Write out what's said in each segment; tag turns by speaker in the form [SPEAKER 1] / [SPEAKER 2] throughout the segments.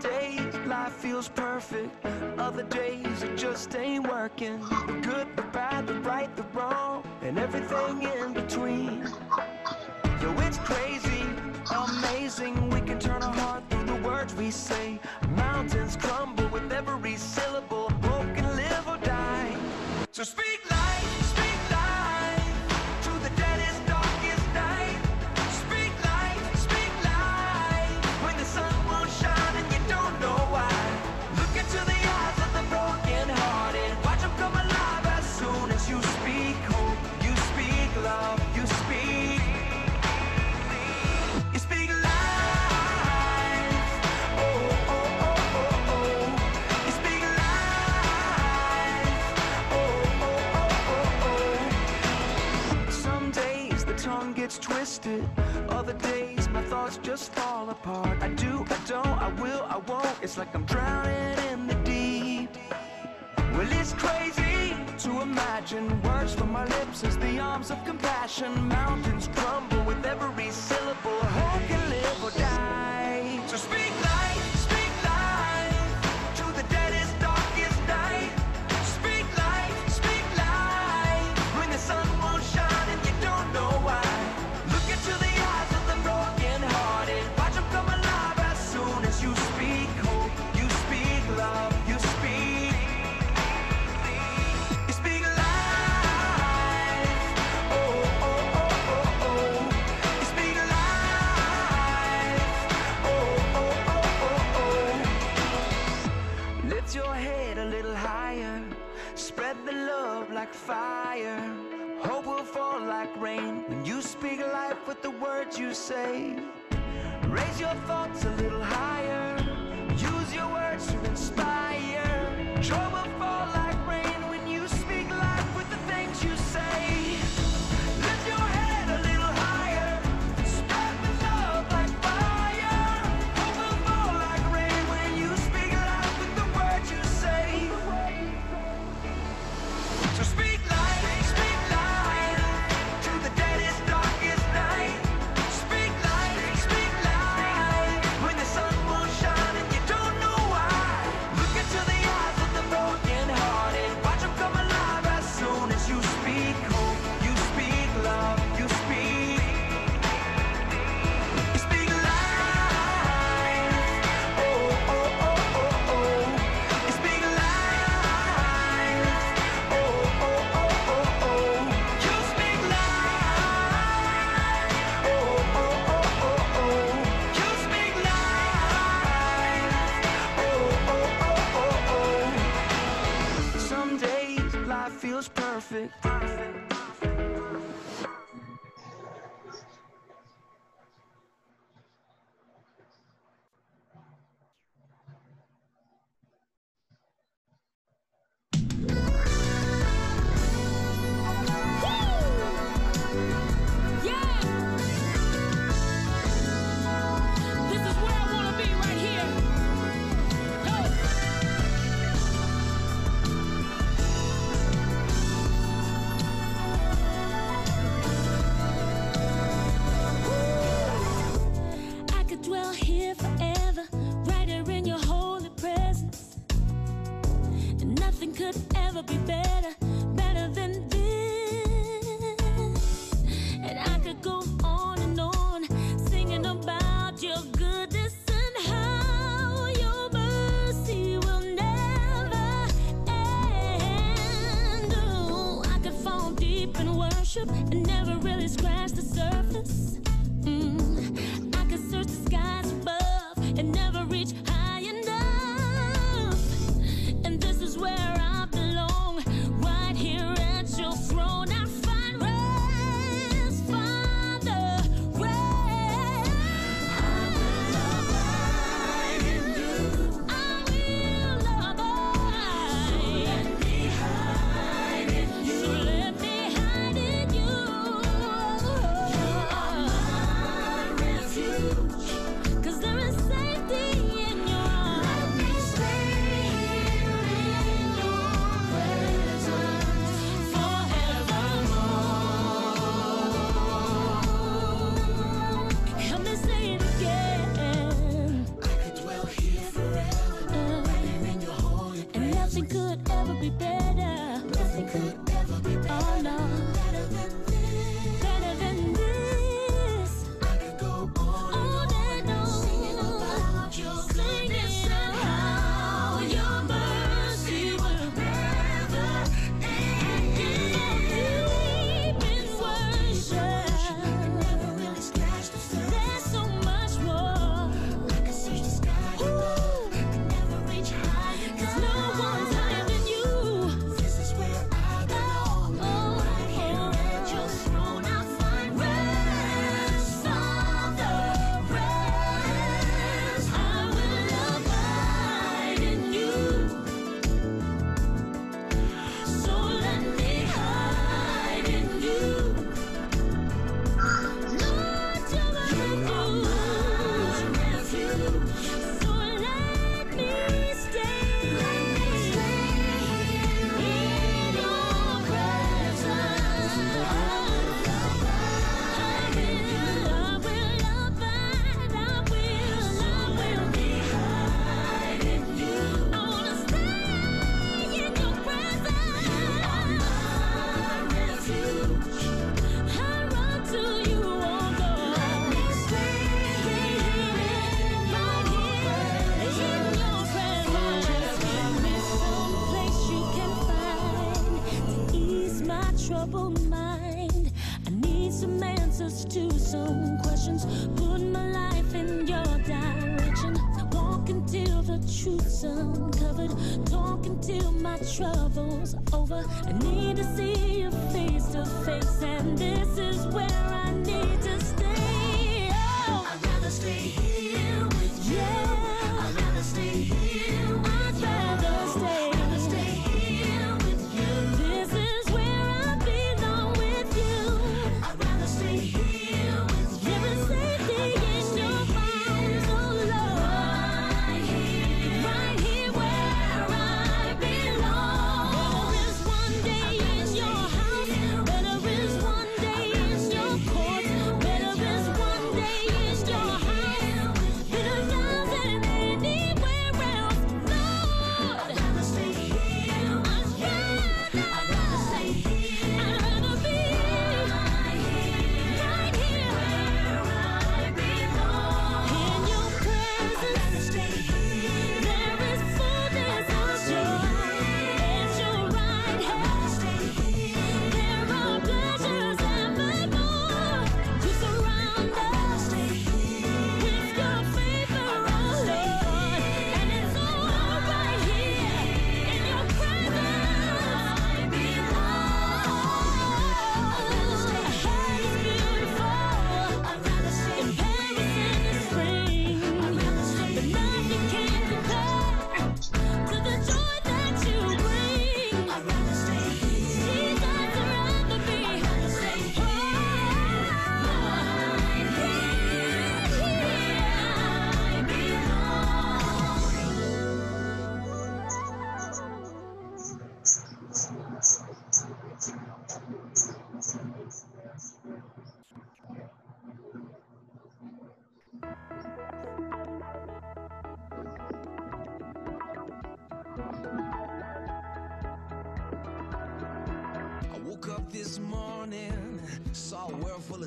[SPEAKER 1] Days life feels perfect, other days it just ain't working. The good, the bad, the right, the wrong, and everything in between. So it's crazy, amazing, we can turn a heart through the words we say. Mountains crumble with every twisted Other days my thoughts just fall apart. I do, I don't, I will, I won't. It's like I'm drowning in the deep. Well it's crazy to imagine Words from my lips as the arms of compassion. Mountains grow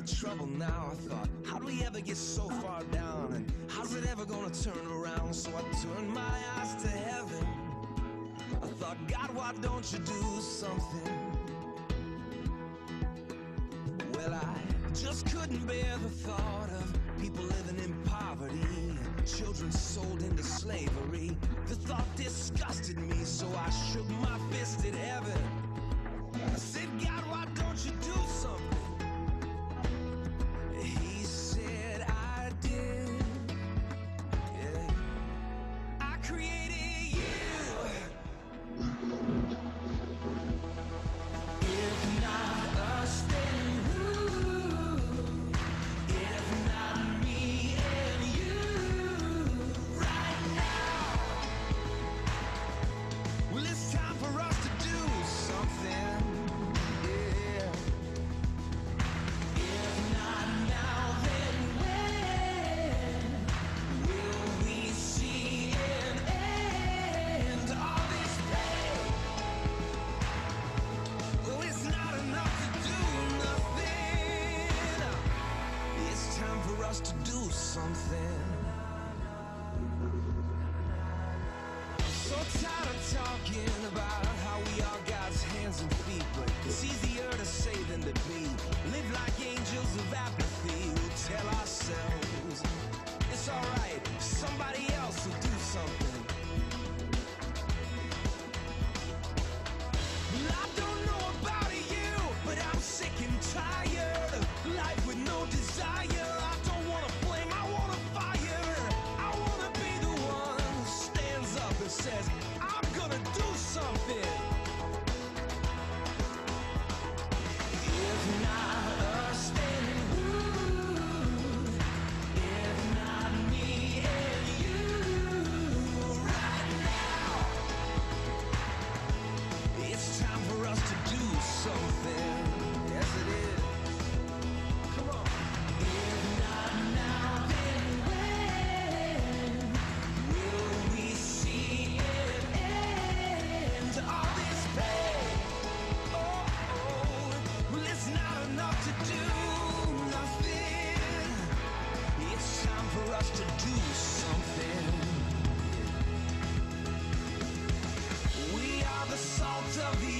[SPEAKER 1] of trouble now. I thought, How do we ever get so far down? And how's it ever gonna turn around? So I turned my eyes to heaven. I thought, God, why don't you do something? Well, I just couldn't bear the thought of people living in poverty and children sold into slavery. The thought disgusted me, so I shook my fist at heaven.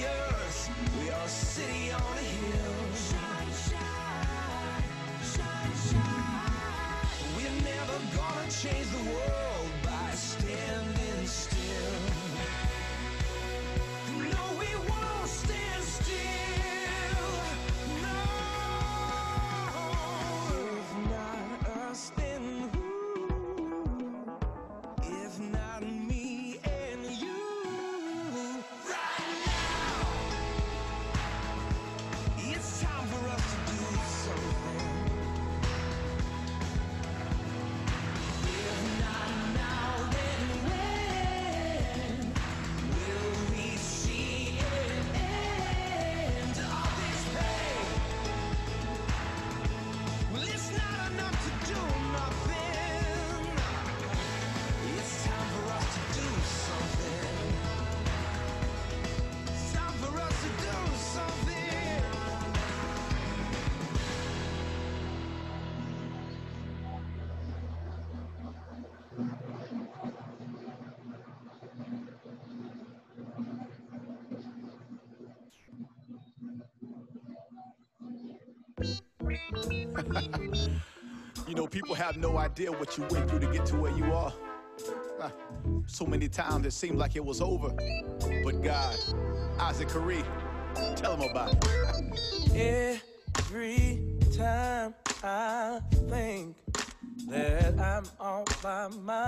[SPEAKER 1] the. We are a city on a hill. Shine, shine, shine, shine. We're never gonna change the world.
[SPEAKER 2] people have no idea what you went through to get to where you are. Ah, so many times it seemed like it was over. But God, Isaac Curry, tell him about it.
[SPEAKER 1] Every time I think that I'm all by myself.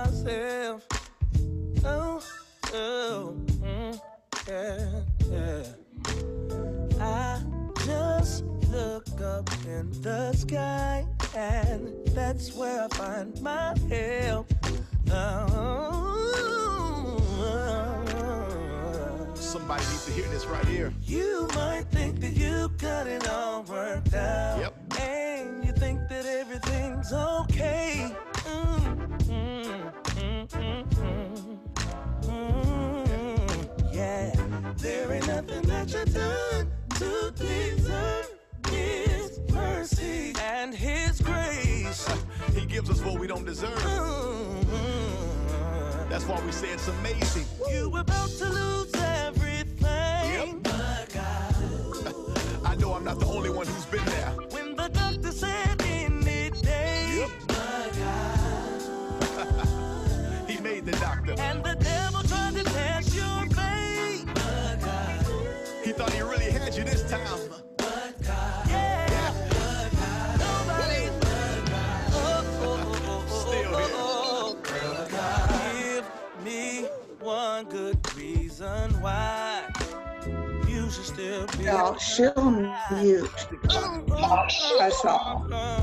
[SPEAKER 1] All.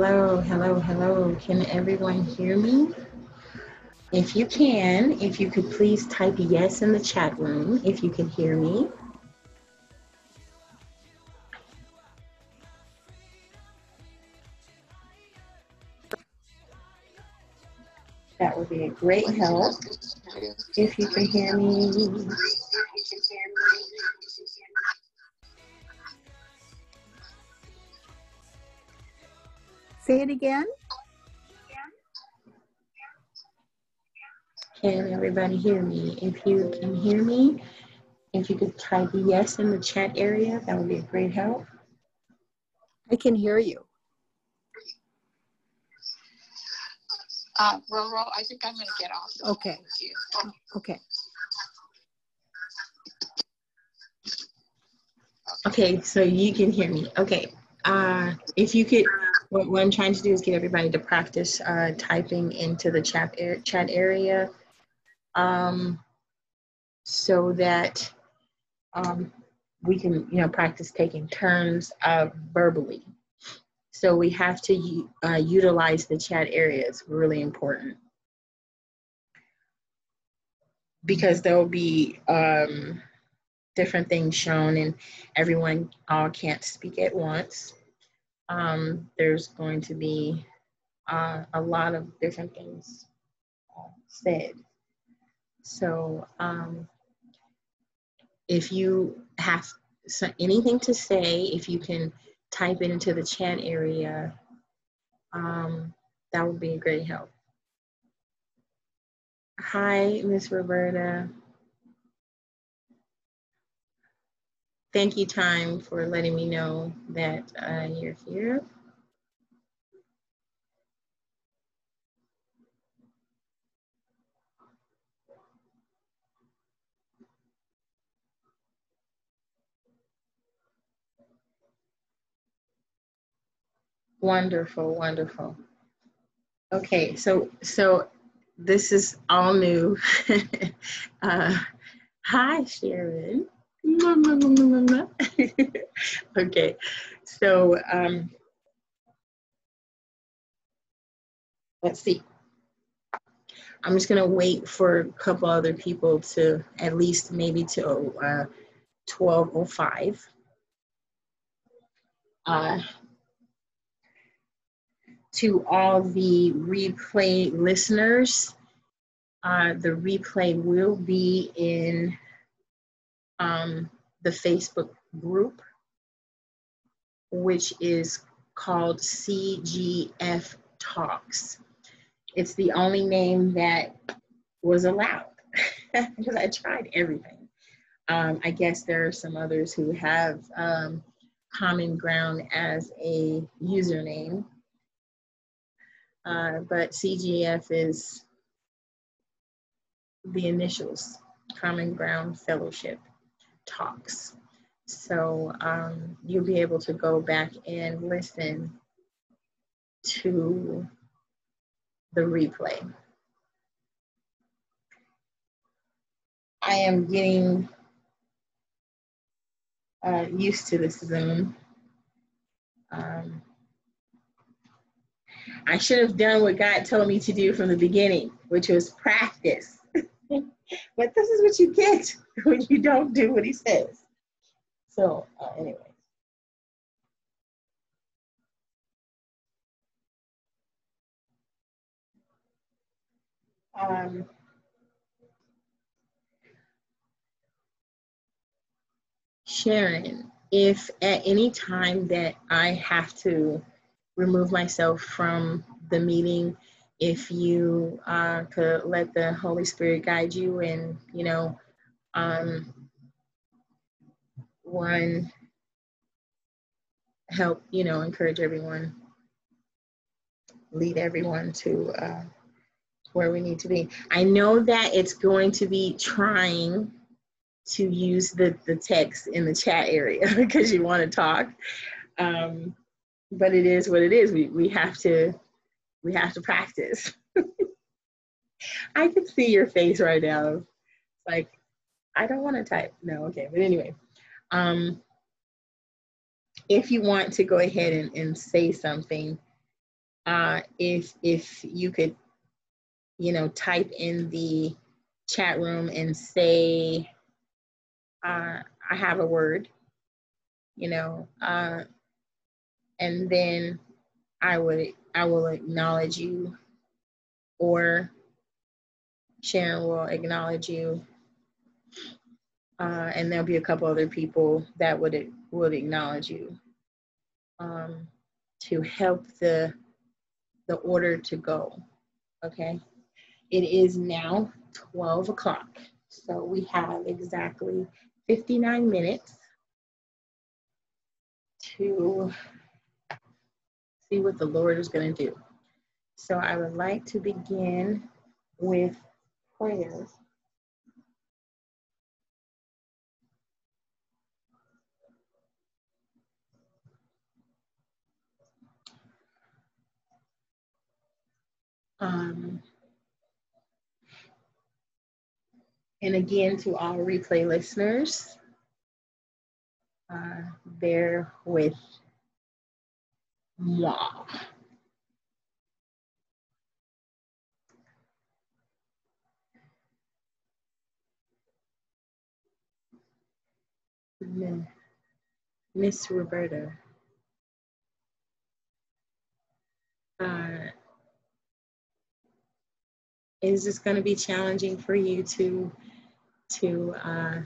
[SPEAKER 3] Hello, hello, hello. Can everyone hear me? If you can, if you could please type yes in the chat room if you can hear me. That would be a great help if you can hear me. Can everybody hear me? If you can hear me, if you could type yes in the chat area, that would be a great help.
[SPEAKER 4] I can hear you.
[SPEAKER 5] Uh, Roro, I think I'm gonna get off.
[SPEAKER 4] Okay.
[SPEAKER 5] with.
[SPEAKER 4] Okay.
[SPEAKER 3] Okay, so you can hear me. Okay. Uh, if you could, what, what I'm trying to do is get everybody to practice uh, typing into the chat, ar- chat area um, so that um, we can, you know, practice taking turns uh, verbally. So we have to uh, utilize the chat area. It's really important because there will be um, different things shown and everyone all can't speak at once. Um, there's going to be uh, a lot of different things uh, said. So um, if you have anything to say, if you can type it into the chat area, um, that would be a great help. Hi, Miss Roberta. Thank you, Time, for letting me know that uh, you're here. Wonderful, wonderful. Okay, so so this is all new. uh, hi, Sharon. Okay, so um, let's see. I'm just gonna wait for a couple other people to at least maybe to uh, 12:05. Uh, to all the replay listeners, uh, the replay will be in um, the Facebook group, which is called CGF Talks. It's the only name that was allowed because I tried everything. Um, I guess there are some others who have um, Common Ground as a username, uh, but CGF is the initials, Common Ground Fellowship Talks. So um, you'll be able to go back and listen to the replay. I am getting uh, used to this Zoom. Um, I should have done what God told me to do from the beginning, which was practice. but this is what you get when you don't do what He says. So, uh, anyway. Um, Sharon, if at any time that I have to remove myself from the meeting, if you uh, could let the Holy Spirit guide you and, you know, um, one, help, you know, encourage everyone, lead everyone to uh, where we need to be. I know that it's going to be trying to use the, the text in the chat area because you want to talk. Um, but it is what it is. We, we have to we have to practice. I can see your face right now. It's like, I don't want to type. No, okay. But anyway, um, if you want to go ahead and, and say something, uh, if if you could, you know, type in the chat room and say, uh, I have a word, you know, uh, and then I would I will acknowledge you, or Sharon will acknowledge you, uh, and there'll be a couple other people that would would acknowledge you um, to help the the order to go. Okay, it is now 12 o'clock, so we have exactly 59 minutes to see what the Lord is going to do. So I would like to begin with prayer. Um, and again, to all replay listeners, uh, bear with Mi- Miss Roberta. Uh, is this going to be challenging for you to to uh,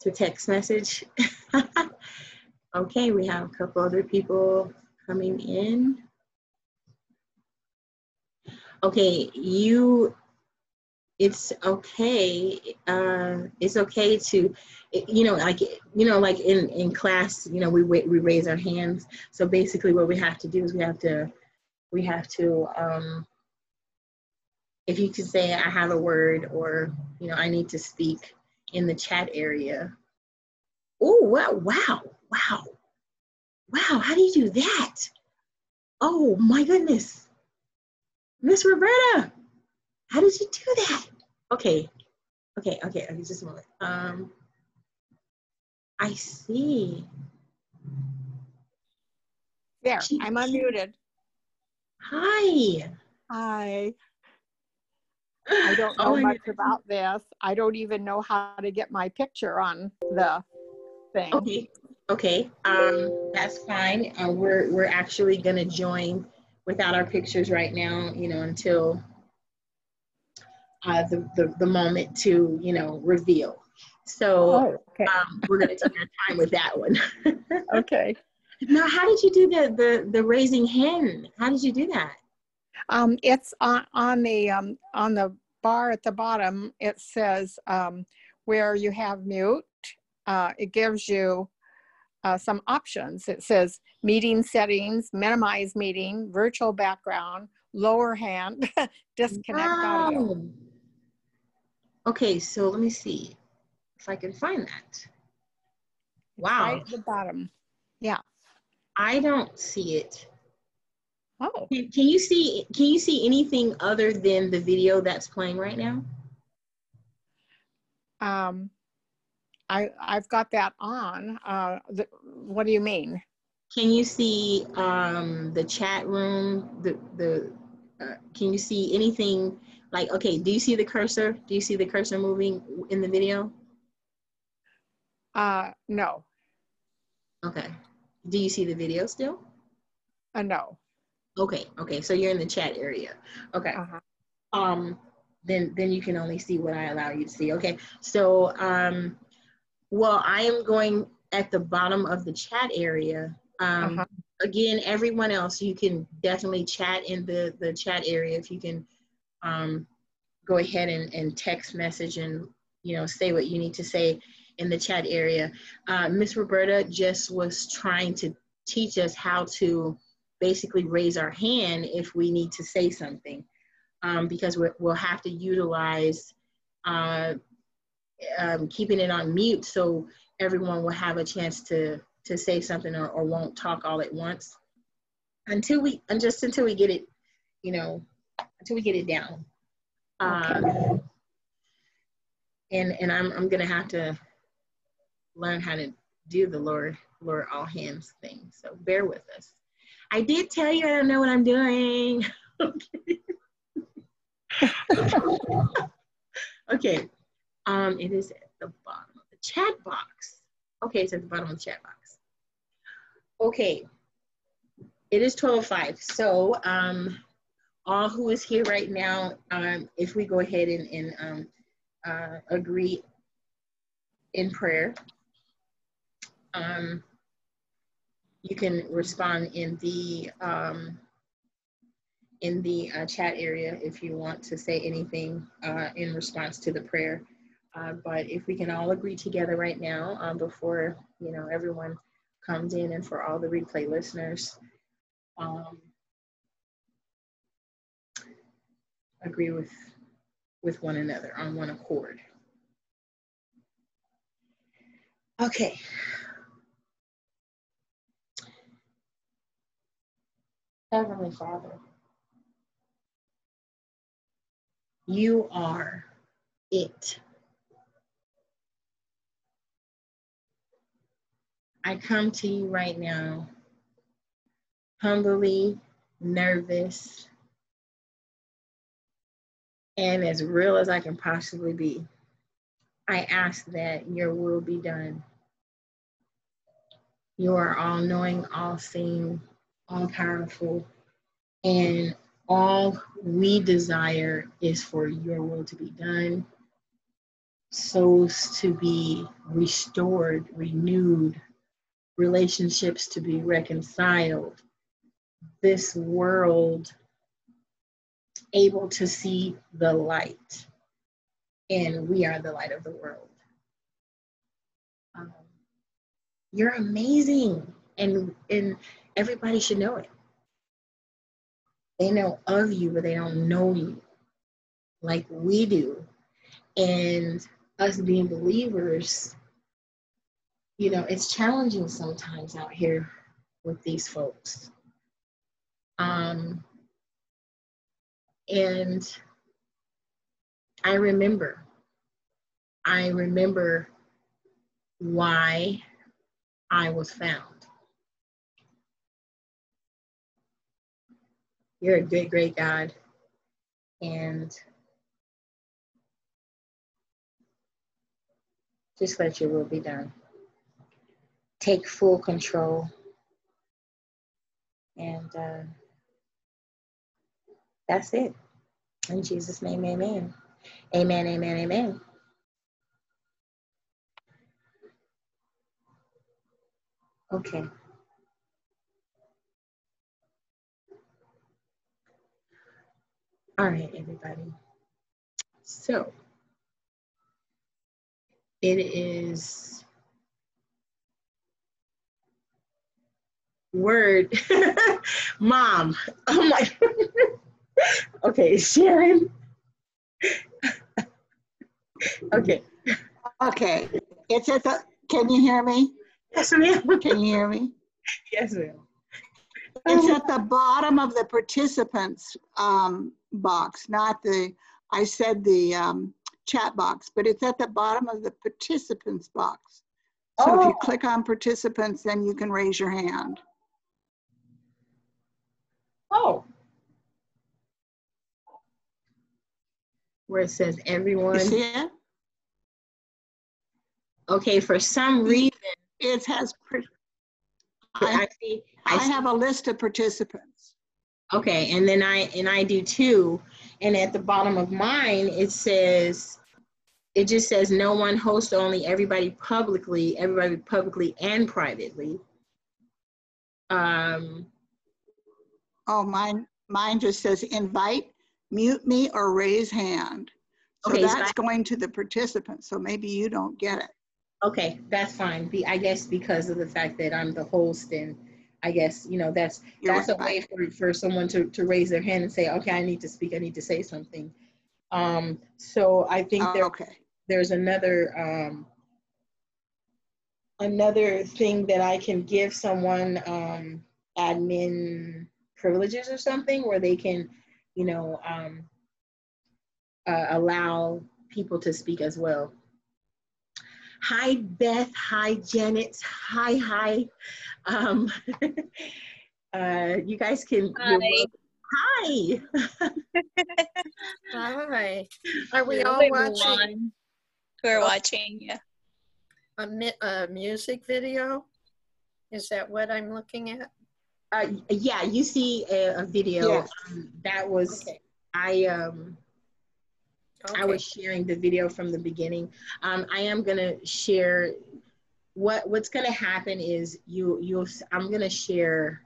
[SPEAKER 3] to text message? okay, we have a couple other people coming in. Okay, you. It's okay. Uh, it's okay to, you know, like you know, like in in class, you know, we we raise our hands. So basically, what we have to do is we have to we have to um, if you could say I have a word or you know I need to speak in the chat area. Oh wow, wow, wow, wow, how do you do that? Oh my goodness. Miss Roberta, how did you do that? Okay, okay, okay, okay, just a moment. Um I see.
[SPEAKER 4] There, I'm unmuted.
[SPEAKER 3] Hi.
[SPEAKER 4] Hi. I don't
[SPEAKER 3] Oh
[SPEAKER 4] know
[SPEAKER 3] my
[SPEAKER 4] much about this. I don't even know how to get my picture on the thing.
[SPEAKER 3] Okay, okay, um, that's fine. Uh, we're, we're actually gonna join without our pictures right now, you know, until uh, the, the, the moment to, you know, reveal. So,
[SPEAKER 4] Oh, okay.
[SPEAKER 3] um, we're gonna take our time with that one.
[SPEAKER 4] Okay.
[SPEAKER 3] Now, how did you do the, the, the raising hand? How did you do that?
[SPEAKER 4] Um, it's on, on the, um, on the bar at the bottom, it says, um, where you have mute, uh, it gives you, uh, some options. It says meeting settings, minimize meeting, virtual background, lower hand, disconnect audio.
[SPEAKER 3] Okay, so let me see if I can find that. Wow.
[SPEAKER 4] Right at the bottom. Yeah.
[SPEAKER 3] I don't see it.
[SPEAKER 4] Oh,
[SPEAKER 3] Can, can you see can you see anything other than the video that's playing right now?
[SPEAKER 4] um, I, I've got that on. Uh, the, what do you mean?
[SPEAKER 3] Can you see um, the chat room? The the uh, can you see anything like okay? Do you see the cursor? Do you see the cursor moving in the video?
[SPEAKER 4] Uh, no,
[SPEAKER 3] Okay. Do you see the video still?
[SPEAKER 4] uh, no.
[SPEAKER 3] Okay. Okay. So you're in the chat area. Okay.
[SPEAKER 4] Uh-huh.
[SPEAKER 3] um, then then you can only see what I allow you to see. Okay, so um, well, I am going at the bottom of the chat area. Um,
[SPEAKER 4] Uh-huh.
[SPEAKER 3] Again, everyone else, you can definitely chat in the the chat area. If you can um, go ahead and, and text message and you know say what you need to say in the chat area. Uh, Miss Roberta just was trying to teach us how to basically raise our hand if we need to say something um, because we're, we'll have to utilize uh, um, keeping it on mute so everyone will have a chance to to say something or, or won't talk all at once. Until we and just until we get it you know until we get it down. Uh, and and I'm, I'm gonna have to learn how to do the lower lower all hands thing. So bear with us. I did tell you I don't know what I'm doing. okay. Um, it is at the bottom of the chat box. Okay, it's at the bottom of the chat box. Okay. It is 12.05. So um, all who is here right now, um, if we go ahead and, and um, uh, agree in prayer, um, you can respond in the um, in the uh, chat area if you want to say anything uh, in response to the prayer. Uh, but if we can all agree together right now uh, before you know everyone comes in and for all the replay listeners, um, agree with with one another on one accord. Okay. Heavenly Father, you are it. I come to you right now, humbly, nervous, and as real as I can possibly be. I ask that your will be done. You are all knowing, all seeing, all powerful, and all we desire is for your will to be done, souls to be restored, renewed, relationships to be reconciled, this world able to see the light. And we are the light of the world. Um, you're amazing, and, and everybody should know it. They know of you, but they don't know you like we do. And us being believers, you know, it's challenging sometimes out here with these folks. Um, and I remember, I remember why I was found. You're a good, great God. And just let your will be done. Take full control. And uh, that's it. In Jesus' name, amen. Amen, amen, amen. Okay. All right, everybody. So it is word mom. Oh my okay, Sharon. okay.
[SPEAKER 6] Okay, it's at the, can you hear me?
[SPEAKER 3] Yes, ma'am.
[SPEAKER 6] Can you hear me?
[SPEAKER 3] Yes, ma'am.
[SPEAKER 6] It's at the bottom of the participants um, box, not the, I said the um, chat box, but it's at the bottom of the participants box. So if you
[SPEAKER 3] Oh.
[SPEAKER 6] click on participants, then you can raise your hand.
[SPEAKER 3] Oh. Where it says
[SPEAKER 6] You
[SPEAKER 3] everyone.
[SPEAKER 6] see it?
[SPEAKER 3] Okay, for some reason,
[SPEAKER 6] It has,
[SPEAKER 3] I
[SPEAKER 6] I,
[SPEAKER 3] see,
[SPEAKER 6] I
[SPEAKER 3] I
[SPEAKER 6] have a list of participants.
[SPEAKER 3] okay, and then I, and I do too. And at the bottom of mine, it says, it just says no one host only, everybody publicly, everybody publicly and privately. Um,
[SPEAKER 6] Oh, mine, mine just says invite, mute me, or raise hand. So
[SPEAKER 3] Okay, so
[SPEAKER 6] that's
[SPEAKER 3] I-
[SPEAKER 6] going to the participants, so maybe you don't get it.
[SPEAKER 3] okay, that's fine. Be, I guess because of the fact that I'm the host and I guess, you know, that's,
[SPEAKER 6] You're
[SPEAKER 3] that's a way for, for someone to, to raise their hand and say, okay, I need to speak, I need to say something. Um, so I think there,
[SPEAKER 6] Okay,
[SPEAKER 3] there's another, um, another thing that I can give someone, um, admin privileges or something where they can, you know, um, uh, allow people to speak as well. Hi, Beth. Hi, Janet. Hi, hi. Um, Uh, you guys can. you're Hi.
[SPEAKER 4] Hi. Are we all watching.
[SPEAKER 5] We're
[SPEAKER 4] Oh.
[SPEAKER 5] watching, yeah.
[SPEAKER 4] a, mi- a music video? Is that what I'm looking at?
[SPEAKER 3] Uh, yeah, you see a, a video.
[SPEAKER 6] Yes.
[SPEAKER 3] Um, that was
[SPEAKER 4] Okay.
[SPEAKER 3] I. Um, I was sharing the video from the beginning. Um, I am gonna share what what's gonna happen is you you'll I'm gonna share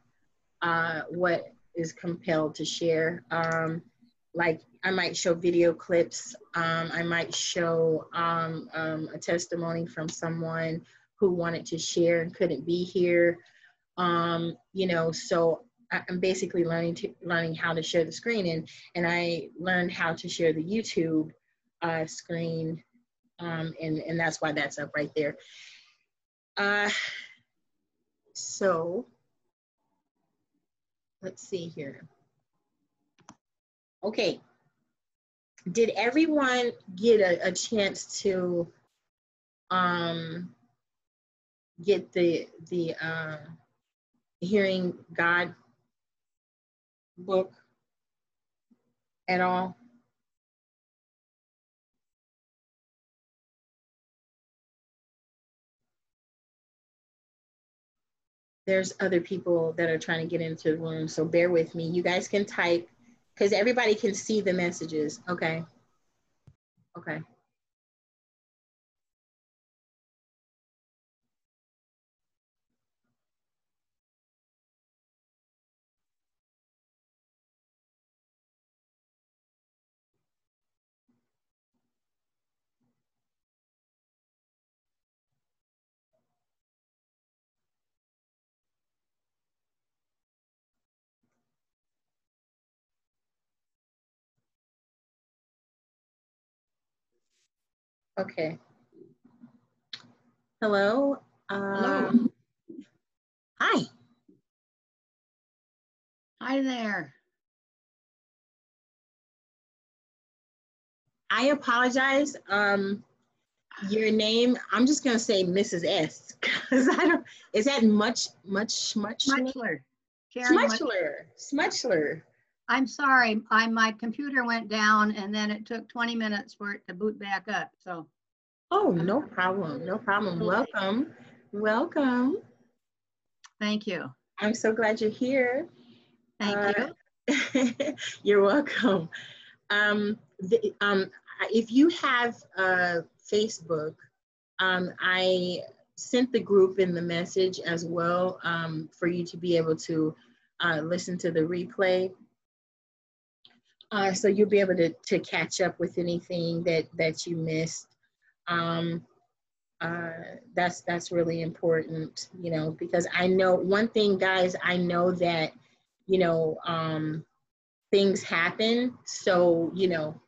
[SPEAKER 3] uh, what is compelled to share. Um, like I might show video clips. Um, I might show um, um, a testimony from someone who wanted to share and couldn't be here. Um, you know, so I'm basically learning to learning how to share the screen and and I learned how to share the YouTube uh, screen, um, and and that's why that's up right there. Uh, so let's see here. Okay, did everyone get a, a chance to um, get the the uh, hearing God book at all? There's other people that are trying to get into the room, so bear with me. You guys can type because everybody can see the messages. Okay. Okay. Okay. Hello. Um, Hi.
[SPEAKER 7] Hi there.
[SPEAKER 3] I apologize. Um, your name, I'm just gonna say Mrs. S, because I don't, is that much, much, much?
[SPEAKER 7] Mutch-
[SPEAKER 3] Smutchler, Smutchler.
[SPEAKER 7] I'm sorry, I, my computer went down and then it took 20 minutes for it to boot back up, so.
[SPEAKER 3] Oh, no problem, no problem. Welcome, welcome.
[SPEAKER 7] Thank you.
[SPEAKER 3] I'm so glad you're here.
[SPEAKER 7] Thank
[SPEAKER 3] you. you're welcome. Um, the, um, if you have uh, Facebook, um, I sent the group in the message as well um, for you to be able to uh, listen to the replay. Uh, so you'll be able to, to catch up with anything that, that you missed. Um, uh, that's that's really important, you know, because I know one thing, guys. I know that, you know, um, things happen. So you know,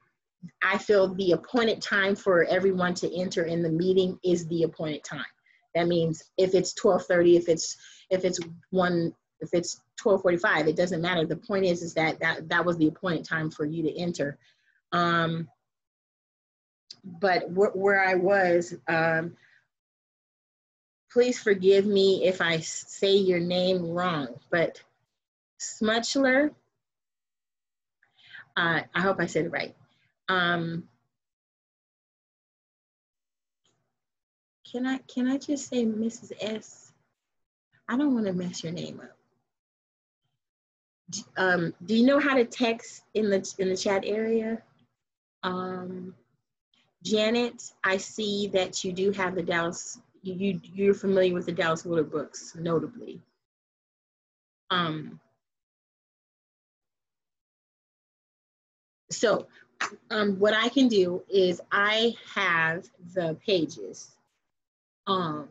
[SPEAKER 3] I feel the appointed time for everyone to enter in the meeting is the appointed time. That means if it's twelve thirty, if it's if it's one, if it's twelve forty five, it doesn't matter. The point is is that that that was the appointed time for you to enter. Um, but wh- where I was, um, please forgive me if I say your name wrong, but Smutchler, uh, I hope I said it right. Um, can I can I just say Mrs. S? I don't want to mess your name up. Um, do you know how to text in the in the chat area? Um, Janet, I see that you do have the Dallas. You, you you're familiar with the Dallas Willard books, notably. Um. So, um, what I can do is I have the pages. Um.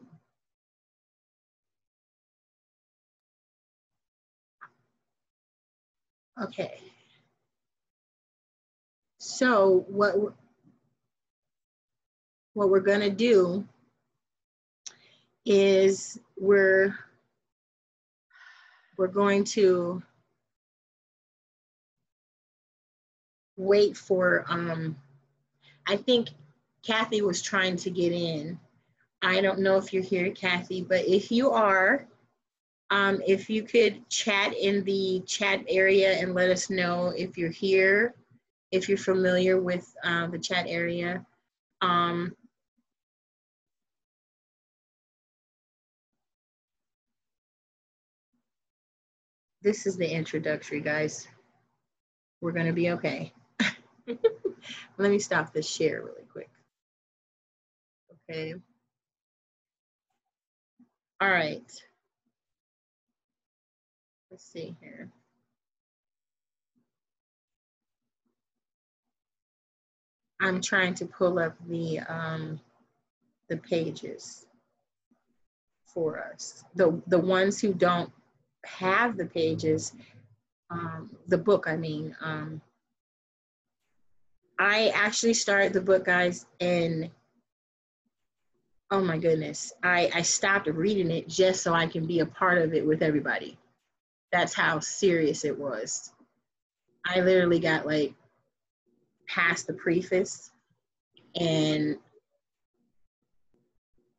[SPEAKER 3] Okay. So what what we're gonna do is we're we're going to wait for um I think Kathy was trying to get in. I don't know if you're here, Kathy, but if you are, Um, if you could chat in the chat area and let us know if you're here, if you're familiar with uh, the chat area. Um, this is the introductory, guys. We're going to be okay. Let me stop this share really quick. Okay. All right. Let's see here. I'm trying to pull up the um, the pages for us. The the ones who don't have the pages, um, the book. I mean, um, I actually started the book, guys, and oh my goodness, I I stopped reading it just so I can be a part of it with everybody. That's how serious it was. I literally got like past the preface and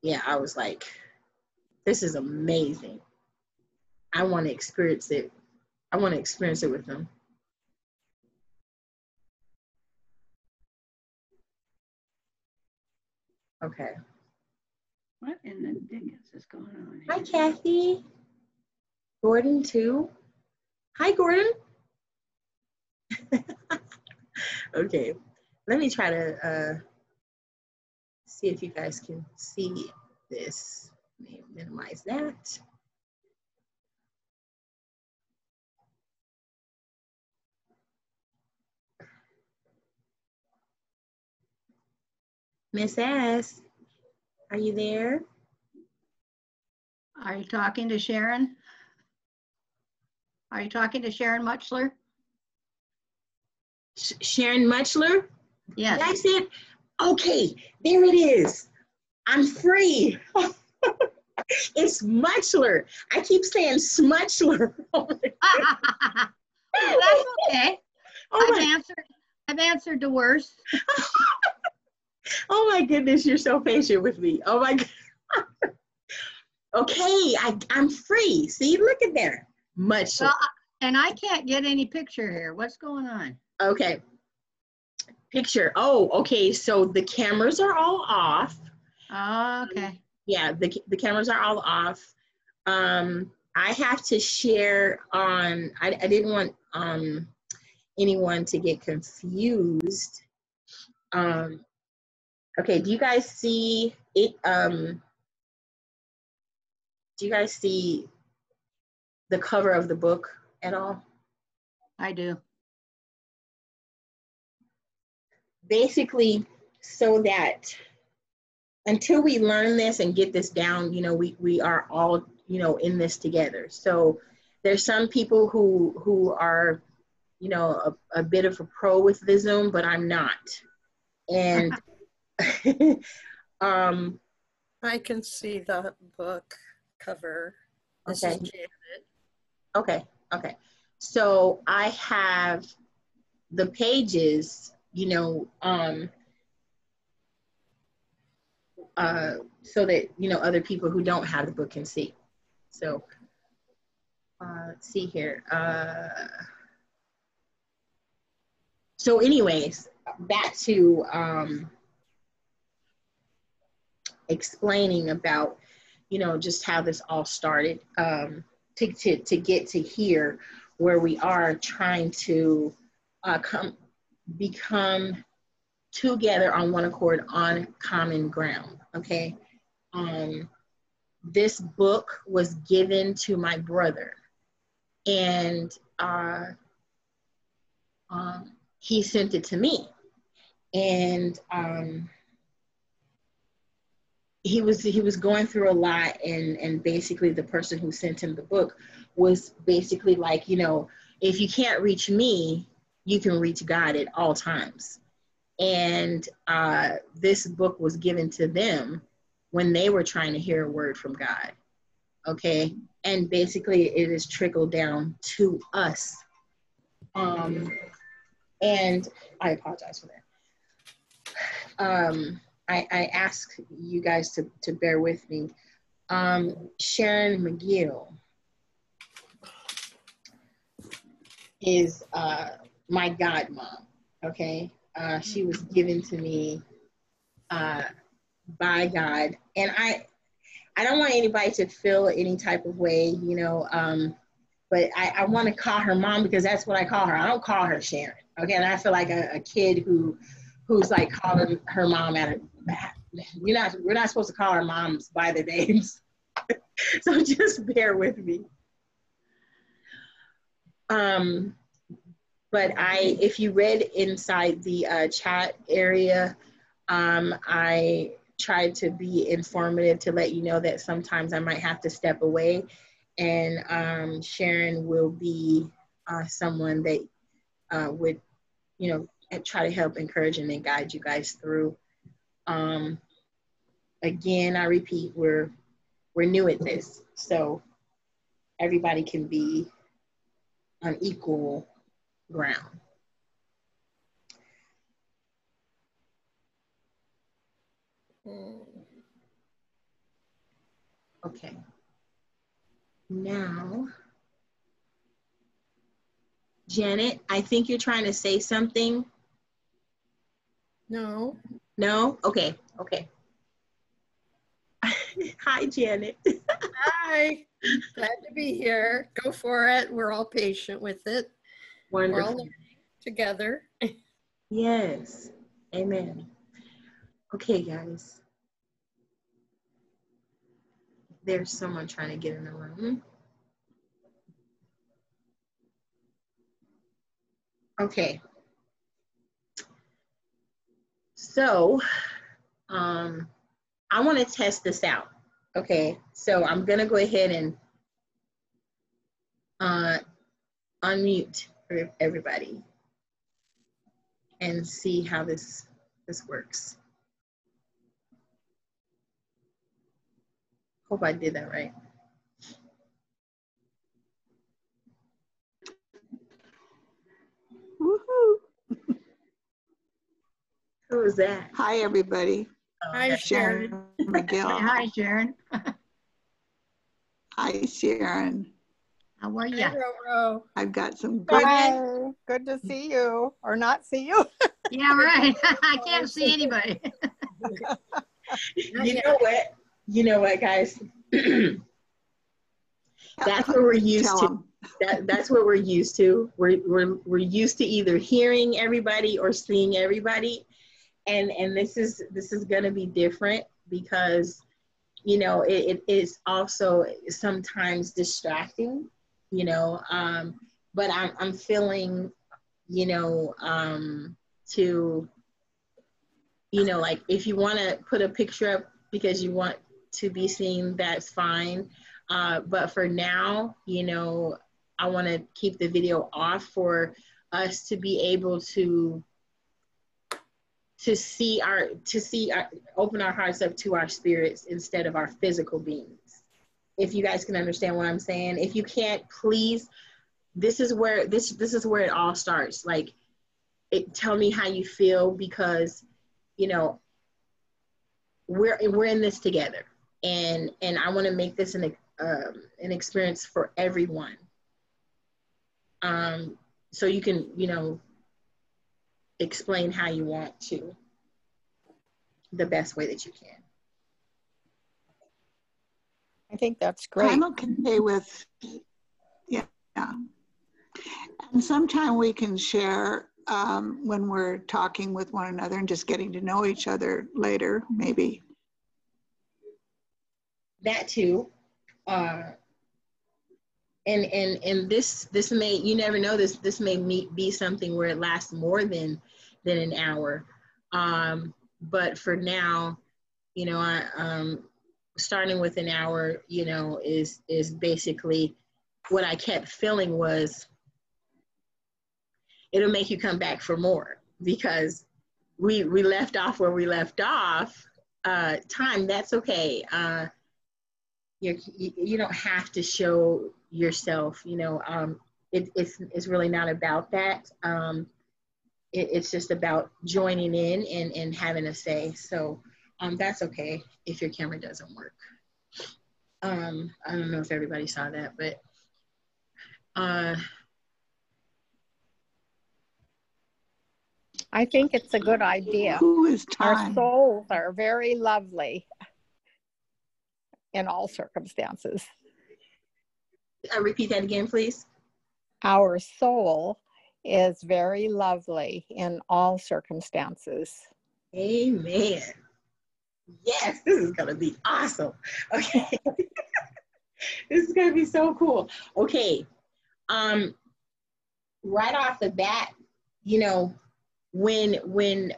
[SPEAKER 3] yeah, I was like, this is amazing. I want to experience it. I want to experience it with them. Okay.
[SPEAKER 7] What in the dickens is going on here? Hi.
[SPEAKER 3] Kathy. Gordon, too. Hi, Gordon. okay, let me try to uh, see if you guys can see this. Let me minimize that. Miss S, are you there?
[SPEAKER 7] Are you talking to Sharon? Are you talking to Sharon Muchler?
[SPEAKER 3] Sh- Sharon Muchler?
[SPEAKER 7] Yes.
[SPEAKER 3] That's it. Okay, there it is. I'm free. it's Muchler. I keep saying Smutchler. oh
[SPEAKER 7] That's okay. Oh
[SPEAKER 3] I've
[SPEAKER 7] answered, I've answered to worse.
[SPEAKER 3] oh my goodness, you're so patient with me. Oh my God. okay, I, I'm free. See, look at there. Muchler.
[SPEAKER 7] Well, and I can't get any picture here. What's going on?
[SPEAKER 3] Okay. Picture. Oh, okay. So the cameras are all off.
[SPEAKER 7] Okay.
[SPEAKER 3] yeah the, the cameras are all off um i have to share on i, I didn't want um anyone to get confused um okay do you guys see it um do you guys see the cover of the book at all
[SPEAKER 7] I do.
[SPEAKER 3] basically so that until we learn this and get this down you know we we are all you know in this together so there's some people who who are you know a, a bit of a pro with the zoom but i'm not and um
[SPEAKER 8] I can see the book cover. This is
[SPEAKER 3] Okay.
[SPEAKER 8] Janet.
[SPEAKER 3] Okay, okay. So I have the pages, you know, um, uh, so that, you know, other people who don't have the book can see. So, uh, let's see here. Uh, so anyways, back to, um, explaining about, you know, just how this all started. Um, to, to, to get to here where we are trying to uh, come become together on one accord on common ground okay? Um, this book was given to my brother and uh, um, he sent it to me and um, he was he was going through a lot and and basically the person who sent him the book was basically like you know if you can't reach me you can reach god at all times. And uh, this book was given to them when they were trying to hear a word from god okay? And basically it is trickled down to us. Um and i apologize for that. Um I, I ask you guys to, to bear with me. Um, Sharon McGill, is uh, my godmom. Okay, uh, she was given to me uh, by God, and I I don't want anybody to feel any type of way, you know. Um, but I, I want to call her mom because that's what I call her. I don't call her Sharon. Okay, and I feel like a, a kid who who's like calling her mom at a we're not we're not supposed to call our moms by their names. so just bear with me. Um, but I, if you read inside the uh, chat area, um, I tried to be informative to let you know that sometimes I might have to step away, and um, Sharon will be uh, someone that uh, would, you know, try to help encourage and guide you guys through. Um, again, I repeat, we're we're new at this, so everybody can be on equal ground. Okay. Now, Janet, I think you're trying to say something.
[SPEAKER 8] No.
[SPEAKER 3] No? Okay, okay. Hi, Janet.
[SPEAKER 8] Hi. Glad to be here. Go for it. We're all patient with it. We're all
[SPEAKER 3] Wonderful.
[SPEAKER 8] learning together.
[SPEAKER 3] Yes. Amen. Okay, guys. There's someone trying to get in the room. Okay. So, um, I want to test this out. Okay, so I'm gonna go ahead and uh, unmute everybody and see how this this works. Hope I did that right.
[SPEAKER 6] Woohoo.
[SPEAKER 3] Who is that?
[SPEAKER 6] Hi, everybody.
[SPEAKER 8] Oh, Hi,
[SPEAKER 6] Sharon McGill.
[SPEAKER 7] Hi, Sharon.
[SPEAKER 6] Hi, Sharon.
[SPEAKER 7] How are
[SPEAKER 8] Hi,
[SPEAKER 7] you?
[SPEAKER 8] Roro.
[SPEAKER 6] I've got some good.
[SPEAKER 4] Hi, good to see you or not see you.
[SPEAKER 7] Yeah, right. I can't see anybody.
[SPEAKER 3] You know what? You know what, guys? that's what we're used
[SPEAKER 6] Tell
[SPEAKER 3] to.
[SPEAKER 6] 'em.
[SPEAKER 3] That, that's what we're used to. We're, we're, we're used to either hearing everybody or seeing everybody. And, and this is this is going to be different because you know it, it is also sometimes distracting you know um, but I'm, I'm feeling you know um, to you know like if you want to put a picture up because you want to be seen that's fine. Uh, but for now you know i want to keep the video off for us to be able to to see our to see our, open our hearts up to our spirits instead of our physical beings. If you guys can understand what i'm saying if you can't please this is where this this is where it all starts. Like it tell me how you feel because you know we're we're in this together. And and i want to make this an um, an experience for everyone. Um so you can you know explain how you want to the best way that you can
[SPEAKER 4] I think that's great.
[SPEAKER 6] I'm okay with, yeah. yeah. And sometime we can share um, when we're talking with one another and just getting to know each other later, maybe.
[SPEAKER 3] that too uh and and and this this may you never know this this may me- be something where it lasts more than than an hour. Um but for now you know i um starting with an hour you know is is basically what i kept feeling was it'll make you come back for more because we we left off where we left off. Uh time that's okay. Uh you you don't have to show yourself you know um it, it's it's really not about that. Um it, it's just about joining in and and having a say so um that's okay if your camera doesn't work um i don't know if everybody saw that but uh
[SPEAKER 4] I think it's a good idea.
[SPEAKER 6] Who is time?
[SPEAKER 4] Our souls are very lovely in all circumstances.
[SPEAKER 3] Uh, repeat that again, please.
[SPEAKER 4] Our soul is very lovely in all circumstances.
[SPEAKER 3] Amen. Yes, this is gonna be awesome. Okay. this is gonna be so cool. Okay. Um right off the bat, you know, when when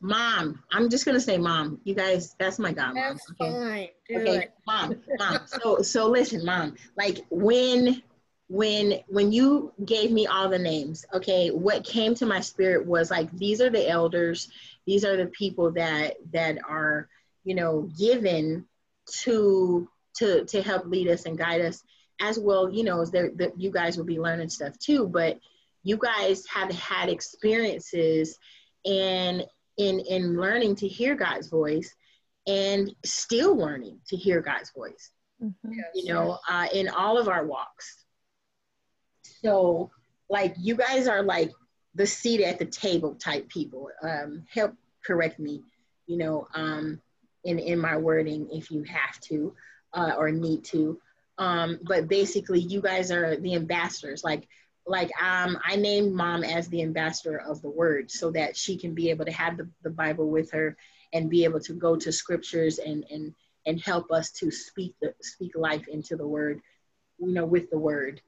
[SPEAKER 3] mom, I'm just gonna say mom. You guys, that's my godmom.
[SPEAKER 8] That's
[SPEAKER 3] okay?
[SPEAKER 8] fine. Do
[SPEAKER 3] okay
[SPEAKER 8] it.
[SPEAKER 3] mom mom so so listen mom like when when when you gave me all the names okay what came to my spirit was like these are the elders these are the people that that are you know given to to to help lead us and guide us as well you know as there that you guys will be learning stuff too but you guys have had experiences and in in learning to hear god's voice and still learning to hear God's voice, you know, uh, in all of our walks. So, like, you guys are like the seat at the table type people. Um, help correct me, you know, um, in, in my wording if you have to uh, or need to. Um, but basically, you guys are the ambassadors. Like, like um, I named mom as the ambassador of the word so that she can be able to have the, the Bible with her and be able to go to scriptures and and and help us to speak the speak life into the word you know with the word.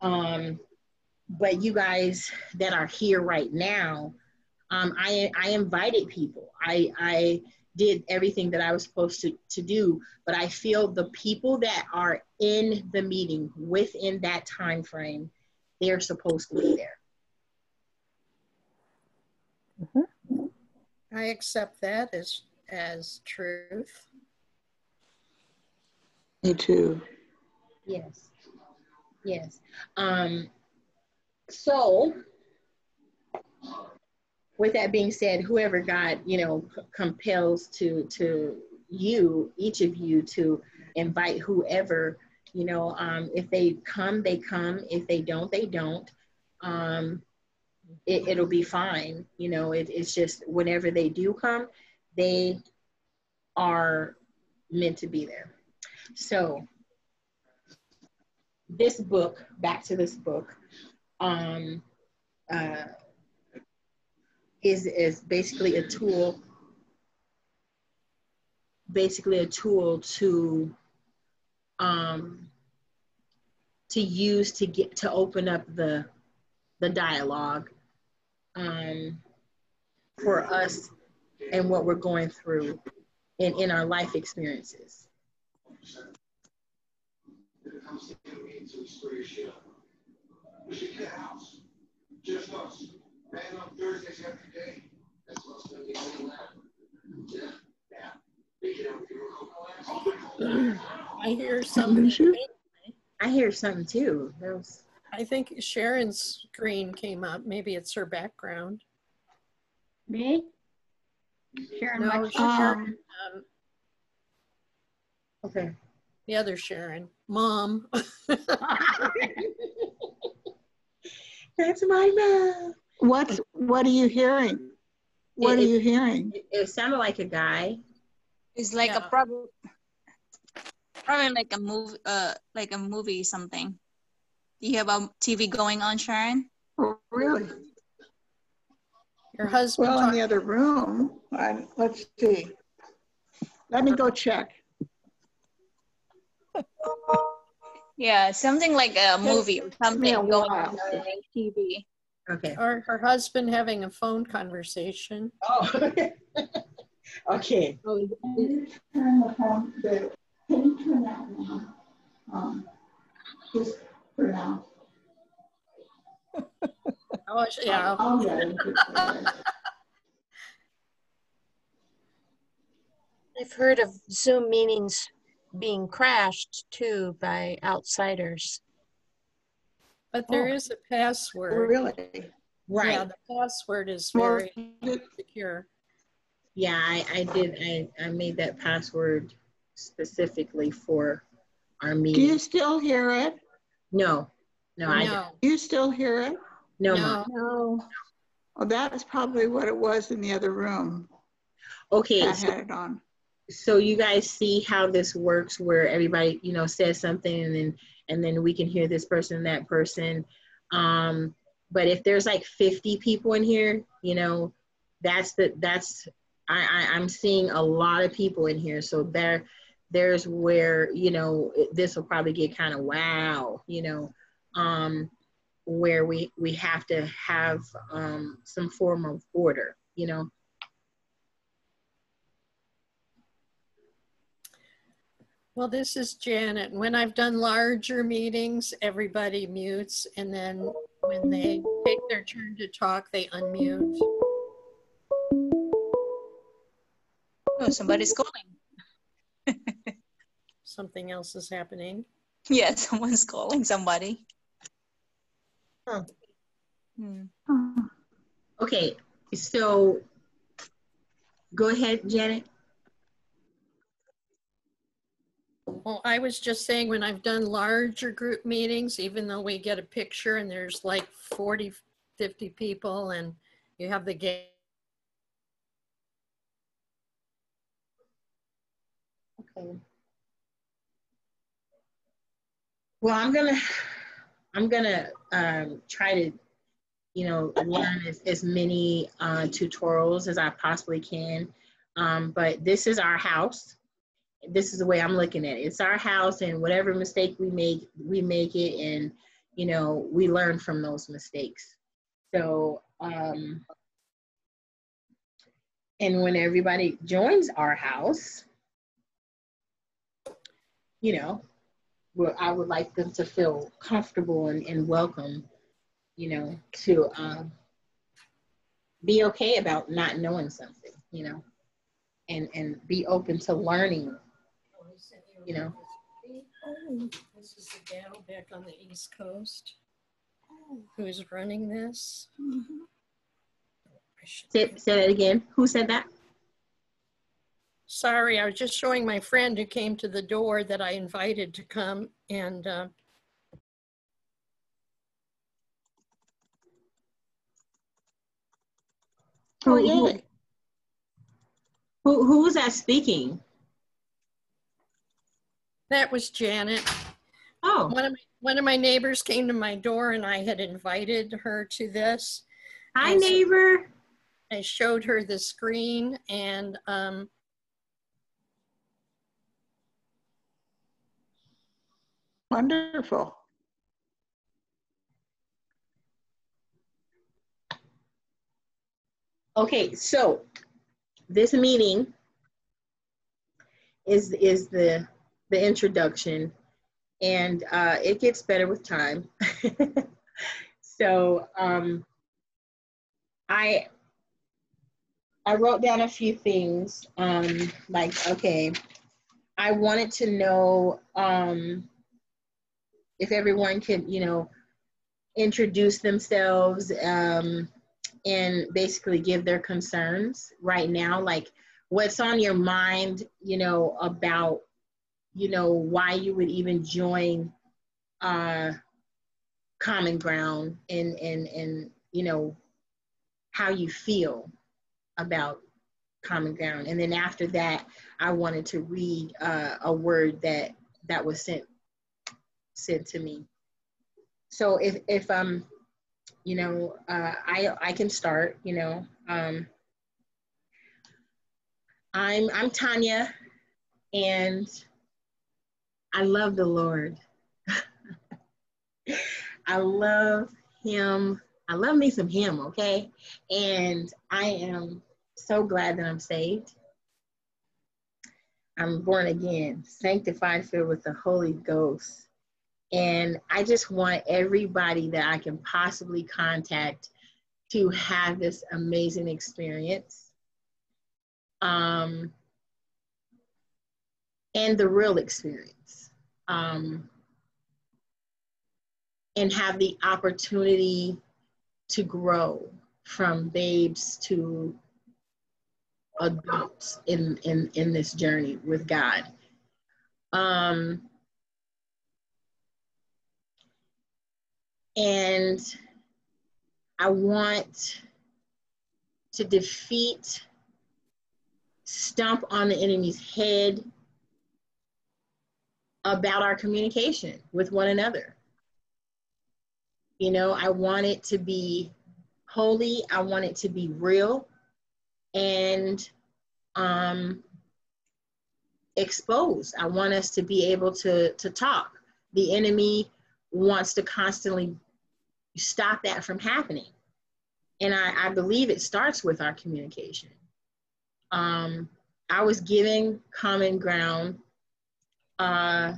[SPEAKER 3] Um but you guys that are here right now um i i invited people. I i did everything that i was supposed to to do but i feel the people that are in the meeting within that time frame they're supposed to be there
[SPEAKER 8] I accept that as, as truth.
[SPEAKER 6] Me too.
[SPEAKER 3] Yes. Yes. Um, so, with that being said, whoever God, you know, c- compels to to you, each of you, to invite whoever, you know, um, if they come, they come. If they don't, they don't. Um, it, it'll be fine. You know, it, it's just whenever they do come, they are meant to be there. So, this book, back to this book, um, uh, is is basically a tool, basically a tool to um, to use to get to open up the the dialogue um, for us and what we're going through in, in our life experiences.
[SPEAKER 9] Just us. On Thursdays every day. That's what's gonna be only left. Yeah, yeah. We can have a
[SPEAKER 8] I hear something.
[SPEAKER 3] I hear something too. Was,
[SPEAKER 8] I think Sharon's screen came up. Maybe it's her background.
[SPEAKER 7] Me? Sharon,
[SPEAKER 8] No, Sharon, um,
[SPEAKER 3] okay.
[SPEAKER 8] the other Sharon, mom.
[SPEAKER 3] That's my mom.
[SPEAKER 6] What's what are you hearing? What are you hearing?
[SPEAKER 3] It, it sounded like a guy.
[SPEAKER 10] It's like
[SPEAKER 8] Yeah.
[SPEAKER 10] a probably probably like a movie uh like a movie something. Do you hear about TV going on, Sharon?
[SPEAKER 6] Oh, really?
[SPEAKER 8] Your husband.
[SPEAKER 6] Well, in the other room. I, let's see. Let me go check.
[SPEAKER 10] Yeah, something like a movie or something
[SPEAKER 6] Yeah,
[SPEAKER 10] going
[SPEAKER 6] wow.
[SPEAKER 10] on on TV.
[SPEAKER 3] Okay.
[SPEAKER 8] Or her husband having a phone conversation.
[SPEAKER 3] Oh, okay.
[SPEAKER 6] Turn the phone, the, can you turn that down? Um, just for now.
[SPEAKER 8] Oh, yeah.
[SPEAKER 6] I'll get it.
[SPEAKER 11] I've heard of Zoom meetings being crashed too by outsiders.
[SPEAKER 8] But there
[SPEAKER 6] Oh.
[SPEAKER 8] is a password.
[SPEAKER 6] Really?
[SPEAKER 3] Right.
[SPEAKER 8] Yeah, the password is
[SPEAKER 6] Well,
[SPEAKER 8] very secure.
[SPEAKER 3] Yeah, I, I did. I, I made that password specifically for our meeting.
[SPEAKER 6] Do you still hear it?
[SPEAKER 3] No, No, I don't.
[SPEAKER 6] You still hear it?
[SPEAKER 3] No,
[SPEAKER 8] No.
[SPEAKER 6] No. Well, that was probably what it was in the other room.
[SPEAKER 3] Okay,
[SPEAKER 6] That
[SPEAKER 3] so,
[SPEAKER 6] had it on.
[SPEAKER 3] so you guys see how this works where everybody, you know, says something and then and then we can hear this person and that person. Um, but if there's like 50 people in here, you know, that's the that's I, I I'm seeing a lot of people in here. So there there's where, you know, this will probably get kind of wow, you know, um, where we we have to have um, some form of order, you know.
[SPEAKER 8] Well, this is Janet. When I've done larger meetings, everybody mutes, and then when they take their turn to talk, they unmute.
[SPEAKER 10] Oh, somebody's calling.
[SPEAKER 8] Something else is happening.
[SPEAKER 10] Yeah, someone's calling somebody.
[SPEAKER 3] Huh.
[SPEAKER 10] Hmm.
[SPEAKER 3] Okay, so go ahead, Janet.
[SPEAKER 8] Well, I was just saying, when I've done larger group meetings, even though we get a picture and there's like 40, 50 people and you have the game.
[SPEAKER 3] Okay. Well, I'm gonna, I'm gonna um, try to, you know, learn as, as many uh, tutorials as I possibly can. Um, but this is our house. This is the way I'm looking at it. It's our house, and whatever mistake we make, we make it, and you know, we learn from those mistakes. So, um, and when everybody joins our house, you know, where I would like them to feel comfortable and, and welcome, you know, to um, be okay about not knowing something, you know, and and be open to learning, you know.
[SPEAKER 8] This is the gal back on the East Coast who's running this.
[SPEAKER 3] Say, say that again. Who said that?
[SPEAKER 8] Sorry, I was just showing my friend who came to the door that I invited to come and uh,
[SPEAKER 3] Who,
[SPEAKER 6] Oh,
[SPEAKER 3] who, who, who was that speaking?
[SPEAKER 8] that was Janet.
[SPEAKER 3] Oh,
[SPEAKER 8] One of my, one of my neighbors came to my door and I had invited her to this.
[SPEAKER 3] hi,
[SPEAKER 8] And so
[SPEAKER 3] neighbor.
[SPEAKER 8] I showed her the screen and um,
[SPEAKER 6] Wonderful.
[SPEAKER 3] Okay, so this meeting is is the the introduction, and uh, it gets better with time. so um, I I wrote down a few things, um, like okay, I wanted to know um, if everyone could, you know, introduce themselves. Um, and basically give their concerns right now like what's on your mind you know about you know why you would even join uh common ground and and and you know how you feel about common ground and then after that i wanted to read uh, a word that that was sent sent to me. So if if um you know uh, i i can start you know um i'm i'm tanya and i love the lord. I love him. I love me some him okay? And i am so glad that i'm saved. I'm born again sanctified filled with the holy ghost and I just want everybody that I can possibly contact to have this amazing experience. Um, and the real experience. Um, and have the opportunity to grow from babes to adults in, in, in this journey with God. Um, And I want to defeat, stomp on the enemy's head about our communication with one another. You know, I want it to be holy, I want it to be real, and um, exposed. I want us to be able to, to talk. The enemy wants to constantly stop that from happening. And I, I believe it starts with our communication. Um, I was giving Common Ground uh,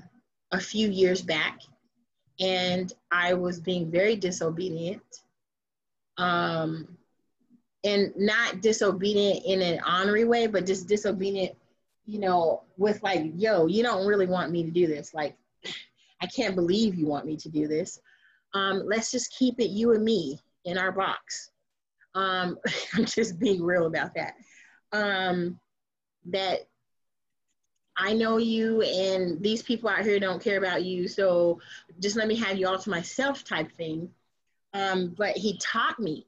[SPEAKER 3] a few years back, and I was being very disobedient. Um, and not disobedient in an honorary way, but just disobedient, you know, with like, yo, you don't really want me to do this. Like, I can't believe you want me to do this. Um, let's just keep it you and me in our box. Um, I'm just being real about that. Um, that I know you and these people out here don't care about you, so just let me have you all to myself type thing. Um, but he taught me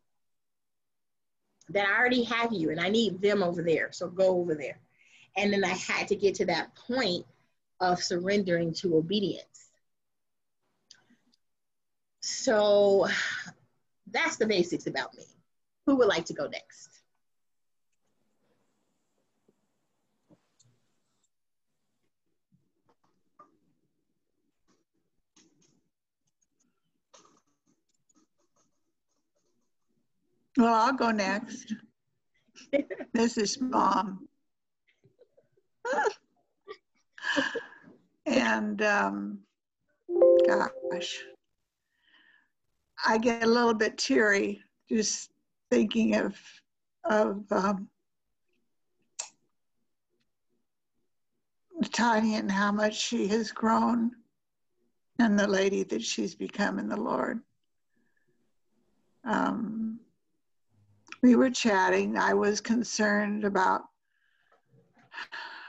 [SPEAKER 3] that I already have you and I need them over there, so go over there. And then I had to get to that point of surrendering to obedience. So that's the basics about me. Who would like to go next?
[SPEAKER 6] Well, I'll go next. This is mom. and um, gosh, I get a little bit teary just thinking of of um, and how much she has grown and the lady that she's become in the Lord. Um, we were chatting. I was concerned about,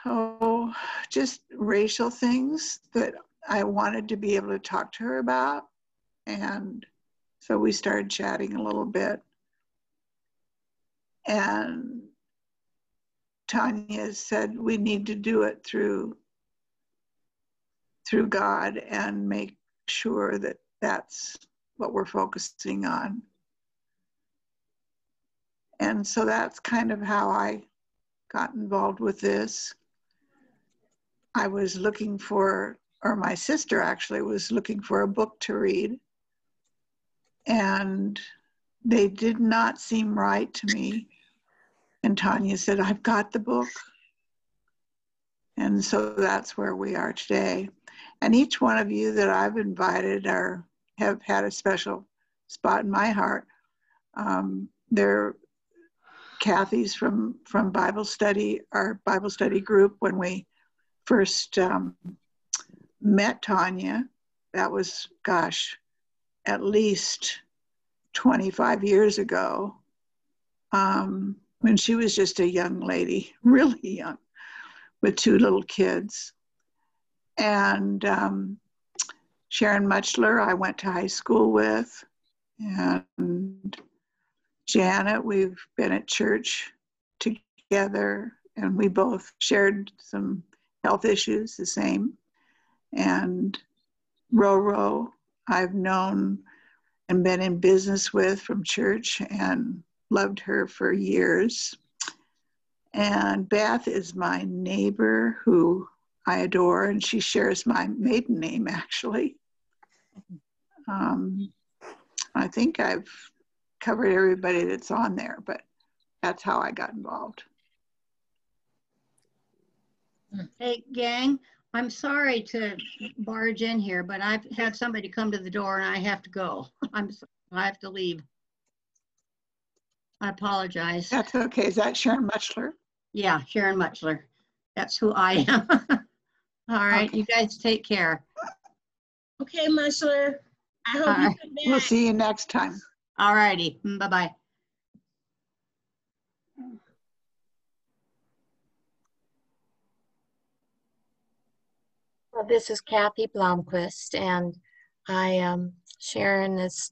[SPEAKER 6] oh, just racial things that I wanted to be able to talk to her about. And so we started chatting a little bit. And Tanya said we need to do it through through God and make sure that that's what we're focusing on. And so that's kind of how I got involved with this. I was looking for, or my sister actually was looking for a book to read. And they did not seem right to me. And Tanya said, I've got the book. And so that's where we are today. And each one of you that I've invited are have had a special spot in my heart. Um, they're Kathy's from from Bible study, our Bible study group. When we first um, met Tanya, that was gosh, at least 25 years ago, um, when she was just a young lady, really young, with two little kids. And um, Sharon Muchler, I went to high school with, and Janet, we've been at church together, and we both shared some health issues, the same. And Roro, I've known and been in business with from church and loved her for years. And Beth is my neighbor who I adore, and she shares my maiden name actually. Um, I think I've covered everybody that's on there, but that's how I got involved.
[SPEAKER 7] Hey, gang, I'm sorry to barge in here, but I've had somebody come to the door and I have to go. I'm, sorry, I have to leave. I apologize.
[SPEAKER 6] That's okay. Is that Sharon Muchler?
[SPEAKER 7] Yeah, Sharon Muchler. That's who I am. All right, you guys take care.
[SPEAKER 3] Okay, Mushler. I hope you
[SPEAKER 7] All right.
[SPEAKER 3] come
[SPEAKER 6] We'll see you next time.
[SPEAKER 7] All righty, Mm, bye-bye.
[SPEAKER 11] Well, this is Kathy Blomquist, and I um, Sharon is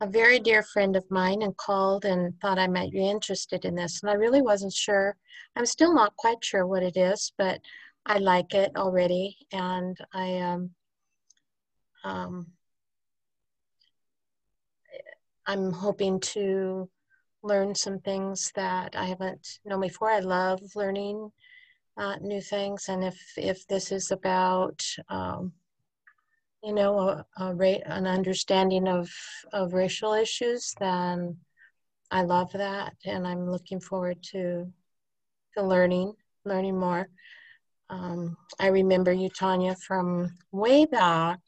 [SPEAKER 11] a very dear friend of mine and called and thought I might be interested in this. And I really wasn't sure. I'm still not quite sure what it is, but I like it already. And I um, um, I'm hoping to learn some things that I haven't known before. I love learning uh, new things, and if if this is about um, you know a, a ra- an understanding of of racial issues, then I love that, and I'm looking forward to to learning learning more. Um, I remember you, Tanya, from way back.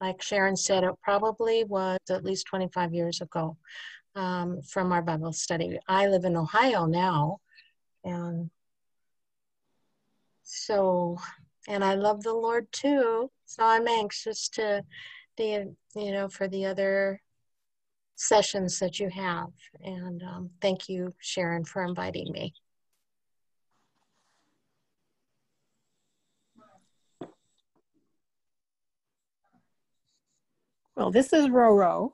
[SPEAKER 11] Like Sharon said, it probably was at least 25 years ago um, from our Bible study. I live in Ohio now, and so, and I love the Lord too. So I'm anxious to, the you know, for the other sessions that you have. And um, thank you, Sharon, for inviting me.
[SPEAKER 4] Well, this is Roro.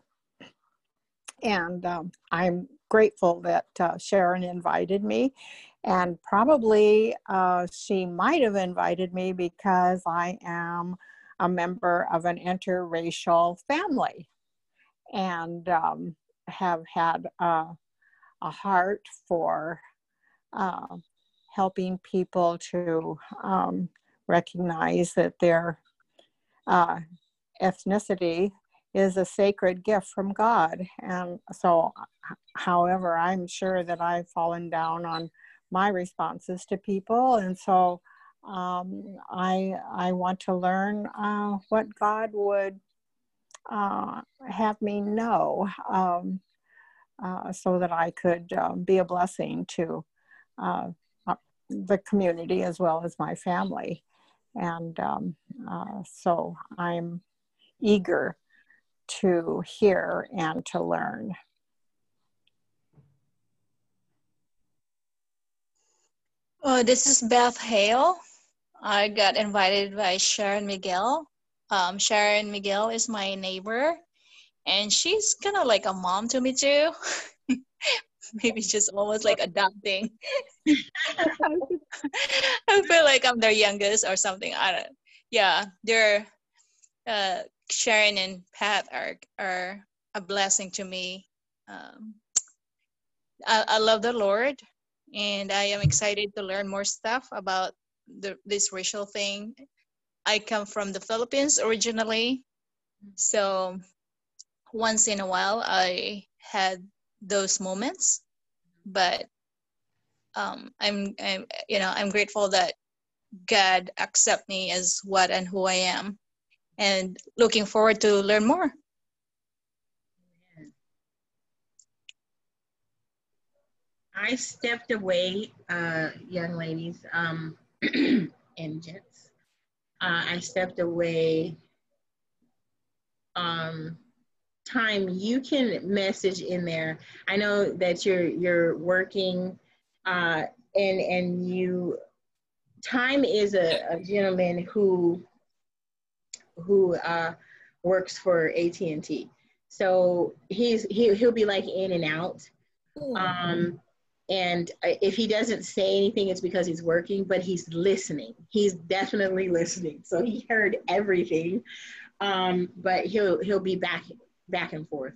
[SPEAKER 4] And um, I'm grateful that uh, Sharon invited me. And probably uh, she might have invited me because I am a member of an interracial family and um, have had a, a heart for uh, helping people to um, recognize that their uh, ethnicity is a sacred gift from God. And so, however, I'm sure that I've fallen down on my responses to people. And so um, I, I want to learn uh, what God would uh, have me know um, uh, so that I could um, be a blessing to uh, uh, the community as well as my family. And um, uh, so I'm eager to hear and to learn.
[SPEAKER 10] Oh, this is Beth Hale. I got invited by Sharon Miguel. Um, Sharon Miguel is my neighbor, and she's kind of like a mom to me too. Maybe just almost like adopting. I feel like I'm their youngest or something. I don't. Yeah, they're uh, Sharon and Pat are are a blessing to me. Um, I, I love the Lord, and I am excited to learn more stuff about the, this racial thing. I come from the Philippines originally, so once in a while I had those moments, but um, I'm, I'm, you know, I'm grateful that God accept me as what and who I am, and looking forward to learn more.
[SPEAKER 3] I stepped away, uh, young ladies um, and gents. Uh, I stepped away. Um, time you can message in there. I know that you're you're working, uh, and and you. Time is a, a gentleman who who uh, works for AT and T. So he's he he'll be like in and out. Um, and if he doesn't say anything, it's because he's working, but he's listening. He's definitely listening. So he heard everything. Um, but he'll he'll be back back and forth.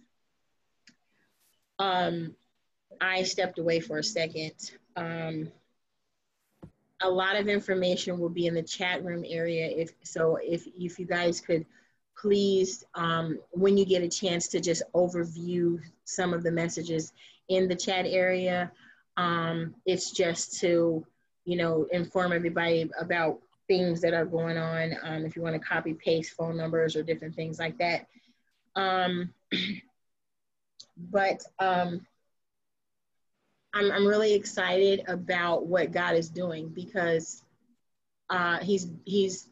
[SPEAKER 3] Um, I stepped away for a second. Um, a lot of information will be in the chat room area. If so, if if you guys could please, um, when you get a chance to just overview some of the messages in the chat area, um, it's just to you know inform everybody about things that are going on. Um, if you want to copy paste phone numbers or different things like that. Um, but um, I'm, I'm really excited about what God is doing because uh, he's he's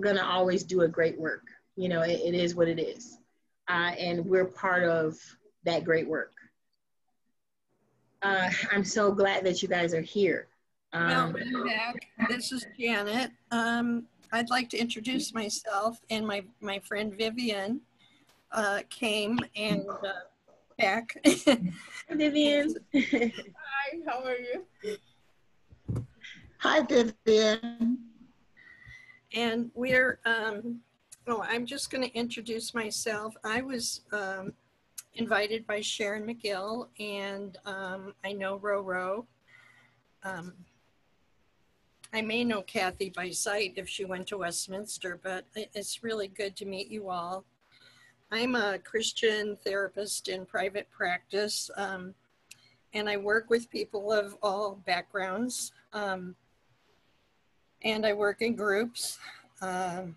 [SPEAKER 3] gonna always do a great work. You know, it, it is what it is, uh, and we're part of that great work. Uh, I'm so glad that you guys are here.
[SPEAKER 8] Well,
[SPEAKER 3] Um,
[SPEAKER 8] I'm back. This is Janet. Um, I'd like to introduce myself and my, my friend Vivian. uh, came and uh, back.
[SPEAKER 3] Vivian.
[SPEAKER 8] Hi, how are you?
[SPEAKER 6] Hi, Vivian.
[SPEAKER 8] And we're, um, oh, I'm just going to introduce myself. I was um, invited by Sharon McGill, and um, I know Roro. Um, I may know Kathy by sight if she went to Westminster, but it's really good to meet you all. I'm a Christian therapist in private practice, um, and I work with people of all backgrounds. Um, and I work in groups. Um,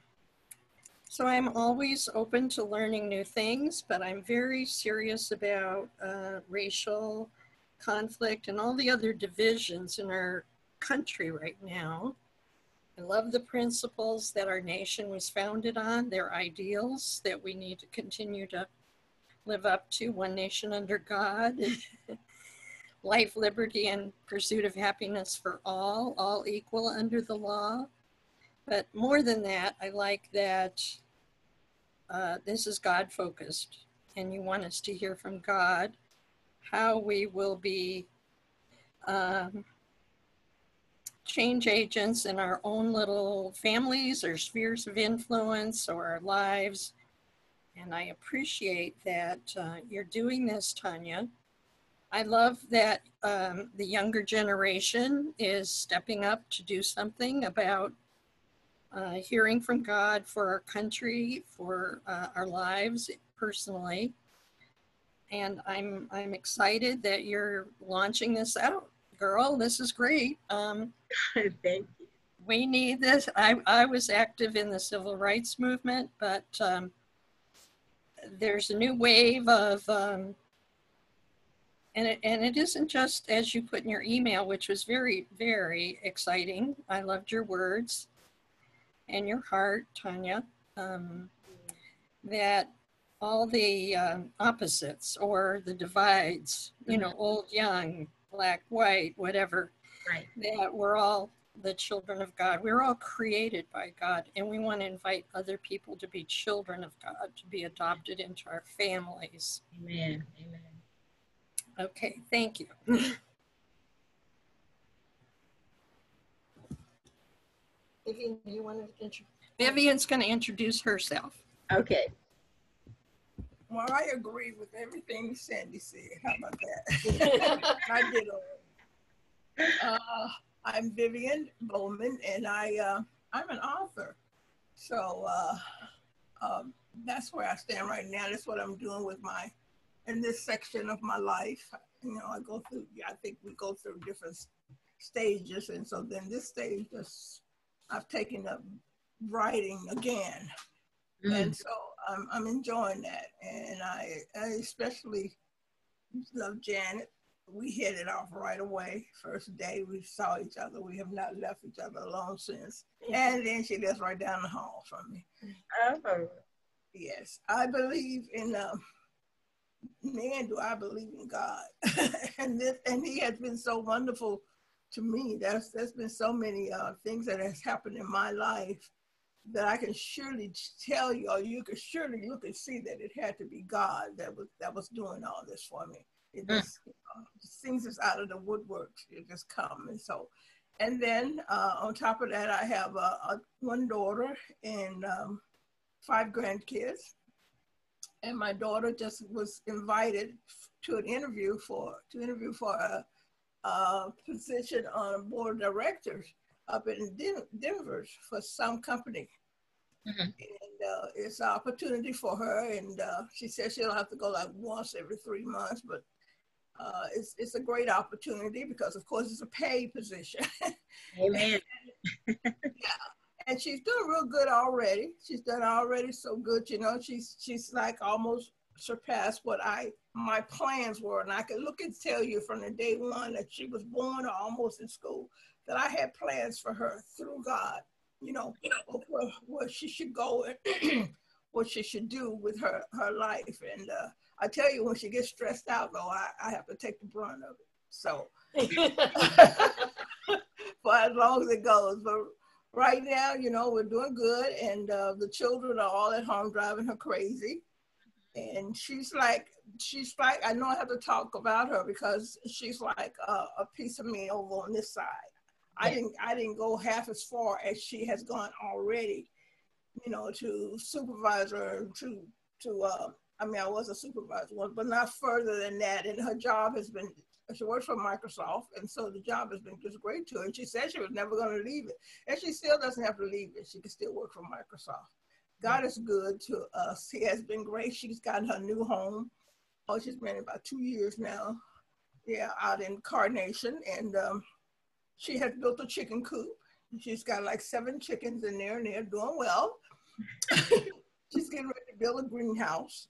[SPEAKER 8] so I'm always open to learning new things, but I'm very serious about uh, racial conflict and all the other divisions in our country right now. I love the principles that our nation was founded on, their ideals that we need to continue to live up to one nation under God. Life, liberty, and pursuit of happiness for all, all equal under the law. But more than that, I like that uh, this is God focused, and you want us to hear from God how we will be um, change agents in our own little families or spheres of influence or our lives. And I appreciate that uh, you're doing this, Tanya. I love that um, the younger generation is stepping up to do something about uh, hearing from God for our country, for uh, our lives personally. And I'm I'm excited that you're launching this out, girl. This is great. Um,
[SPEAKER 3] Thank you.
[SPEAKER 8] We need this. I, I was active in the civil rights movement, but um, there's a new wave of um, and it, and it isn't just as you put in your email, which was very, very exciting. I loved your words and your heart, Tanya, um, that all the um, opposites or the divides, you know, old, young, black, white, whatever,
[SPEAKER 3] Right.
[SPEAKER 8] that we're all the children of God. We're all created by God, and we want to invite other people to be children of God, to be adopted into our families.
[SPEAKER 3] Amen. Amen.
[SPEAKER 8] Okay, thank you. Vivian, do you want to intro- Vivian's going to introduce herself.
[SPEAKER 3] Okay.
[SPEAKER 12] Well, I agree with everything Sandy said. How about that? I did. Uh, I'm Vivian Bowman, and I uh, I'm an author. So uh, um, that's where I stand right now. That's what I'm doing with my in this section of my life. You know, I go through. I think we go through different stages, and so then this stage, just I've taken up writing again. And so I'm, I'm enjoying that. And I, I especially love janet. We hit it off right away. First day we saw each other. We have not left each other alone since. And then she lives right down the hall from me.
[SPEAKER 3] Oh.
[SPEAKER 12] yes. I believe in um man do i believe in god. And this and he has been so wonderful to me there's there's been so many uh, things that has happened in my life that I can surely tell you, or you can surely look and see that it had to be God that was that was doing all this for me. It just you know, just things is out of the woodwork. It just come and so, and then uh, on top of that, I have uh, a, one daughter and um, five grandkids, and my daughter just was invited to an interview for to interview for a, a position on a board of directors up in Den- Denver for some company. And uh, it's an opportunity for her, and uh, she says she'll have to go like once every three months, but uh, it's it's a great opportunity because, of course, it's a paid position.
[SPEAKER 3] Amen.
[SPEAKER 12] Yeah, and she's doing real good already. She's done already so good, you know. She's she's like almost surpassed what I my plans were, and I can look and tell you from the day one that she was born or almost in school that I had plans for her through God, you know, where, where she should go and what she should do with her her life. And uh, I tell you, when she gets stressed out, though, I, I have to take the brunt of it. So for as long as it goes. But right now, you know, we're doing good, and uh, the children are all at home driving her crazy. And she's like she's like I know I have to talk about her because she's like a, a piece of me over on this side. I didn't I didn't go half as far as she has gone already, you know, to supervisor to to uh I mean I was a supervisor once, but not further than that. And her job has been she works for Microsoft, and so the job has been just great to her. And she said she was never going to leave it, and she still doesn't have to leave it. She can still work for Microsoft. God is good to us. He has been great. She's gotten her new home. Oh, she's been about two years now. Yeah, out in Carnation, and um, she has built a chicken coop. She's got like seven chickens in there, and they're doing well. she's getting ready to build a greenhouse,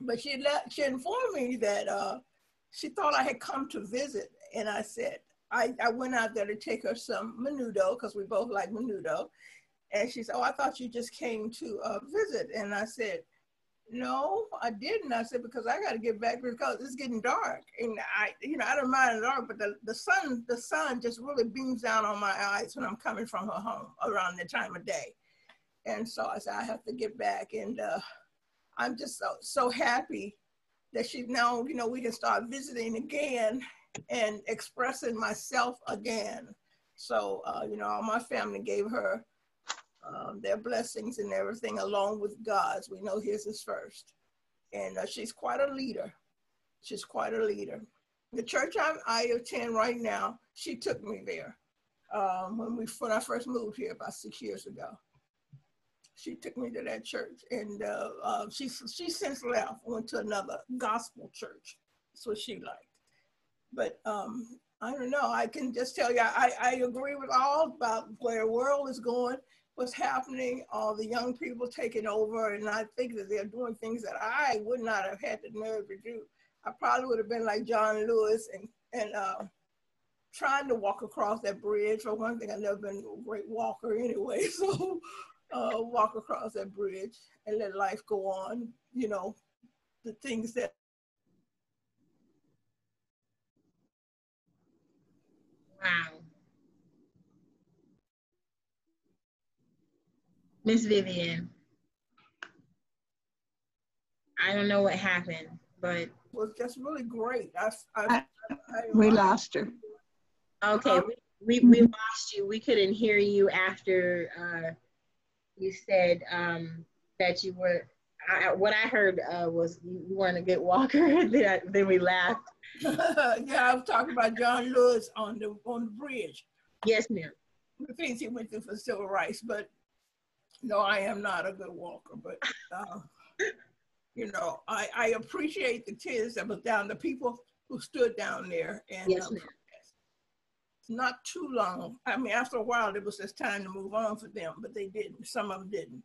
[SPEAKER 12] but she let she informed me that uh, she thought I had come to visit, and I said I, I went out there to take her some menudo because we both like menudo, and she said, "Oh, I thought you just came to uh, visit," and I said. No, I didn't. I said because I got to get back because it's getting dark, and I, you know, I don't mind the dark, but the, the sun, the sun just really beams down on my eyes when I'm coming from her home around the time of day, and so I said I have to get back, and uh, I'm just so so happy that she now, you know, we can start visiting again and expressing myself again. So, uh, you know, all my family gave her um, their blessings and everything along with God's. We know his is first. And uh, she's quite a leader. She's quite a leader. The church I, I attend right now, she took me there um, when we when I first moved here about six years ago. She took me to that church, and uh, uh, she she since left, went to another gospel church. That's what she liked. But um, I don't know. I can just tell you, I, I agree with all about where the world is going, what's happening, all the young people taking over, and I think that they're doing things that I would not have had the nerve to do. I probably would have been like John Lewis and and uh, trying to walk across that bridge. For one thing, I've never been a great walker anyway, so uh, walk across that bridge and let life go on. You know, the things that
[SPEAKER 3] Wow. Miss Vivian. I don't know what happened, but
[SPEAKER 12] was just really great. I, I, I,
[SPEAKER 6] We lost her.
[SPEAKER 3] okay, we, we, we lost you. We couldn't hear you after uh, you said um, that you were. I, what I heard uh, was you weren't a good walker. then, I- then we laughed.
[SPEAKER 12] yeah, I was talking about John Lewis on the on the bridge.
[SPEAKER 3] Yes, ma'am.
[SPEAKER 12] The things he went through for civil rights, but no, I am not a good walker. But uh, you know, I, I appreciate the tears that was down, the people who stood down there, and
[SPEAKER 3] Yes,
[SPEAKER 12] um, not too long. I mean, after a while, it was just time to move on for them, but they didn't. Some of them didn't.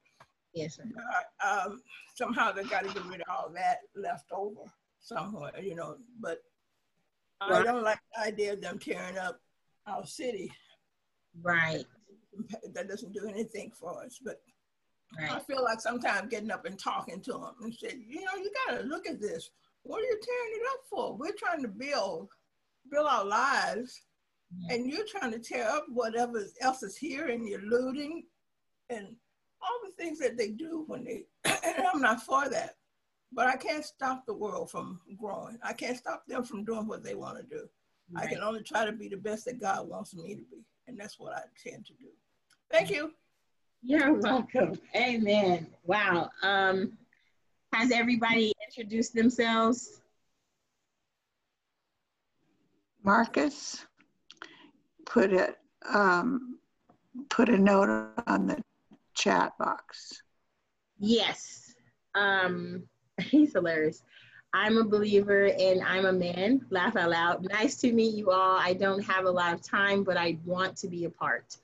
[SPEAKER 3] Yes.
[SPEAKER 12] Uh, um, somehow they got to get rid of all that left over somewhere, you know. But I don't like the idea of them tearing up our city.
[SPEAKER 3] Right.
[SPEAKER 12] That doesn't do anything for us. But I feel like sometimes getting up and talking to them and say, you know, you got to look at this. What are you tearing it up for? We're trying to build, build our lives, and you're trying to tear up whatever else is here, and you're looting, and all the things that they do when they. and I'm not for that, but I can't stop the world from growing. I can't stop them from doing what they want to do. I can only try to be the best that God wants me to be, and that's what I intend to do. Thank you.
[SPEAKER 3] You're welcome. Amen. Wow. Um, has everybody introduced themselves?
[SPEAKER 6] Marcus, put it, um, put a note on the chat box.
[SPEAKER 3] Yes. Um, he's hilarious. I'm a believer and I'm a man. Laugh out loud. Nice to meet you all. I don't have a lot of time, but I want to be a part.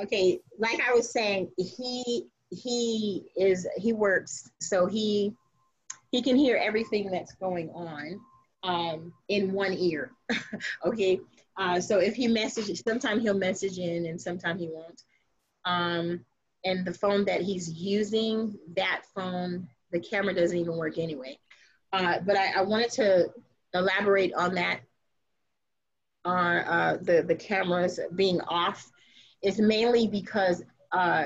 [SPEAKER 3] Okay, like I was saying, he he is he works, so he he can hear everything that's going on um, in one ear. okay, uh, so if he messages, sometimes he'll message in and sometimes he won't. Um, and the phone that he's using, that phone, the camera doesn't even work anyway. Uh, but I, I wanted to elaborate on that, on uh, the, the cameras being off. It's mainly because uh,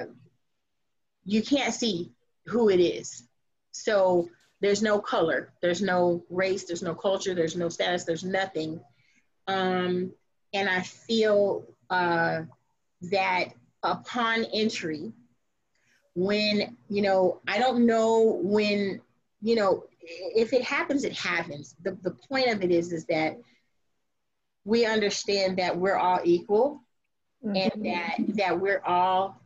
[SPEAKER 3] you can't see who it is. So there's no color, there's no race, there's no culture, there's no status, there's nothing. Um, and I feel uh, that upon entry, when, you know, I don't know when, you know, if it happens, it happens. The, the point of it is, is that we understand that we're all equal and that, that we're all,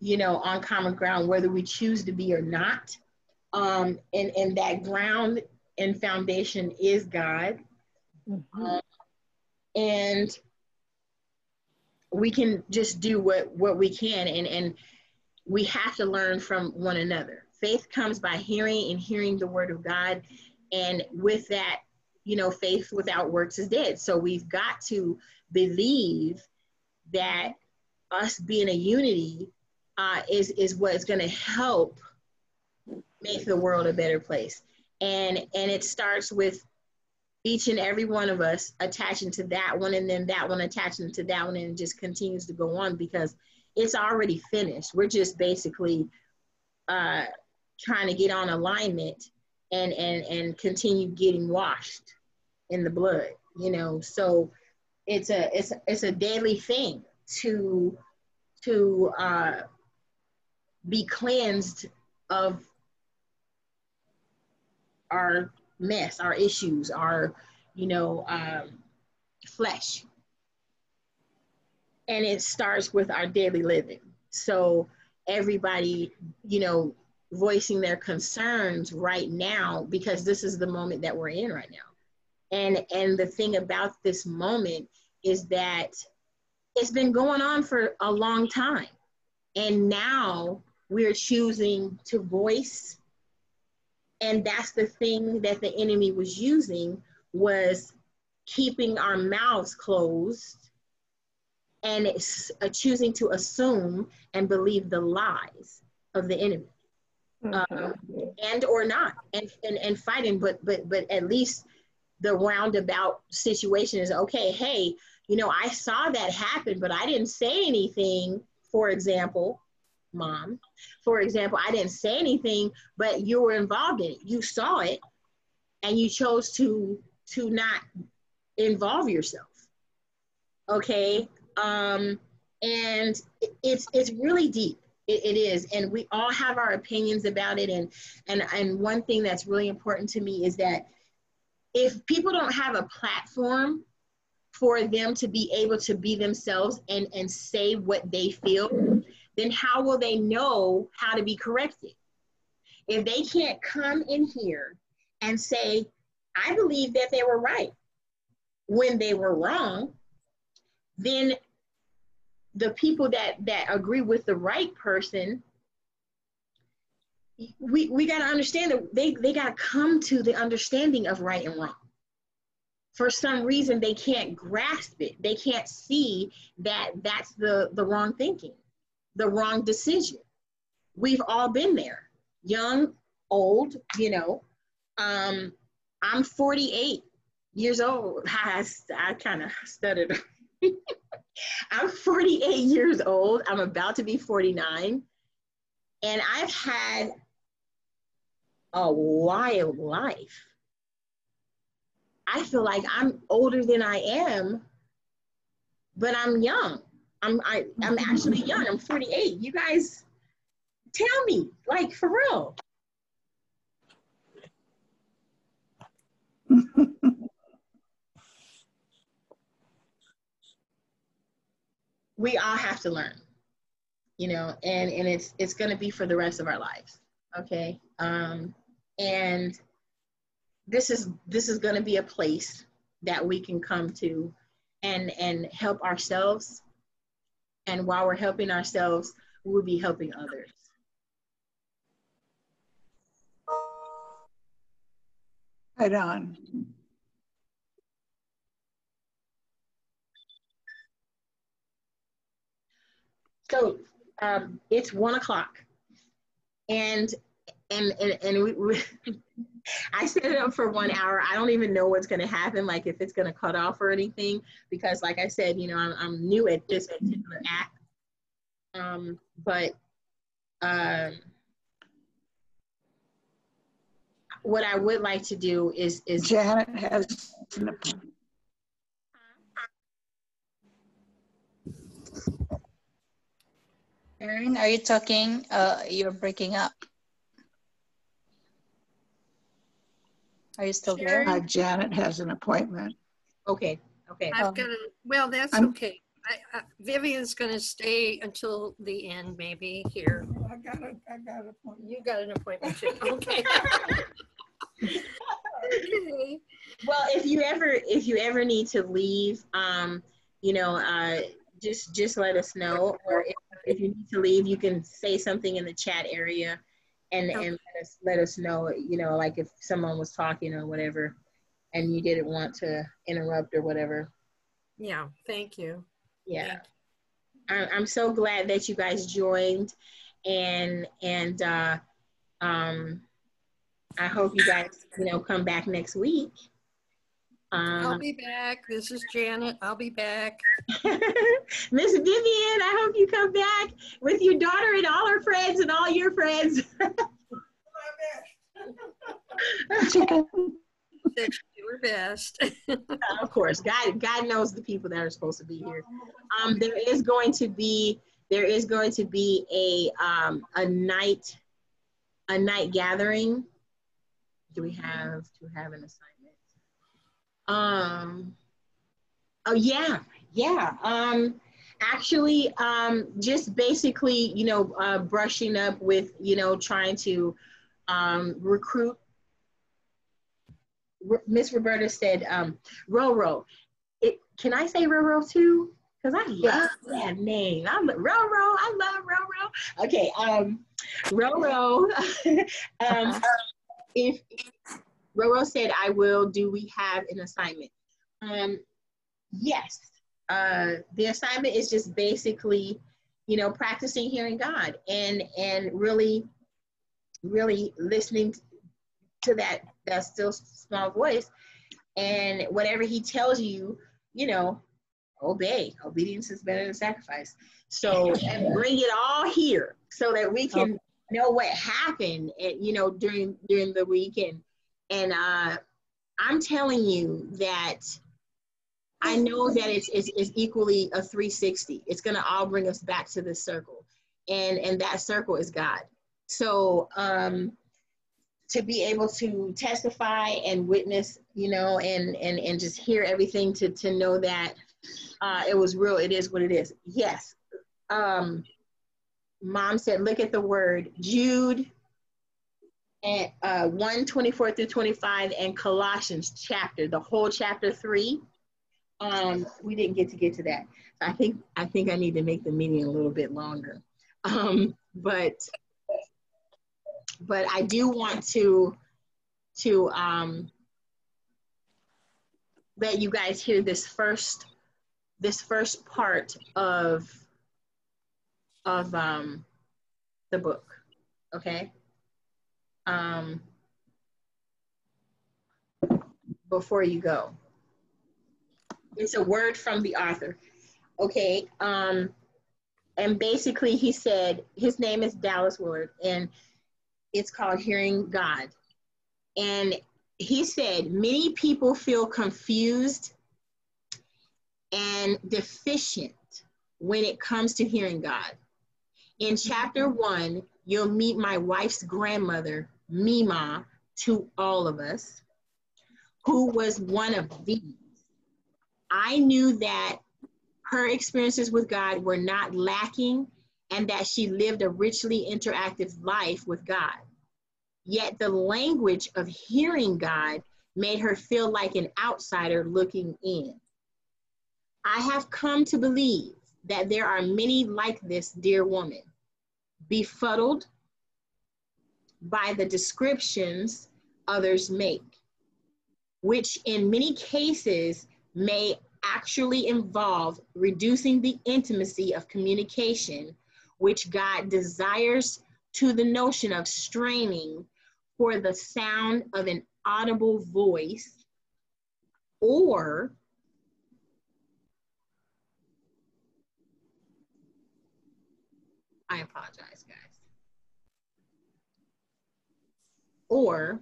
[SPEAKER 3] you know, on common ground, whether we choose to be or not. Um, and, and that ground and foundation is God. Um, and we can just do what what we can and and we have to learn from one another faith comes by hearing and hearing the word of god and with that you know faith without works is dead so we've got to believe that us being a unity uh, is is what's going to help make the world a better place. And and it starts with each and every one of us attaching to that one and then that one attaching to that one and it just continues to go on because it's already finished. We're just basically uh, trying to get on alignment and and and continue getting washed in the blood you know? So it's a it's it's a daily thing to to uh, be cleansed of our mess, our issues, our, you know, um, flesh. And it starts with our daily living. So everybody, you know, voicing their concerns right now because this is the moment that we're in right now. And and the thing about this moment is that it's been going on for a long time. And now we're choosing to voice. And that's the thing that the enemy was using was keeping our mouths closed and it's, uh, choosing to assume and believe the lies of the enemy. Um, and or not and, and and fighting but but but at least the roundabout situation is okay hey you know i saw that happen but i didn't say anything for example mom for example i didn't say anything but you were involved in it. You saw it and you chose to to not involve yourself okay? Um and it's it's really deep. It, it is and we all have our opinions about it and and and one thing that's really important to me is that if people don't have a platform for them to be able to be themselves and and say what they feel then how will they know how to be corrected? If they can't come in here and say i believe that they were right when they were wrong then the people that that agree with the right person we we got to understand that they they got to come to the understanding of right and wrong. For some reason they can't grasp it. They can't see that that's the the wrong thinking the wrong decision. We've all been there. Young old you know um i'm 48 years old. I, I kind of stuttered. I'm 48 years old. I'm about to be 49 and i've had a wild life I feel like I'm older than I am, but I'm young. I'm I, I'm actually young. I'm 48. You guys tell me, like for real. we all have to learn, you know, and and it's it's gonna be for the rest of our lives. Okay. Um, and this is this is going to be a place that we can come to and and help ourselves. And while we're helping ourselves we'll be helping others.
[SPEAKER 6] Right on.
[SPEAKER 3] so um, it's one o'clock. And and and, and we, we I set it up for one hour. I don't even know what's going to happen, like if it's going to cut off or anything, because like I said, you know, I'm, I'm new at this particular app. Um, but um, what I would like to do is is
[SPEAKER 6] Janet has an appointment.
[SPEAKER 10] Erin, are you talking? Uh, you're breaking up. Are you still there?
[SPEAKER 6] Uh, Janet has an appointment.
[SPEAKER 3] Okay, okay.
[SPEAKER 8] I've got to, well, that's
[SPEAKER 6] I'm-
[SPEAKER 8] okay. I, I, Vivian's going to stay until the end, maybe here.
[SPEAKER 12] I got a, I got a point.
[SPEAKER 8] You got an appointment too. Okay. Okay.
[SPEAKER 3] Well, if you ever if you ever need to leave, um, you know, uh, just just let us know. Or if, if you need to leave, you can say something in the chat area, and and let us let us know. You know, like if someone was talking or whatever, and you didn't want to interrupt or whatever.
[SPEAKER 8] Yeah, thank you.
[SPEAKER 3] Yeah. I- I'm so glad that you guys joined, and and uh, um, I hope you guys you know come back next week.
[SPEAKER 8] I'll
[SPEAKER 3] Um,
[SPEAKER 8] be back. This is Janet. I'll be back.
[SPEAKER 3] Miss Vivian, I hope you come back with your daughter and all her friends and all your friends.
[SPEAKER 8] Do her best.
[SPEAKER 3] of course, God, God knows the people that are supposed to be here. Um, there is going to be there is going to be a um, a night a night gathering. Do we have to have an assignment? Um. Oh yeah, yeah. Um, actually, um, just basically, you know, uh, brushing up with, you know, trying to um, recruit. Miss Roberta said, um, Roro. It can I say Roro too? Because I love that name. I'm Roro. I love Roro. Okay, um, Roro. um, if Roro said, I will. Do we have an assignment? Um, yes. Uh, the assignment is just basically, you know, practicing hearing God and and really, really listening to that that still small voice, and whatever He tells you, you know, obey. Obedience is better than sacrifice. So and bring it all here so that we can know what happened, eh, you know, during during the week and and uh, I'm telling you that I know that it's, it's, it's equally a 360. It's going to all bring us back to this circle. And, and that circle is God. So um, to be able to testify and witness, you know, and, and, and just hear everything to, to know that uh, it was real, it is what it is. Yes. Um, Mom said, look at the word Jude and uh, 1 24 through 25 and Colossians chapter, the whole chapter 3 um, we didn't get to get to that. I think I think I need to make the meeting a little bit longer. Um, but but I do want to to um, let you guys hear this first this first part of of um, the book. Okay. Um, before you go. It's a word from the author. Okay um and basically he said his name is dallas willard and it's called hearing god. And he said many people feel confused and deficient when it comes to hearing god. In chapter one you'll meet my wife's grandmother mima to all of us who was one of these I knew that her experiences with God were not lacking and that she lived a richly interactive life with God. Yet the language of hearing God made her feel like an outsider looking in. I have come to believe that there are many like this dear woman, befuddled by the descriptions others make, which in many cases may actually involve reducing the intimacy of communication, which God desires to the notion of straining for the sound of an audible voice or I apologize, guys. Or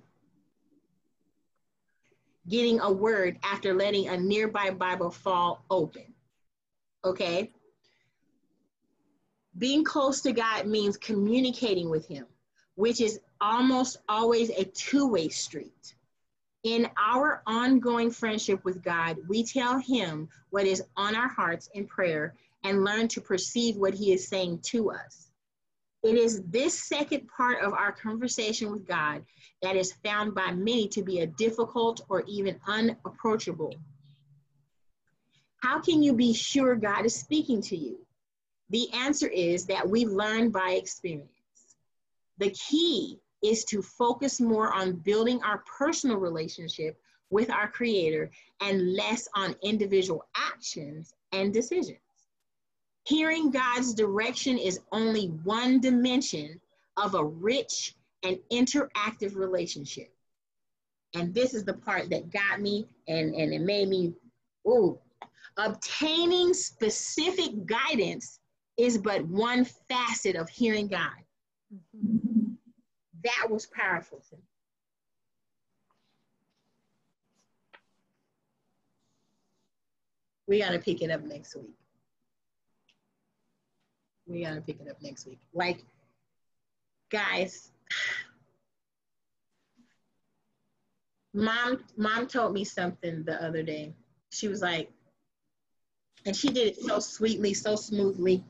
[SPEAKER 3] getting a word after letting a nearby Bible fall open. Okay? Being close to God means communicating with Him, which is almost always a two way street. In our ongoing friendship with God, we tell Him what is on our hearts in prayer and learn to perceive what He is saying to us. It is this second part of our conversation with God that is found by many to be a difficult or even unapproachable. How can you be sure God is speaking to you? The answer is that we learn by experience. The key is to focus more on building our personal relationship with our Creator and less on individual actions and decisions. Hearing God's direction is only one dimension of a rich and interactive relationship. And this is the part that got me and, and it made me, ooh, obtaining specific guidance is but one facet of hearing God. That was powerful. We got to pick it up next week. We got to pick it up next week. Like, guys, mom mom told me something the other day. She was like, and she did it so sweetly, so smoothly.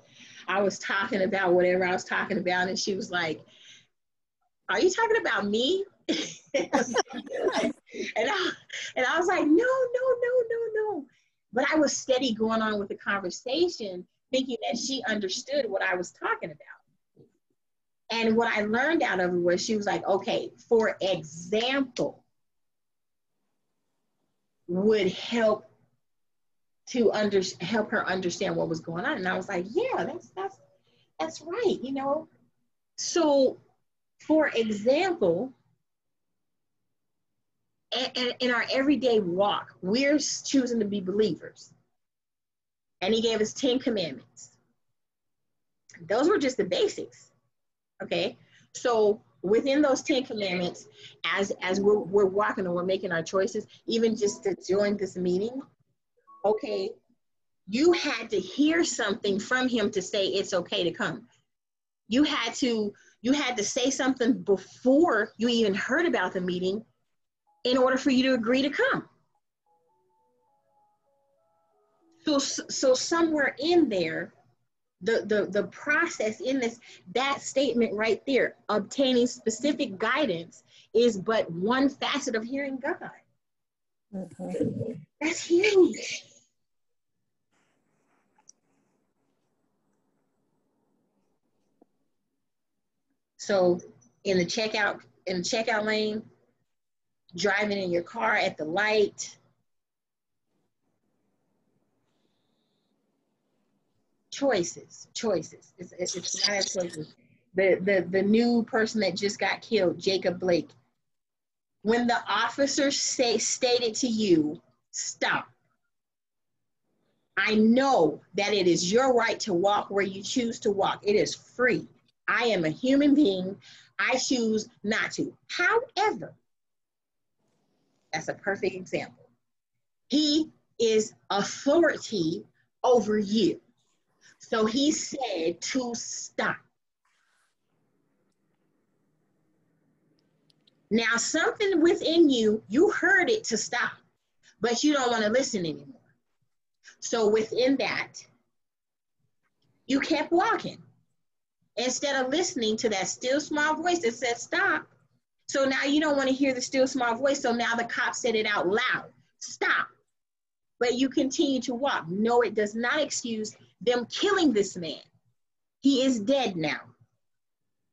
[SPEAKER 3] I was talking about whatever I was talking about, and she was like, Are you talking about me? and, I, and I was like, No, no, no, no, no. But I was steady going on with the conversation, thinking that she understood what I was talking about. And what I learned out of it was she was like, Okay, for example, would help to under help her understand what was going on. And i was like yeah that's that's that's right you know? So for example in, in our everyday walk we're choosing to be believers and he gave us 10 commandments those were just the basics okay so within those 10 commandments as as we're, we're walking and we're making our choices even just to join this meeting okay, you had to hear something from him to say it's okay to come. You had to you had to say something before you even heard about the meeting in order for you to agree to come. So so somewhere in there the, the, the process in this, that statement right there, obtaining specific guidance is but one facet of hearing God. Mm-hmm. That's huge. So in the checkout, in the checkout lane, driving in your car at the light, choices, choices. It's, it's, it's not choices. The, the, the new person that just got killed, Jacob Blake, when the officer say, stated to you, stop. I know that it is your right to walk where you choose to walk. It is free. I am a human being. I choose not to. However, that's a perfect example. He is authority over you. So he said to stop. Now, something within you, you heard it to stop, but you don't want to listen anymore. So within that, you kept walking instead of listening to that still small voice that said stop. So now you don't want to hear the still small voice. So now the cop said it out loud stop. But you continue to walk. No, it does not excuse them killing this man. He is dead now.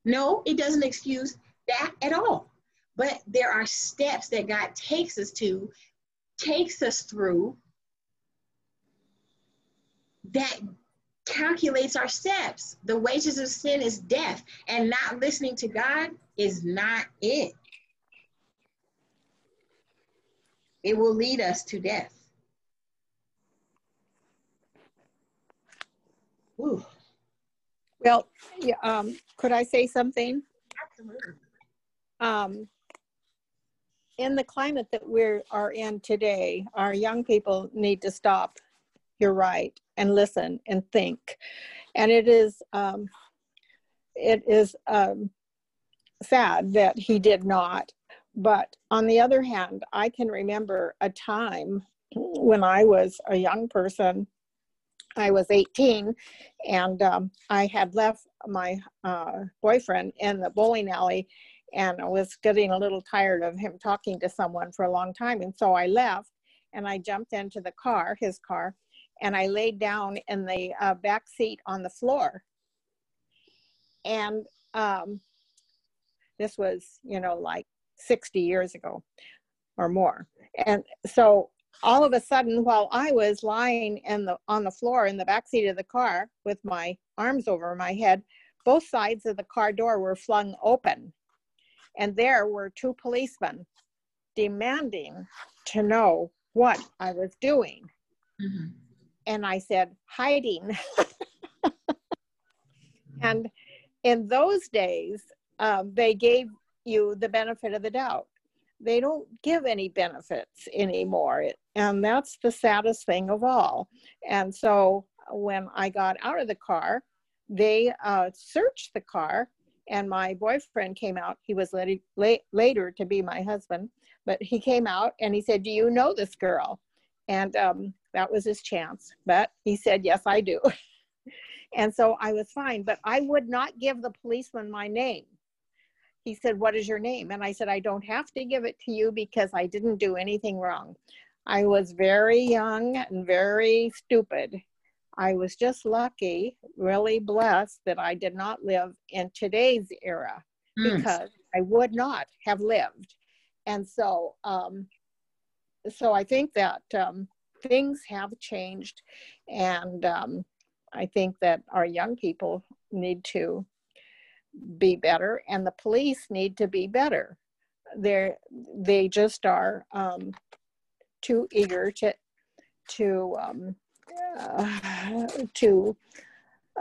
[SPEAKER 3] No, it doesn't excuse that at all. But there are steps that God takes us to, takes us through that calculates our steps. The wages of sin is death, and not listening to God is not it. It will lead us to death. Ooh.
[SPEAKER 4] Well, yeah, um, could I say something?
[SPEAKER 3] Absolutely.
[SPEAKER 4] Um, in the climate that we are in today, our young people need to stop. You're right, and listen and think. And it is, um, it is um, sad that he did not. But on the other hand, I can remember a time when I was a young person. I was 18, and um, I had left my uh, boyfriend in the bowling alley, and I was getting a little tired of him talking to someone for a long time. And so I left, and I jumped into the car, his car, and I laid down in the uh, back seat on the floor. And um, this was, you know, like 60 years ago or more. And so all of a sudden, while I was lying in the on the floor in the back seat of the car with my arms over my head, both sides of the car door were flung open. And there were two policemen demanding to know what I was doing. And I said, hiding. and in those days, um, they gave you the benefit of the doubt. They don't give any benefits anymore. It- And that's the saddest thing of all. And so when I got out of the car, they uh, searched the car, and my boyfriend came out. He was later, late, later to be my husband, but he came out and he said, Do you know this girl? And um, that was his chance. But he said, Yes, I do. and so I was fine, but I would not give the policeman my name he said, What is your name? And I said, I don't have to give it to you because I didn't do anything wrong. I was very young and very stupid. I was just lucky, really blessed that I did not live in today's era
[SPEAKER 13] Mm.
[SPEAKER 4] because I would not have lived. And so, um, so I think that um, things have changed, and um, I think that our young people need to be better and the police need to be better they're they just are um, too eager to to um, uh, to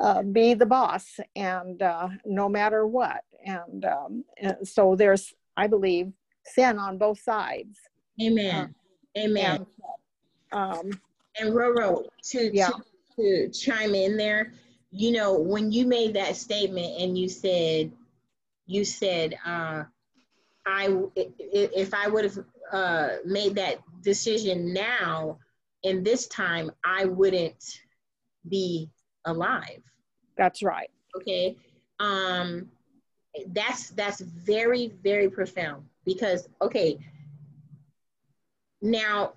[SPEAKER 4] uh, be the boss and uh, no matter what and, um, and so there's i believe sin on both sides
[SPEAKER 3] Amen. Amen.
[SPEAKER 4] um,
[SPEAKER 3] And Roro, to,
[SPEAKER 4] Yeah.
[SPEAKER 3] to, to chime in there, you know, when you made that statement and you said, you said, uh, i- if I would have uh, made that decision now in this time, I wouldn't be alive.
[SPEAKER 4] that's right
[SPEAKER 3] Okay. Um, that's that's very very profound because okay. Now,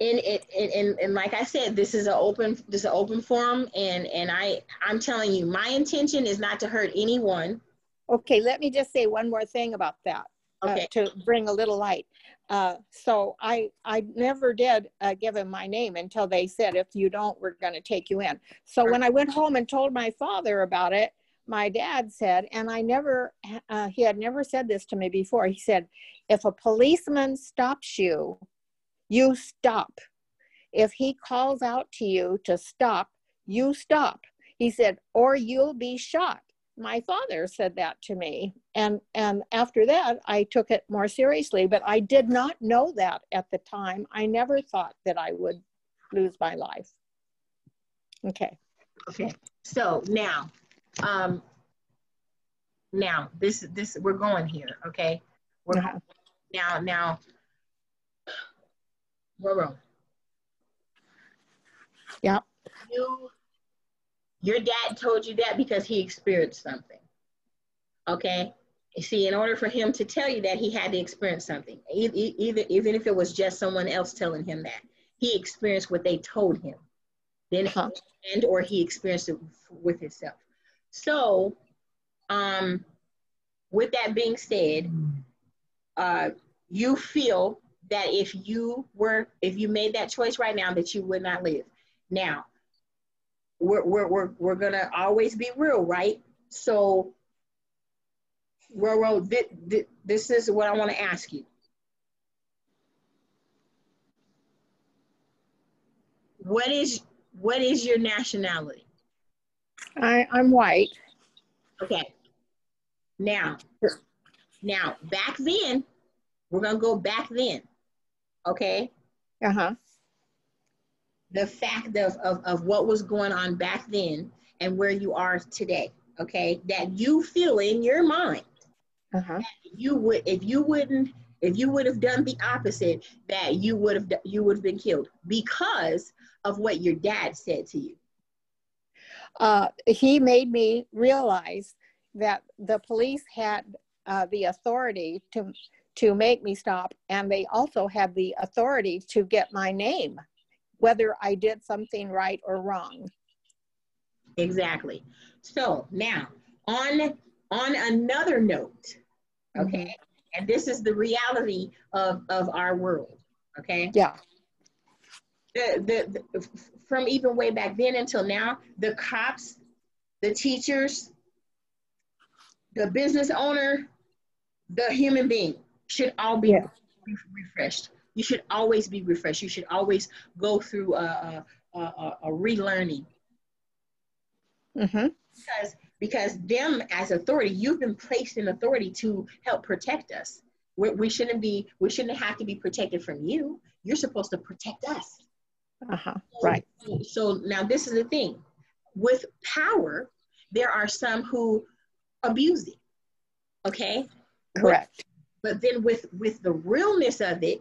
[SPEAKER 3] in it and, and, and like I said, this is an open this is an open forum, and and I I'm telling you, my intention is not to hurt anyone.
[SPEAKER 4] Okay, let me just say one more thing about that uh, to bring a little light. Uh, so I I never did uh, give him my name until they said if you don't, we're going to take you in. So when I went home and told my father about it, my dad said, and I never uh, he had never said this to me before. He said, if a policeman stops you, you stop. If he calls out to you to stop, you stop. He said, or you'll be shot. My father said that to me. And, and after that, I took it more seriously, but I did not know that at the time. I never thought that I would lose my life. Okay.
[SPEAKER 3] Okay. So now, um, now this this we're going here. Okay. We're
[SPEAKER 4] Uh-huh.
[SPEAKER 3] now now. Roro,
[SPEAKER 4] Yep.
[SPEAKER 3] you your dad told you that because he experienced something okay? You see in order for him to tell you that he had to experience something. E- e- either even if it was just someone else telling him that he experienced what they told him. Then and or he experienced it with himself. So um with that being said uh you feel that if you were if you made that choice right now that you would not live. Now we're we're we're, we're gonna always be real right so Roro, thi- thi- this is what I want to ask you. What is what is your nationality?
[SPEAKER 4] I, I'm white.
[SPEAKER 3] Okay. Now, now back then, We're gonna go back then. Okay.
[SPEAKER 4] Uh-huh.
[SPEAKER 3] The fact of, of, of what was going on back then and where you are today. Okay. That you feel in your mind
[SPEAKER 4] Uh-huh.
[SPEAKER 3] you would if you wouldn't if you would have done the opposite that you would have you would have been killed because of what your dad said to you
[SPEAKER 4] Uh, he made me realize that the police had uh, the authority to to make me stop, and they also had the authority to get my name, whether I did something right or wrong.
[SPEAKER 3] exactly so now on on another note mm-hmm. okay and this is the reality of of our world okay
[SPEAKER 4] Yeah.
[SPEAKER 3] the, the, the from even way back then until now the cops the teachers the business owner the human being should all be
[SPEAKER 4] Yeah.
[SPEAKER 3] refreshed you should always be refreshed you should always go through a, a, a, a relearning
[SPEAKER 4] Mm-hmm.
[SPEAKER 3] because because them as authority you've been placed in authority to help protect us we, we shouldn't be we shouldn't have to be protected from you you're supposed to protect us
[SPEAKER 4] Uh-huh. Right.
[SPEAKER 3] so now this is the thing with power there are some who abuse it okay
[SPEAKER 4] Correct.
[SPEAKER 3] but then with with the realness of it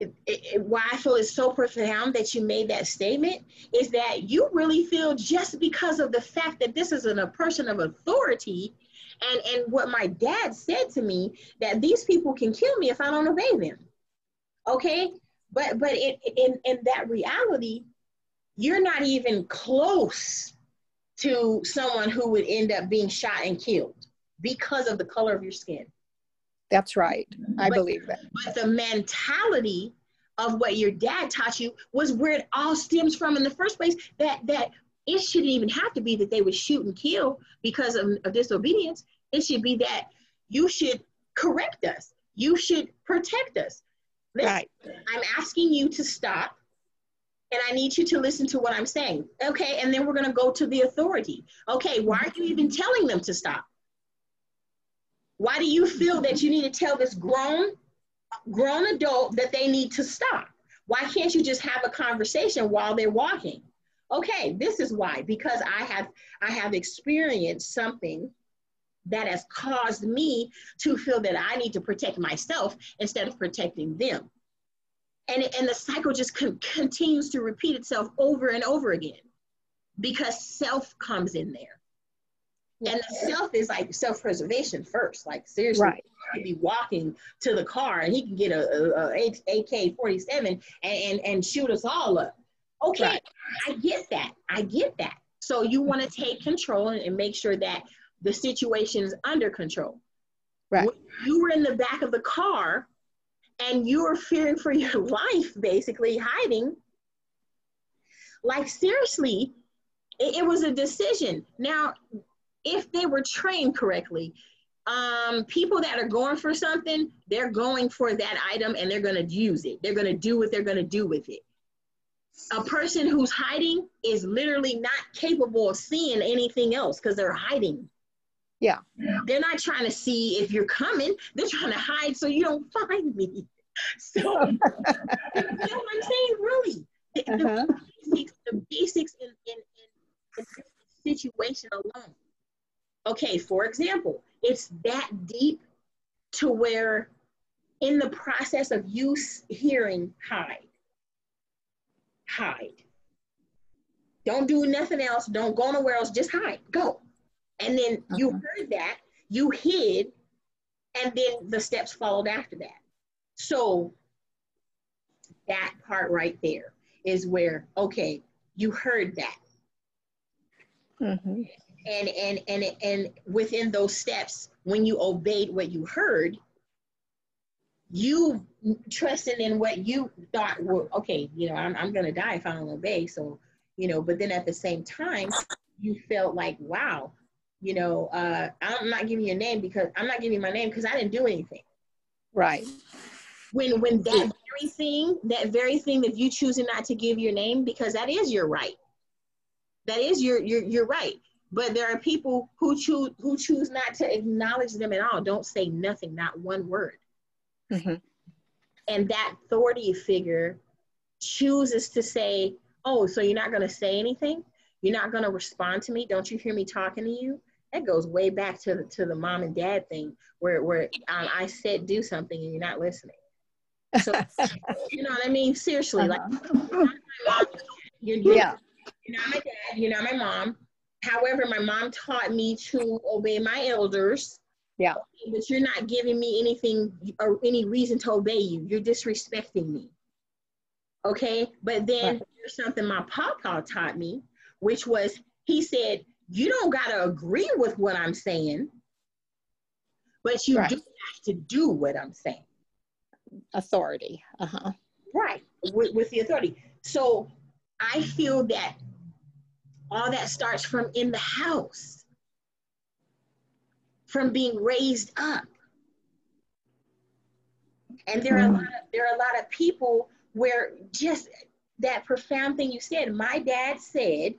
[SPEAKER 3] it, it, why I feel it's so profound that you made that statement is that you really feel just because of the fact that this is an, a person of authority and and what my dad said to me that these people can kill me if I don't obey them. Okay, but but in, in that reality, you're not even close to someone who would end up being shot and killed because of the color of your skin.
[SPEAKER 4] That's right. Mm-hmm. I
[SPEAKER 3] But-
[SPEAKER 4] believe that.
[SPEAKER 3] But the mentality of what your dad taught you was where it all stems from in the first place. That that it shouldn't even have to be that they would shoot and kill because of, of disobedience. It should be that you should correct us. You should protect us. Listen,
[SPEAKER 4] Right.
[SPEAKER 3] I'm asking you to stop and I need you to listen to what I'm saying. Okay, and then we're going to go to the authority. Okay, why are you even telling them to stop? Why do you feel that you need to tell this grown grown adult that they need to stop? Why can't you just have a conversation while they're walking? Okay, this is why because I have I have experienced something that has caused me to feel that I need to protect myself instead of protecting them. And, and the cycle just con- continues to repeat itself over and over again because self comes in there. And the self is like self preservation first. Like, seriously,
[SPEAKER 4] Right.
[SPEAKER 3] he could be walking to the car and he can get a, AK 47 and, and, and shoot us all up. Okay,
[SPEAKER 4] Right.
[SPEAKER 3] I get that. I get that. So you want to mm-hmm. take control and, and make sure that the situation is under control.
[SPEAKER 4] Right.
[SPEAKER 3] When you were in the back of the car and you were fearing for your life, basically hiding. Like seriously, it, it was a decision. Now, if they were trained correctly, um, people that are going for something, they're going for that item and they're going to use it. They're going to do what they're going to do with it. A person who's hiding is literally not capable of seeing anything else because they're hiding.
[SPEAKER 4] Yeah.
[SPEAKER 3] They're not trying to see if you're coming. They're trying to hide so you don't find me. So, you know what I'm saying? Really, the, the
[SPEAKER 4] Uh-huh.
[SPEAKER 3] basics, the basics in, in, in, in situation alone. Okay, for example, it's that deep to where, in the process of you hearing hide, hide. Don't do nothing else. Don't go nowhere else. Just hide. Go. And then you heard that, you hid, and then the steps followed after that. So that part right there is where, okay, you heard that.
[SPEAKER 4] Mm-hmm.
[SPEAKER 3] And and and and within those steps, when you obeyed what you heard, you trusted in what you thought were okay, you know, I'm I'm gonna die if I don't obey. So, you know, but then at the same time, you felt like, wow, you know, uh, I'm not giving you a name because I'm not giving you my name because I didn't do anything.
[SPEAKER 4] Right.
[SPEAKER 3] When when that very thing, that very thing that you choosing not to give your name because that is your right. That is your your your right. But there are people who choose who choose not to acknowledge them at all. Don't say nothing, not one word.
[SPEAKER 4] Mhm.
[SPEAKER 3] And that authority figure chooses to say, "Oh, so you're not going to say anything? You're not going to respond to me? Don't you hear me talking to you?" That goes way back to the, to the mom and dad thing, where where um, I said do something and you're not listening. So you know what I mean? Seriously, like you're, you're,
[SPEAKER 4] Yeah.
[SPEAKER 3] you're not my dad, you're not my mom. However, my mom taught me to obey my elders.
[SPEAKER 4] Yeah.
[SPEAKER 3] But you're not giving me anything or any reason to obey you. You're disrespecting me. Okay. But then there's something my papa taught me, which was he said, You don't got to agree with what I'm saying, but you
[SPEAKER 4] Right.
[SPEAKER 3] do have to do what I'm saying.
[SPEAKER 4] Authority. Uh-huh.
[SPEAKER 3] Right, with, with the authority. So I feel that all that starts from in the house, from being raised up. And there are a lot of, there are a lot of people where just that profound thing you said. My dad said,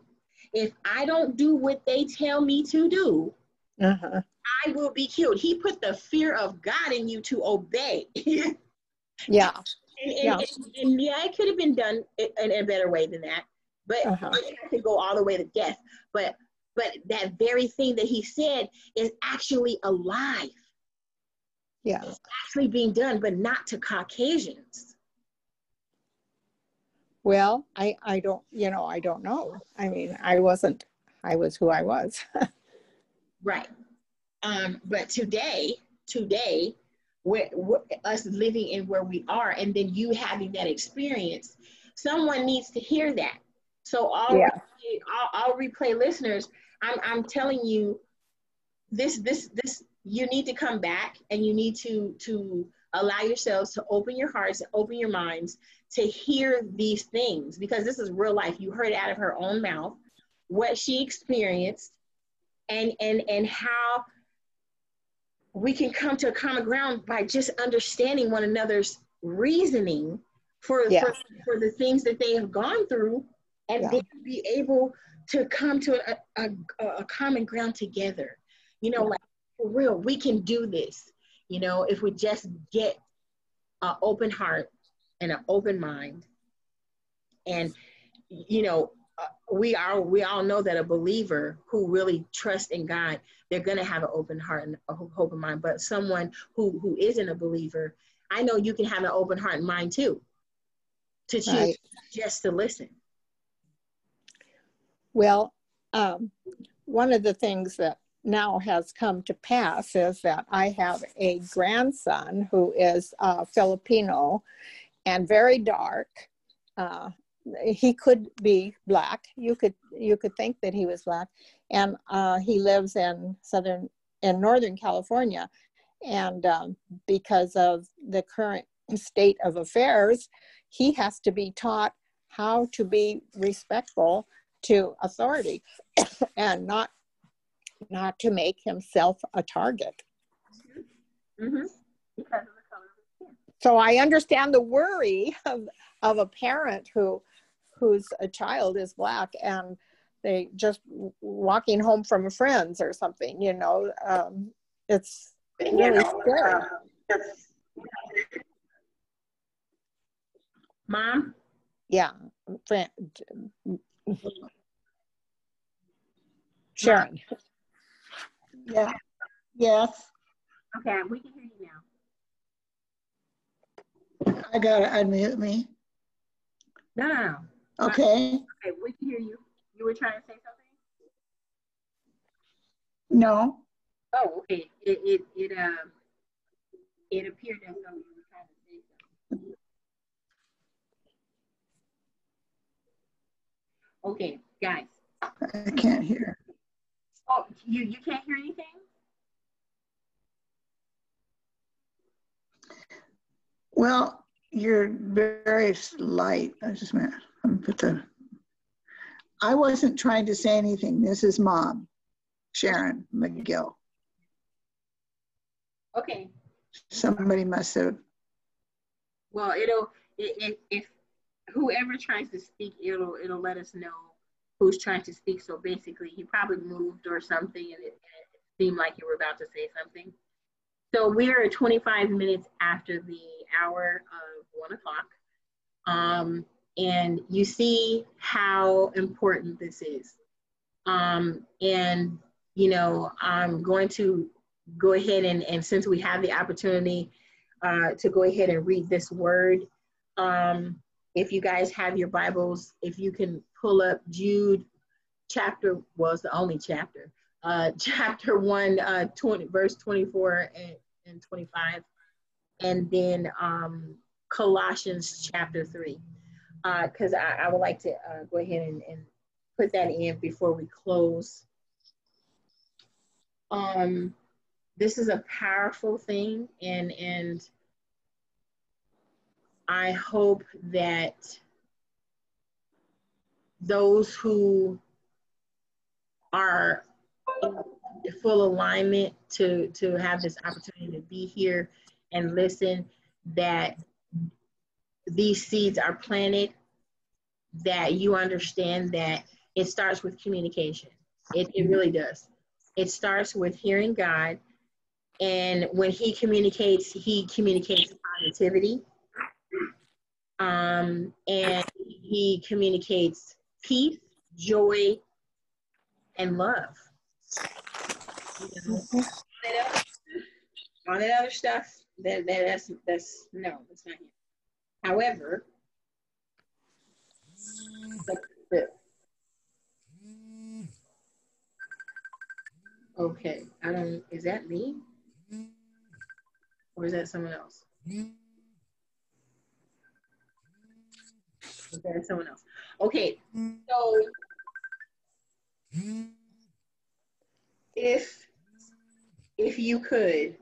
[SPEAKER 3] if I don't do what they tell me to do,
[SPEAKER 4] Uh-huh.
[SPEAKER 3] I will be killed. He put the fear of God in you to obey.
[SPEAKER 4] Yeah.
[SPEAKER 3] And, and,
[SPEAKER 4] Yeah.
[SPEAKER 3] and, and yeah, it could have been done in, in a better way than that, but
[SPEAKER 4] Uh-huh.
[SPEAKER 3] it had to go all the way to death. But but that very thing that he said is actually alive.
[SPEAKER 4] Yeah.
[SPEAKER 3] It's actually being done, but not to Caucasians.
[SPEAKER 4] Well, I I don't, you know, I don't know. I mean, I wasn't I was who I was.
[SPEAKER 3] Right. Um, but today, today, where, where us living in where we are, and then you having that experience, someone needs to hear that. So all
[SPEAKER 4] Yeah.
[SPEAKER 3] replay, all, all replay listeners, I'm I'm telling you, this this this you need to come back and you need to to allow yourselves to open your hearts, and open your minds to hear these things because this is real life. You heard it out of her own mouth, what she experienced, and and and how we can come to a common ground by just understanding one another's reasoning for
[SPEAKER 4] Yeah.
[SPEAKER 3] for, for the things that they have gone through and
[SPEAKER 4] Yeah.
[SPEAKER 3] then be able to come to a, a, a, common ground together. You know like for real we can do this you know if we just get an open heart and an open mind. And you know uh, we are we all know that a believer who really trusts in god they're going to have an open heart and a open mind. But someone who who isn't a believer i know you can have an open heart and mind too to choose
[SPEAKER 4] Right.
[SPEAKER 3] just to listen
[SPEAKER 4] Well, um, one of the things that now has come to pass is that I have a grandson who is uh, Filipino and very dark. Uh, he could be black. You could you could think that he was black, and uh, he lives in southern in northern California, and um, because of the current state of affairs, he has to be taught how to be respectful to authority and not not to make himself a target.
[SPEAKER 3] mm-hmm. because of the color of the skin
[SPEAKER 4] So I understand the worry of, of a parent who whose a child is black and they just walking home from friends or something, you know, um, it's really scary.
[SPEAKER 3] mom
[SPEAKER 4] Yeah. Fran- Sharon.
[SPEAKER 6] Yeah. Yes,
[SPEAKER 3] okay we can hear you now
[SPEAKER 6] I gotta unmute me.
[SPEAKER 3] no no no
[SPEAKER 6] Okay.
[SPEAKER 3] okay we can hear you you were trying to say something
[SPEAKER 6] No.
[SPEAKER 3] oh okay it it, it um it appeared as though you were trying to say something okay guys
[SPEAKER 6] I can't hear.
[SPEAKER 3] oh you you can't hear anything
[SPEAKER 6] Well, you're very light. I just meant, I'm put the, I wasn't trying to say anything. This is mom, Sharon McGill.
[SPEAKER 3] okay
[SPEAKER 6] Somebody must have,
[SPEAKER 3] Well, it'll if whoever tries to speak, it'll it'll let us know who's trying to speak. So basically, he probably moved or something, and it, it seemed like you were about to say something. So we are 25 minutes after the hour of one o'clock. Um, and you see how important this is. Um, and, you know, I'm going to go ahead and, and since we have the opportunity uh, to go ahead and read this word, um, if you guys have your Bibles, if you can pull up Jude chapter, well, the only chapter, uh, chapter 1, uh, 20, verse 24 and, and 25, and then um, Colossians chapter 3 because I, I would like to uh, go ahead and, and put that in before we close. Um, this is a powerful thing, and and I hope that those who are in full alignment to to have this opportunity to be here and listen that these seeds are planted, that you understand that it starts with communication. It, it really does. It starts with hearing God. And when He communicates, He communicates positivity. Um, and He communicates peace, joy, and love. All that other- all that other stuff, that, that, that's, that's, no, that's not him. However, okay, I don't, is that me? Or is that someone else? Is that someone else? Okay, so if if you could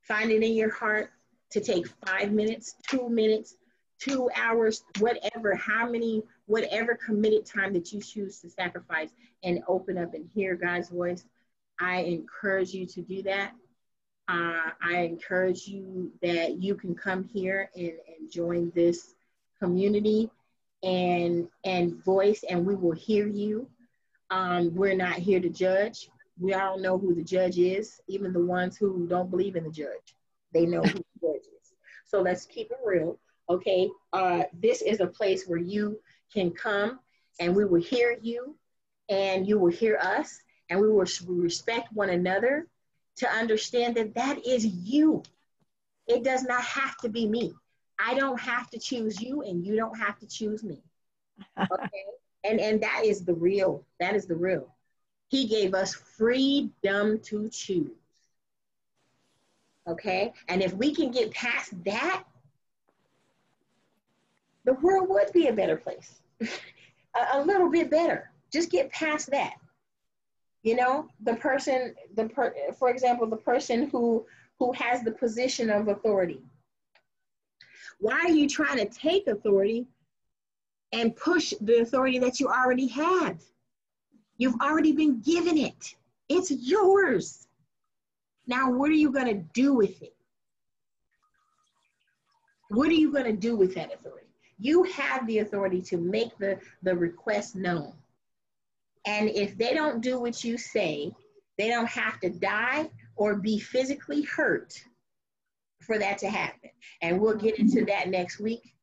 [SPEAKER 3] find it in your heart to take five minutes, two minutes, two hours, whatever, how many, whatever committed time that you choose to sacrifice and open up and hear God's voice, I encourage you to do that. Uh, I encourage you that you can come here and, and join this community and and voice, and we will hear you. Um, we're not here to judge. We all know who the judge is, even the ones who don't believe in the judge. They know who the judge is. So let's keep it real. Okay. Uh, this is a place where you can come and we will hear you and you will hear us and we will respect one another to understand that that is you. It does not have to be me. I don't have to choose you and you don't have to choose me. Okay. and and that is the real. That is the real. He gave us freedom to choose. Okay? And if we can get past that, the world would be a better place. a, a little bit better. Just get past that. You know, the person, the per, for example, the person who who has the position of authority. Why are you trying to take authority and push the authority that you already have? You've already been given it. It's yours. Now, what are you going to do with it? What are you going to do with that authority? You have the authority to make the, the request known. And if they don't do what you say, they don't have to die or be physically hurt for that to happen. And we'll get into that next week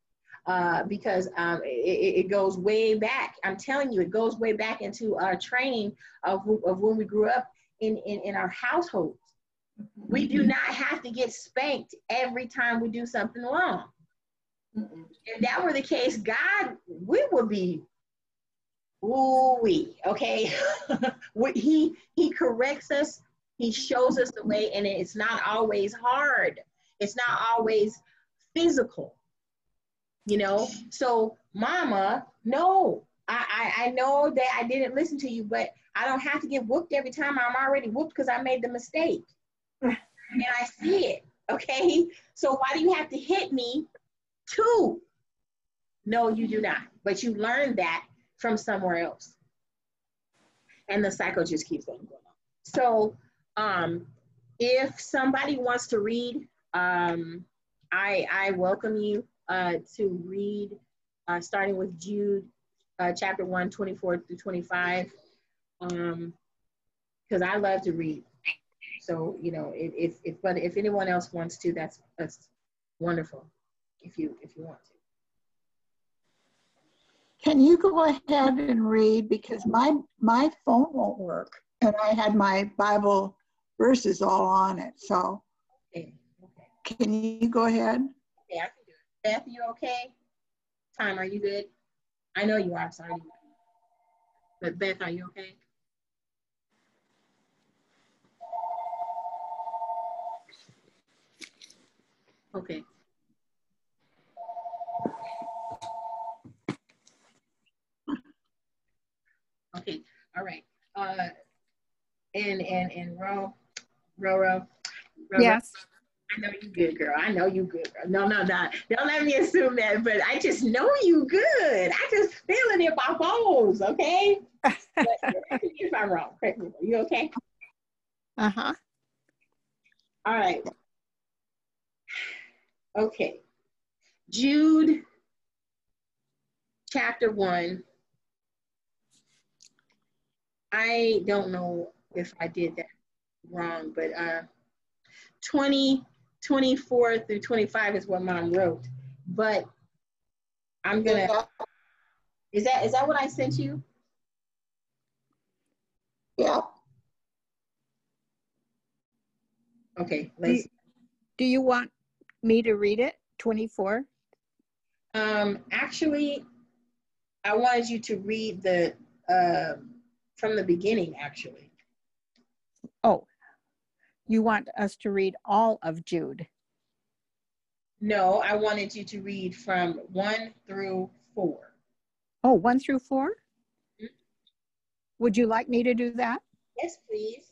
[SPEAKER 3] uh, because um, it, it, goes way back. I'm telling you, it goes way back into our training of, of when we grew up in, in, in our households. We do not have to get spanked every time we do something wrong. If that were the case, God, we would be ooh wee, okay? he he corrects us, he shows us the way, and it's not always hard. It's not always physical, you know. So, Mama, no, I I, I know that I didn't listen to you, but I don't have to get whooped every time. I'm already whooped because I made the mistake, and I see it. Okay, so why do you have to hit me too? No, you do not. But you learned that from somewhere else. And the cycle just keeps on going on. So um, if somebody wants to read, um, I, I welcome you uh, to read, uh, starting with Jude uh, chapter 1, 24 through 25. Um, because I love to read. So, you know, if, if, if, but if anyone else wants to, that's, that's wonderful. If you, if you want to.
[SPEAKER 6] Can you go ahead and read because my my phone won't work and I had my Bible verses all on it. So
[SPEAKER 3] Okay.
[SPEAKER 6] Can you go ahead?
[SPEAKER 3] Okay, I can do it. Beth, you okay? Time, are you good? I know you are, sorry. But Beth, are you okay? Okay. Okay, all right. Uh, and, and, and Ro, Ro, Ro. Ro,
[SPEAKER 4] Yes.
[SPEAKER 3] I know you good, girl. I know you good, girl. No, no, no. Don't let me assume that, but I just know you good. I just feel it in my bones, okay? But if I'm wrong. Correct me. You okay?
[SPEAKER 4] Uh-huh.
[SPEAKER 3] All right. Okay. Jude chapter 1. I don't know if I did that wrong, but uh 20, 24 through 25 is what mom wrote. But I'm gonna is that is that what I sent you?
[SPEAKER 6] Yeah.
[SPEAKER 3] Okay,
[SPEAKER 4] Do you,
[SPEAKER 3] let's
[SPEAKER 4] do you want me to read it? 24?
[SPEAKER 3] Um, actually, I wanted you to read the uh, from the beginning. Actually,
[SPEAKER 4] you want us to read all of Jude?
[SPEAKER 3] no, I wanted you to read from one through four.
[SPEAKER 4] Oh, one through four? Mm-hmm. Would you like me to do that?
[SPEAKER 3] Yes, please.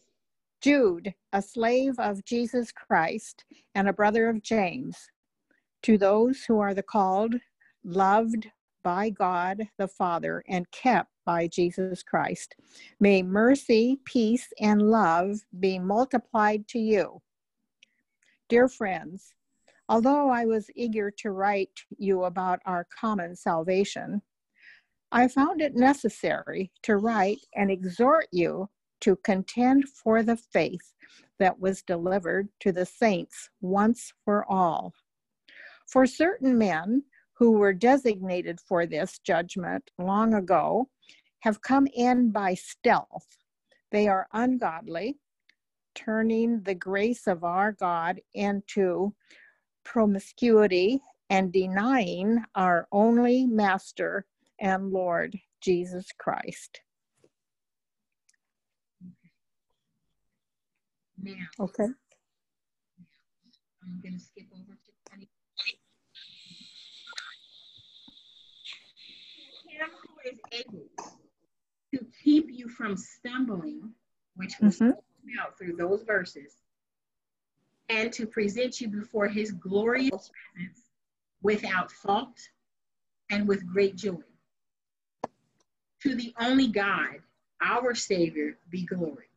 [SPEAKER 4] Jude, a slave of Jesus Christ and a brother of James, to those who are the called, loved by God the Father, and kept by Jesus Christ, may mercy, peace, and love be multiplied to you. Dear friends, although I was eager to write you about our common salvation, I found it necessary to write and exhort you to contend for the faith that was delivered to the saints once for all. For certain men who were designated for this judgment long ago have come in by stealth. They are ungodly, turning the grace of our God into promiscuity and denying our only Master and Lord Jesus Christ.
[SPEAKER 3] Now,
[SPEAKER 4] Okay.
[SPEAKER 3] I'm gonna skip over to 20. Him who is able to keep you from stumbling, which was
[SPEAKER 4] Mhm.
[SPEAKER 3] out through those verses, and to present you before his glorious presence without fault and with great joy. To the only God, our Savior, be glory,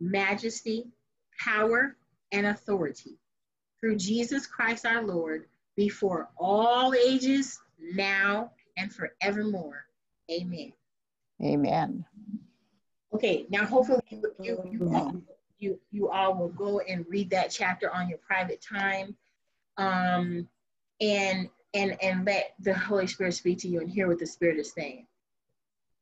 [SPEAKER 3] majesty, power, and authority through Jesus Christ our Lord, before all ages, now and forevermore. Amen.
[SPEAKER 4] Amen.
[SPEAKER 3] Okay, now hopefully you, you, you, all, you, you all will go and read that chapter on your private time. Um, and and and let the Holy Spirit speak to you and hear what the Spirit is saying.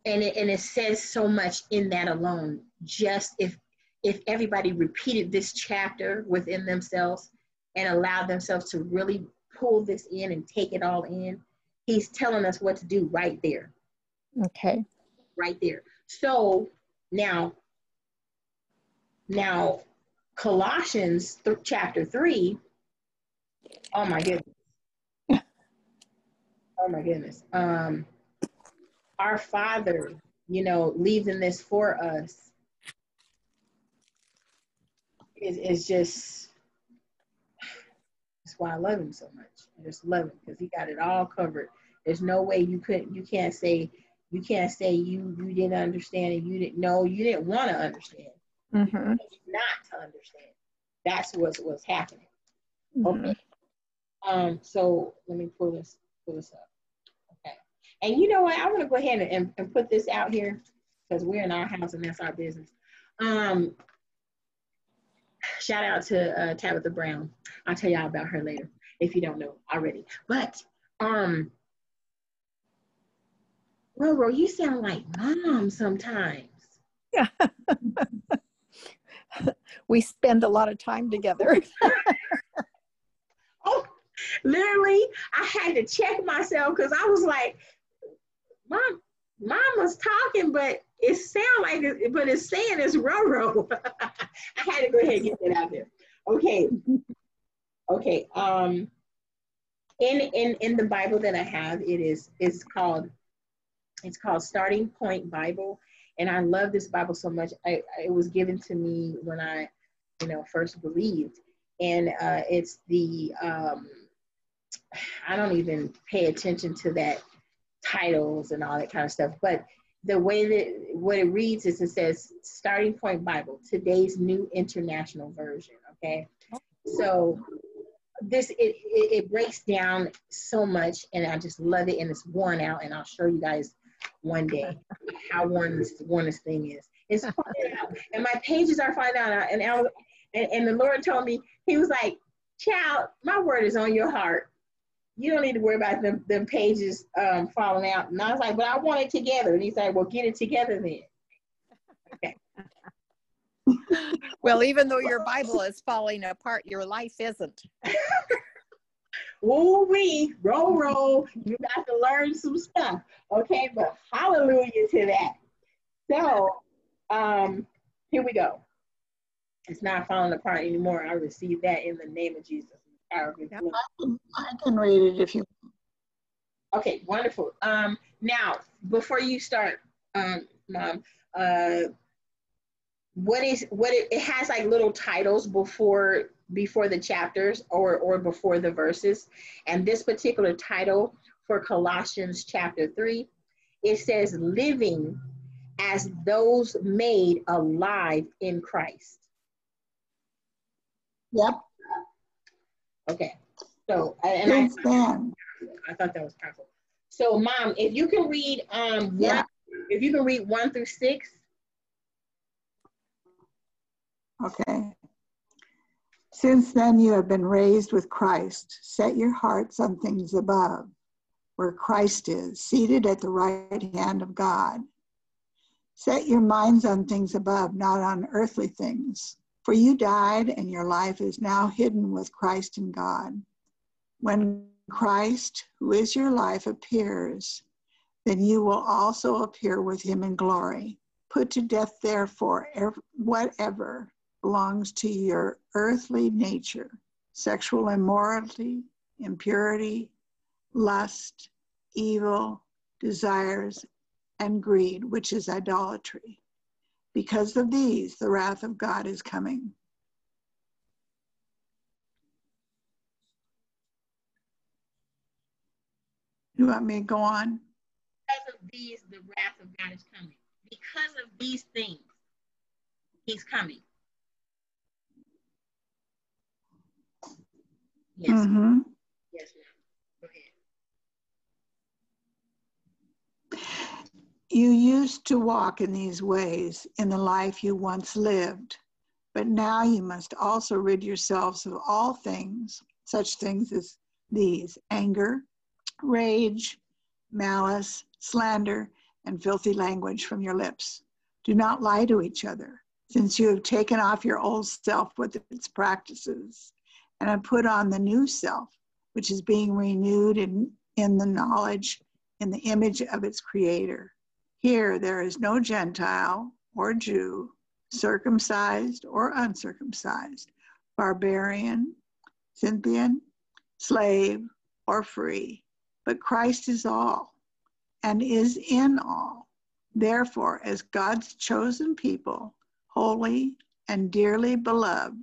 [SPEAKER 3] And it, and it says so much in that alone. Just if if everybody repeated this chapter within themselves and allowed themselves to really pull this in and take it all in, he's telling us what to do right there
[SPEAKER 4] Okay.
[SPEAKER 3] right there. So now, now Colossians th- chapter three. Oh my goodness. oh my goodness. Um, our Father, you know, leaving this for us is is just. That's why I love him so much. I just love him because he got it all covered. There's no way you couldn't. You can't say you can't say you you didn't understand and you didn't know you didn't want to understand
[SPEAKER 4] Mm-hmm.
[SPEAKER 3] not to understand that's what's what's happening
[SPEAKER 4] Mhm.
[SPEAKER 3] okay um so let me pull this pull this up okay And you know what? I want to go ahead and, and, and put this out here because we're in our house and that's our business. Um, shout out to uh, Tabitha Brown. I'll tell y'all about her later if you don't know already. But um, Roro, you sound like mom sometimes.
[SPEAKER 4] Yeah. we spend a lot of time together.
[SPEAKER 3] Oh, literally, I had to check myself because I was like, "Mom, Mama's talking, but it sound like, it, but it's saying it's Roro." I had to go ahead and get that out there. Okay, okay. Um, in in in the Bible that I have, it is it's called it's called Starting Point Bible, and I love this Bible so much. I, it was given to me when I, you know, first believed, and uh, it's the um, I don't even pay attention to that titles and all that kind of stuff, but the way that what it reads is it says Starting Point Bible, today's new international version. Okay, so this it, it it breaks down so much, and I just love it, and it's worn out, and I'll show you guys one day how worn this worn this thing is. It's falling out, and my pages are falling out, and I, was- and, and the Lord told me He was like, "Child, my word is on your heart. You don't need to worry about them them pages um, falling out." And I was like, "But I want it together," and He's like, "Well, get it together then." Okay.
[SPEAKER 4] well, even though your Bible is falling apart, your life isn't.
[SPEAKER 3] Woo wee, roll, roll. You got to learn some stuff. Okay, but hallelujah to that. So, um, here we go. It's not falling apart anymore. I receive that in the name of Jesus. Power of his blood.
[SPEAKER 6] I can, I can read it if you.
[SPEAKER 3] Okay, wonderful. Um, now, before you start, um, mom, uh, what is what it, it has like little titles before before the chapters or or before the verses, and this particular title for Colossians chapter three, it says living as those made alive in Christ.
[SPEAKER 6] Yep.
[SPEAKER 3] Okay. So and I, I thought that was powerful. So, mom, if you can read um one,
[SPEAKER 6] Yeah.
[SPEAKER 3] if you can read one through six.
[SPEAKER 6] okay. Since then you have been raised with Christ. Set your hearts on things above, where Christ is, seated at the right hand of God. Set your minds on things above, not on earthly things. For you died, and your life is now hidden with Christ in God. When Christ, who is your life, appears, then you will also appear with him in glory. Put to death, therefore, whatever belongs to your earthly nature sexual immorality, impurity, lust, evil, desires, and greed, which is idolatry. Because of these, the wrath of God is coming. You want me to go on?
[SPEAKER 3] Because of these, the wrath of God is coming. Because of these things, He's coming. Yes.
[SPEAKER 6] Mm-hmm.
[SPEAKER 3] Yes, ma'am. Go ahead.
[SPEAKER 6] You used to walk in these ways in the life you once lived, but now you must also rid yourselves of all things, such things as these anger, rage, malice, slander, and filthy language from your lips. Do not lie to each other, since you have taken off your old self with its practices and I put on the new self, which is being renewed in, in the knowledge in the image of its creator. Here there is no Gentile or Jew, circumcised or uncircumcised, barbarian, Scythian, slave, or free, but Christ is all and is in all. Therefore, as God's chosen people, holy and dearly beloved,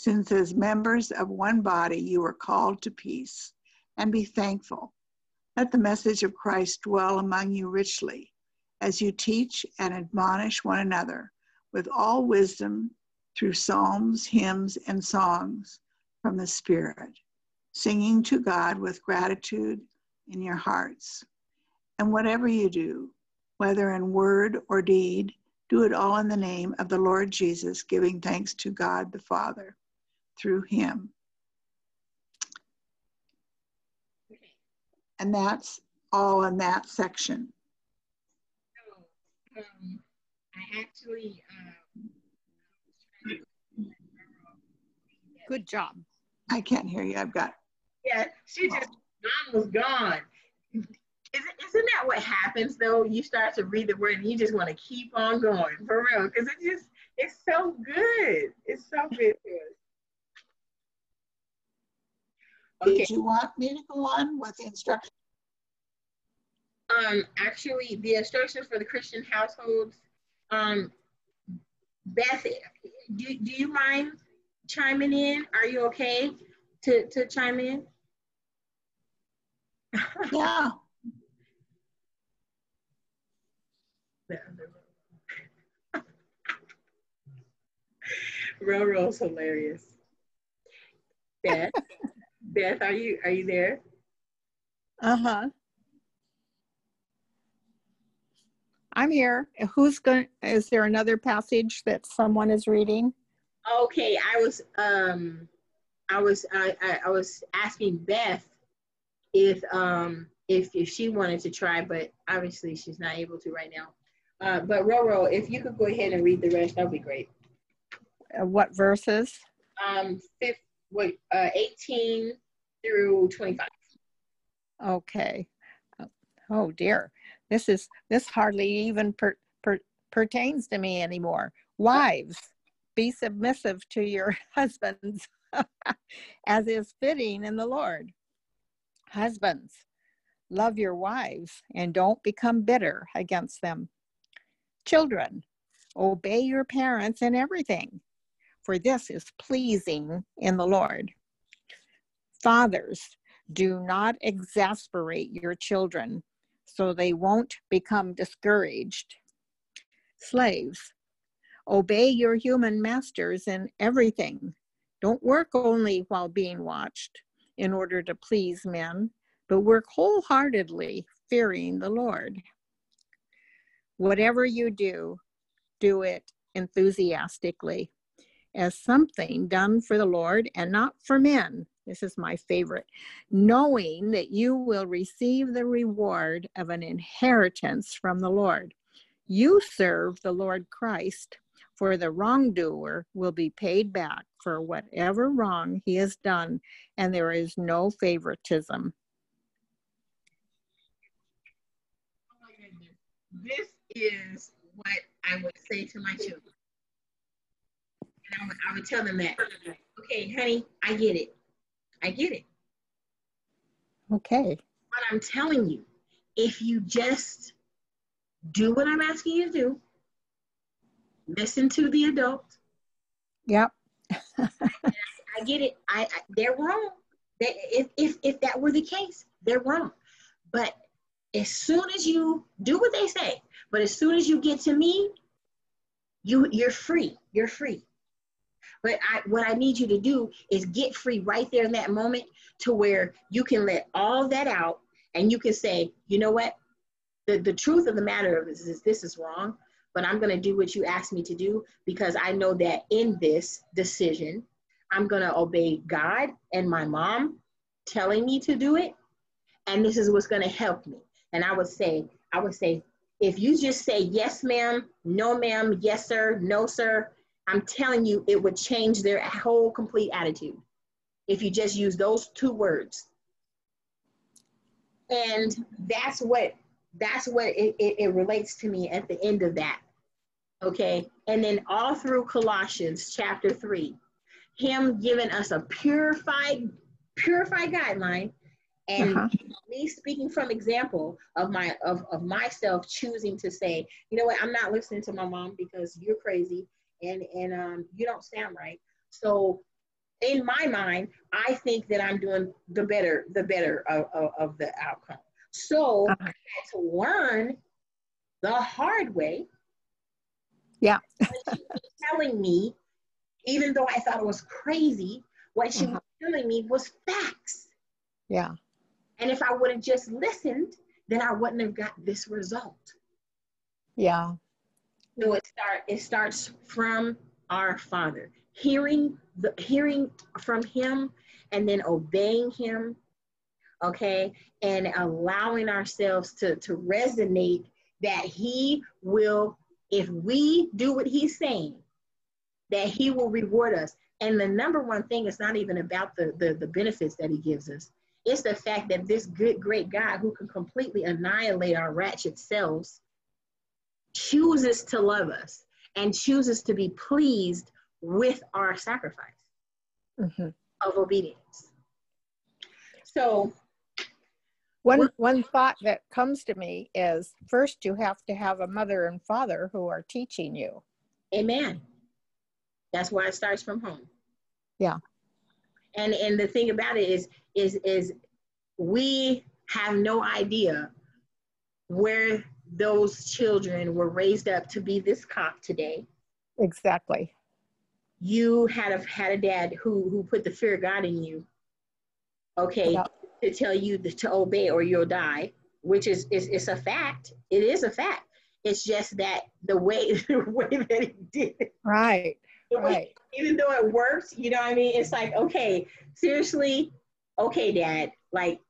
[SPEAKER 6] since as members of one body you are called to peace, and be thankful. Let the message of Christ dwell among you richly as you teach and admonish one another with all wisdom through psalms, hymns, and songs from the Spirit, singing to God with gratitude in your hearts. And whatever you do, whether in word or deed, do it all in the name of the Lord Jesus, giving thanks to God the Father through him. And that's all in that section.
[SPEAKER 3] Um, I actually, uh,
[SPEAKER 4] Good job.
[SPEAKER 6] I can't hear you. I've got,
[SPEAKER 3] yeah, she just almost gone. Isn't, isn't that what happens though? You start to read the word and you just want to keep on going for real because it just it's so good. It's so good to us. Okay.
[SPEAKER 6] did you want me to go on with the instructions?
[SPEAKER 3] Um, actually, the instructions for the Christian households. Um, Beth, do, do you mind chiming in? Are you okay to, to chime in?
[SPEAKER 6] Yeah.
[SPEAKER 3] Roro's hilarious. Beth, Beth, are you are you there?
[SPEAKER 4] Uh-huh. I'm here. Who's going, is there another passage that someone is reading?
[SPEAKER 3] Okay, I was um I was I, I, I was asking Beth if um if if she wanted to try, but obviously she's not able to right now. Uh, but Roro, if you could go ahead and read the rest, that'd be great.
[SPEAKER 4] Uh, What verses?
[SPEAKER 3] Um, fifth, wait, uh, 18 through 25.
[SPEAKER 4] Okay. Oh dear. This is, this hardly even per, per, pertains to me anymore. Wives, be submissive to your husbands as is fitting in the Lord. Husbands, love your wives and don't become bitter against them. Children, obey your parents in everything, for this is pleasing in the Lord. Fathers, do not exasperate your children so they won't become discouraged. Slaves, obey your human masters in everything. Don't work only while being watched in order to please men, but work wholeheartedly, fearing the Lord. Whatever you do, do it enthusiastically as something done for the Lord and not for men. This is my favorite. Knowing that you will receive the reward of an inheritance from the Lord. You serve the Lord Christ, for the wrongdoer will be paid back for whatever wrong he has done, and there is no favoritism.
[SPEAKER 3] Oh this is what I would say to my children. And I would, I would tell them that, okay, honey, I get it. I get it.
[SPEAKER 4] Okay.
[SPEAKER 3] But I'm telling you, if you just do what I'm asking you to do, listen to the adult.
[SPEAKER 4] Yep.
[SPEAKER 3] I get it. I, I they're wrong. They, if, if if that were the case, they're wrong. But as soon as you do what they say, but as soon as you get to me, you you're free. You're free. But I, what I need you to do is get free right there in that moment to where you can let all that out and you can say, you know what? The, the truth of the matter is, is this is wrong, but I'm going to do what you asked me to do because I know that in this decision, I'm going to obey God and my mom telling me to do it. And this is what's going to help me. And I would say, I would say, if you just say yes, ma'am, no, ma'am, yes, sir, no, sir, I'm telling you, it would change their whole complete attitude if you just use those two words. And that's what that's what it, it, it relates to me at the end of that. Okay. And then all through Colossians chapter three, him giving us a purified, purified guideline And
[SPEAKER 4] Uh-huh.
[SPEAKER 3] me speaking from example of my of, of myself choosing to say, you know what, I'm not listening to my mom because you're crazy and and um, you don't sound right. So in my mind, I think that I'm doing the better, the better of, of, of the outcome. So I had to learn the hard way.
[SPEAKER 4] Yeah.
[SPEAKER 3] what she was telling me, even though I thought it was crazy, what she was telling me was facts.
[SPEAKER 4] Yeah.
[SPEAKER 3] And if I would have just listened, then I wouldn't have got this result.
[SPEAKER 4] Yeah.
[SPEAKER 3] So it start it starts from our Father, hearing the hearing from Him, and then obeying Him. Okay, and allowing ourselves to to resonate that He will, if we do what He's saying, that He will reward us. And the number one thing is not even about the the, the benefits that He gives us. It's the fact that this good, great God who can completely annihilate our ratchet selves chooses to love us and chooses to be pleased with our sacrifice
[SPEAKER 4] Mhm.
[SPEAKER 3] of obedience. So,
[SPEAKER 4] One one thought that comes to me is first you have to have a mother and father who are teaching you.
[SPEAKER 3] amen. That's why it starts from home.
[SPEAKER 4] Yeah.
[SPEAKER 3] And and the thing about it is is is we have no idea where those children were raised up to be this cop today.
[SPEAKER 4] Exactly.
[SPEAKER 3] You had a had a dad who who put the fear of God in you. Okay,
[SPEAKER 4] Yeah.
[SPEAKER 3] to tell you to, to obey or you'll die, which is is it's a fact. It is a fact. It's just that the way the way that he did it,
[SPEAKER 4] Right.
[SPEAKER 3] way-
[SPEAKER 4] Right.
[SPEAKER 3] even though it worked, you know what I mean? It's like, okay, seriously, okay, dad, like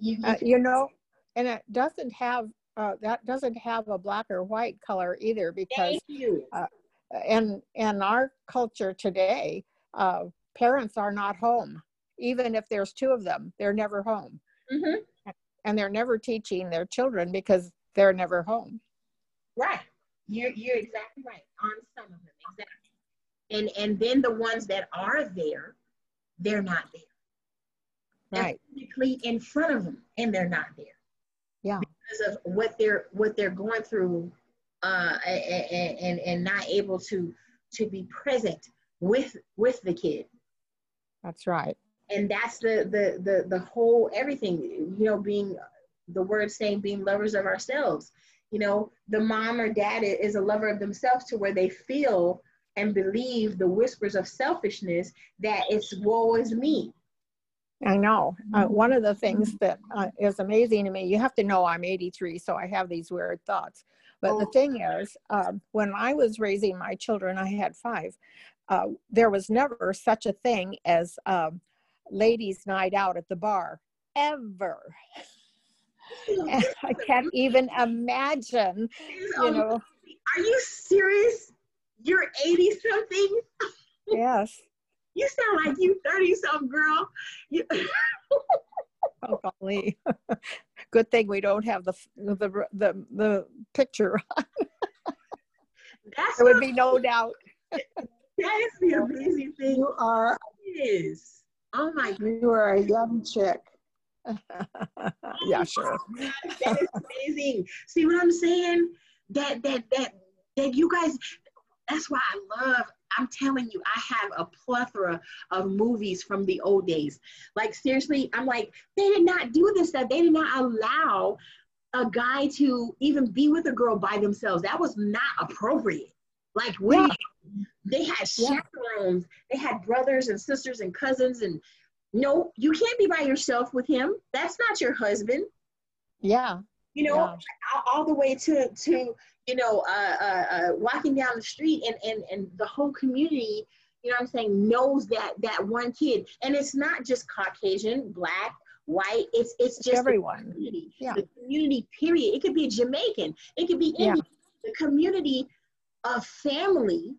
[SPEAKER 3] you, you
[SPEAKER 4] Uh, you know, and it doesn't have uh, that doesn't have a black or white color either because
[SPEAKER 3] thank you.
[SPEAKER 4] uh, in in our culture today, uh, parents are not home. Even if there's two of them, they're never home,
[SPEAKER 3] Mhm.
[SPEAKER 4] and they're never teaching their children because they're never home.
[SPEAKER 3] Right. You're you're exactly right on some of them, exactly. And and then the ones that are there, they're not there. They're
[SPEAKER 4] Right.
[SPEAKER 3] physically in front of them, and they're not there
[SPEAKER 4] Yeah.
[SPEAKER 3] because of what they're what they're going through, uh, and and, and not able to to be present with with the kid.
[SPEAKER 4] That's right.
[SPEAKER 3] and that's the the the the whole everything you know being the word saying being lovers of ourselves you know the mom or dad is a lover of themselves to where they feel and believe the whispers of selfishness that it's woe is me
[SPEAKER 4] I know. Uh, one of the things that uh, is amazing to me, you have to know I'm 83, so I have these weird thoughts. But the thing is, um, when I was raising my children, I had five, uh, there was never such a thing as um, ladies' night out at the bar, ever. And I can't even imagine, you know.
[SPEAKER 3] are you serious you're 80 something
[SPEAKER 4] Yes.
[SPEAKER 3] You sound like you 30 something girl you,
[SPEAKER 4] Oh, golly. Good thing we don't have the the the the picture.
[SPEAKER 3] that's
[SPEAKER 4] there would be no doubt.
[SPEAKER 3] that is the amazing thing
[SPEAKER 6] You are
[SPEAKER 3] it is oh my God.
[SPEAKER 6] you are a young chick.
[SPEAKER 4] yeah, sure.
[SPEAKER 3] that is amazing. See what I'm saying? That that that that you guys. That's why I love. I'm telling you, I have a plethora of movies from the old days. Like seriously, I'm like, they did not do this stuff. They did not allow a guy to even be with a girl by themselves. That was not appropriate. Like we, they had
[SPEAKER 4] Yeah.
[SPEAKER 3] chaperones. They had brothers and sisters and cousins and. No, you can't be by yourself with him. That's not your husband
[SPEAKER 4] Yeah.
[SPEAKER 3] You know,
[SPEAKER 4] Yeah.
[SPEAKER 3] all, the way to to you know, uh, uh, uh, walking down the street and and and the whole community, you know, what I'm saying, knows that that one kid, and it's not just Caucasian, black, white. It's it's just the
[SPEAKER 4] Everyone.
[SPEAKER 3] community,
[SPEAKER 4] Yeah.
[SPEAKER 3] the community. Period. It could be a Jamaican. It could be
[SPEAKER 4] Yeah.
[SPEAKER 3] The community of family,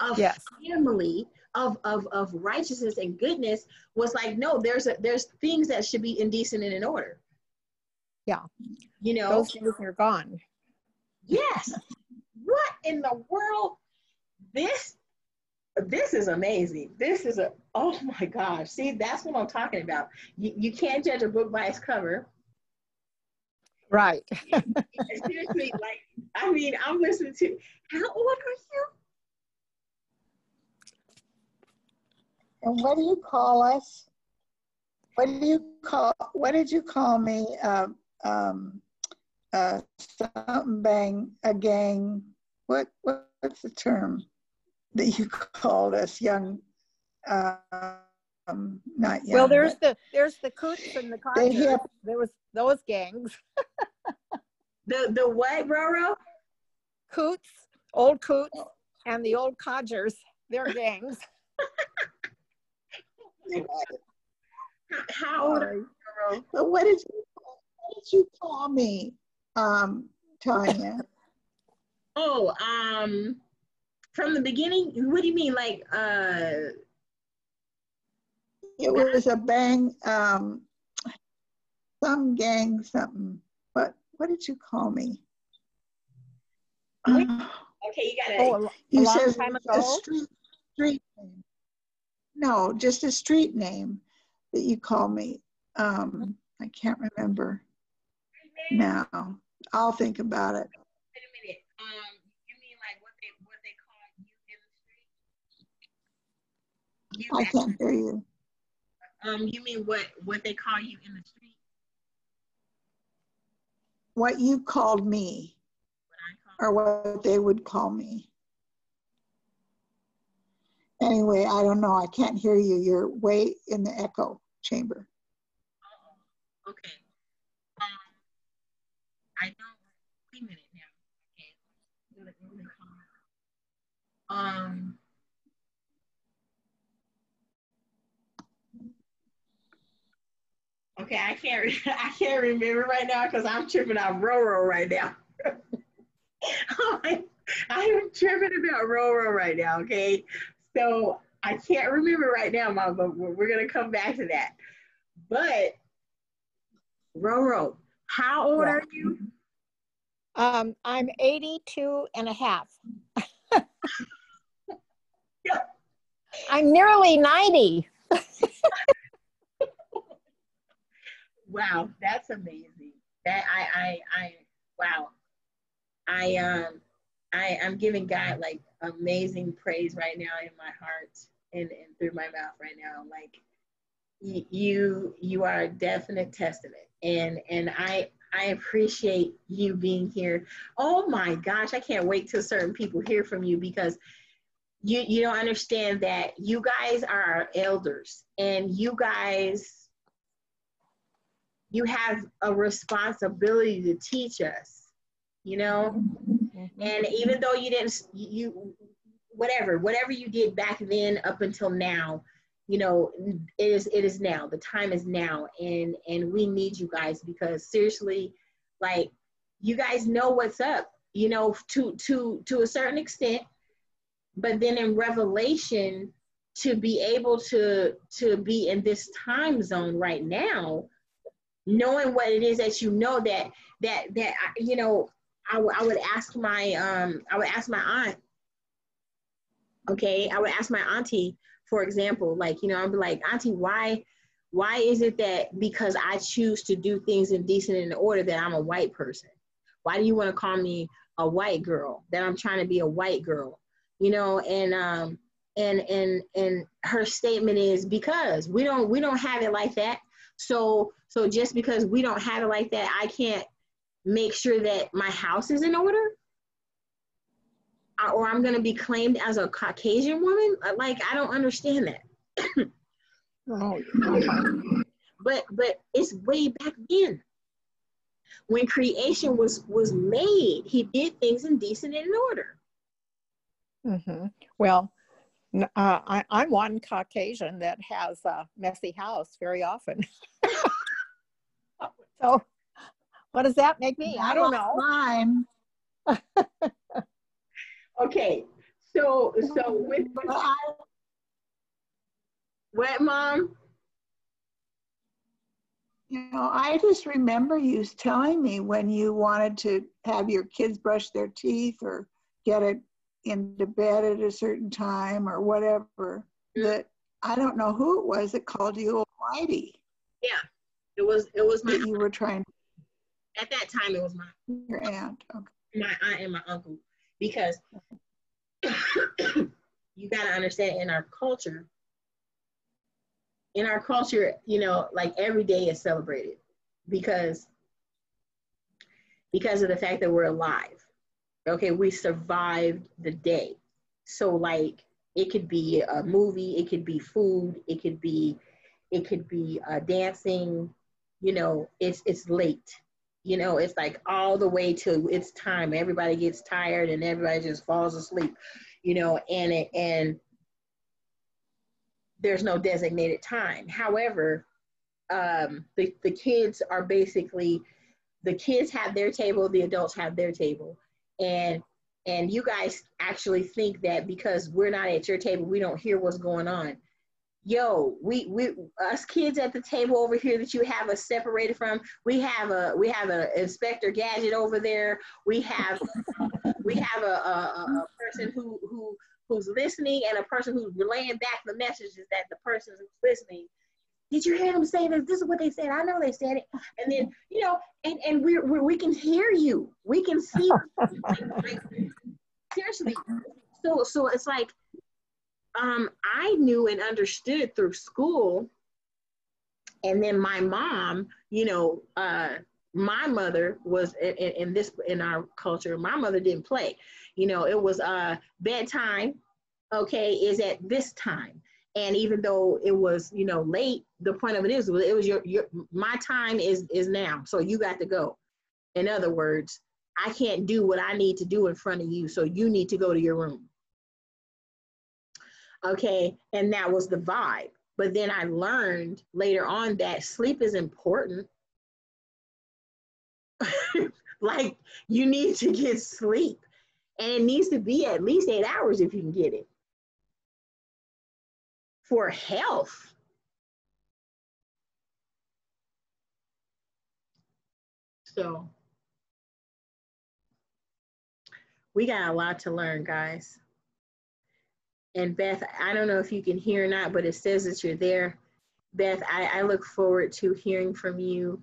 [SPEAKER 3] of
[SPEAKER 4] Yes.
[SPEAKER 3] family, of, of of righteousness and goodness was like, no, there's a there's things that should be indecent and in order.
[SPEAKER 4] Yeah.
[SPEAKER 3] You know,
[SPEAKER 4] Those days are gone.
[SPEAKER 3] Yes. What in the world? This this is amazing. This is a oh my gosh. See, that's what I'm talking about. You, you can't judge a book by its cover.
[SPEAKER 4] Right.
[SPEAKER 3] Seriously, like I mean, I'm listening to how old are you?
[SPEAKER 6] And what do you call us? What do you call, what did you call me? Um, um, uh, something bang, a gang, what, what, what's the term that you called us young, um, not young?
[SPEAKER 4] Well, there's the there's the Coots and the
[SPEAKER 6] They
[SPEAKER 4] Codgers.
[SPEAKER 6] have-
[SPEAKER 4] There was those gangs.
[SPEAKER 3] The the what, Roro?
[SPEAKER 4] Coots, old Coots, and the old Codgers. They're gangs.
[SPEAKER 3] How old are you, Roro?
[SPEAKER 6] But what did you, what did you call me, um, Tanya?
[SPEAKER 3] Oh, um, from the beginning. What do you mean, like uh?
[SPEAKER 6] It was a bang, um, some gang, something. What, what did you call me?
[SPEAKER 3] Okay, you got it.
[SPEAKER 4] Oh, a, lo- a
[SPEAKER 6] You said
[SPEAKER 4] time
[SPEAKER 6] a street, street name. No, just a street name that you call me. Um, I can't remember now. I'll think about it.
[SPEAKER 3] Wait a minute. Um, you mean like what they what they call you in the street? You
[SPEAKER 6] I can't hear you.
[SPEAKER 3] um, you mean what what they call you in the street?
[SPEAKER 6] What you called me or what they would call me. Anyway, I don't know. I can't hear you. You're way in the echo chamber.
[SPEAKER 3] I don't. Wait a minute now. Okay. Um. Okay, I can't. I can't remember right now because I'm tripping out Roro right now. I am tripping about Roro right now. Okay, so I can't remember right now, Mom, but we're gonna come back to that. But Roro, how old
[SPEAKER 4] Yeah.
[SPEAKER 3] are you?
[SPEAKER 4] Um, I'm 82 and a half. I'm nearly 90.
[SPEAKER 3] Wow, that's amazing. That I I I wow. I um I I'm giving God like amazing praise right now in my heart and, and through my mouth right now. Like you you are a definite testament and and I I appreciate you being here. Oh my gosh, I can't wait till certain people hear from you because you you don't understand that you guys are our elders and you guys you have a responsibility to teach us you know and even though you didn't you whatever whatever you did back then up until now you know it is it is now the time is now and and we need you guys because seriously like you guys know what's up you know to to to a certain extent but then in revelation to be able to to be in this time zone right now knowing what it is that you know that that that you know I, w- I would ask my um I would ask my aunt okay? I would ask my auntie for example like you know I'm like auntie why why is it that because I choose to do things in decent and in order that I'm a white person? Why do you want to call me a white girl that I'm trying to be a white girl? You know and um and and and her statement is because we don't we don't have it like that. So so just because we don't have it like that i can't make sure that my house is in order or i'm going to be claimed as a caucasian woman Uh, like i don't understand that
[SPEAKER 4] Oh,
[SPEAKER 3] but but it's way back then when creation was was made he did things in decent and in order
[SPEAKER 4] hmm Well, uh, I, I'm one Caucasian that has a messy house very often. so, what does that make me? I don't know.
[SPEAKER 6] Mine.
[SPEAKER 3] okay so so with what mom
[SPEAKER 6] You know, I just remember you telling me when you wanted to have your kids brush their teeth or get a into bed at a certain time or whatever. Mm-hmm. That I don't know who it was that called you a whitey.
[SPEAKER 3] Yeah, it was it was my
[SPEAKER 6] you were trying
[SPEAKER 3] at that time it was my
[SPEAKER 6] your aunt. Okay.
[SPEAKER 3] my aunt and my uncle because you got to understand in our culture in our culture you know like every day is celebrated because because of the fact that we're alive okay? We survived the day. So like it could be a movie it could be food it could be it could be uh, dancing you know it's it's late you know it's like all the way to it's time. Everybody gets tired and everybody just falls asleep you know and it and there's no designated time. However um the, the kids are basically the kids have their table the adults have their table. And and you guys actually think that because we're not at your table we don't hear what's going on yo we we us kids at the table over here that you have us separated from we have a we have a inspector gadget over there. We have we have a, a, a person who who who's listening and a person who's relaying back the messages that the person who's listening. Did you hear them say this this is what they said. I know they said it. And then you know and and we we we can hear you. We can see like, like, seriously. So so it's like um, I knew and understood through school. And then my mom, you know, uh, my mother was in, in, in this in our culture. My mother didn't play. You know, it was uh, bedtime. Okay, is at this time. And even though it was, you know, late, the point of it is, it was your your my time is is now. So you got to go. In other words, I can't do what I need to do in front of you. So you need to go to your room okay and that was the vibe. But then i learned later on that sleep is important. Like you need to get sleep. And it needs to be at least eight hours if you can get it. For health. So we got a lot to learn guys and Beth, I don't know if you can hear or not, but it says that you're there. Beth, I, I look forward to hearing from you.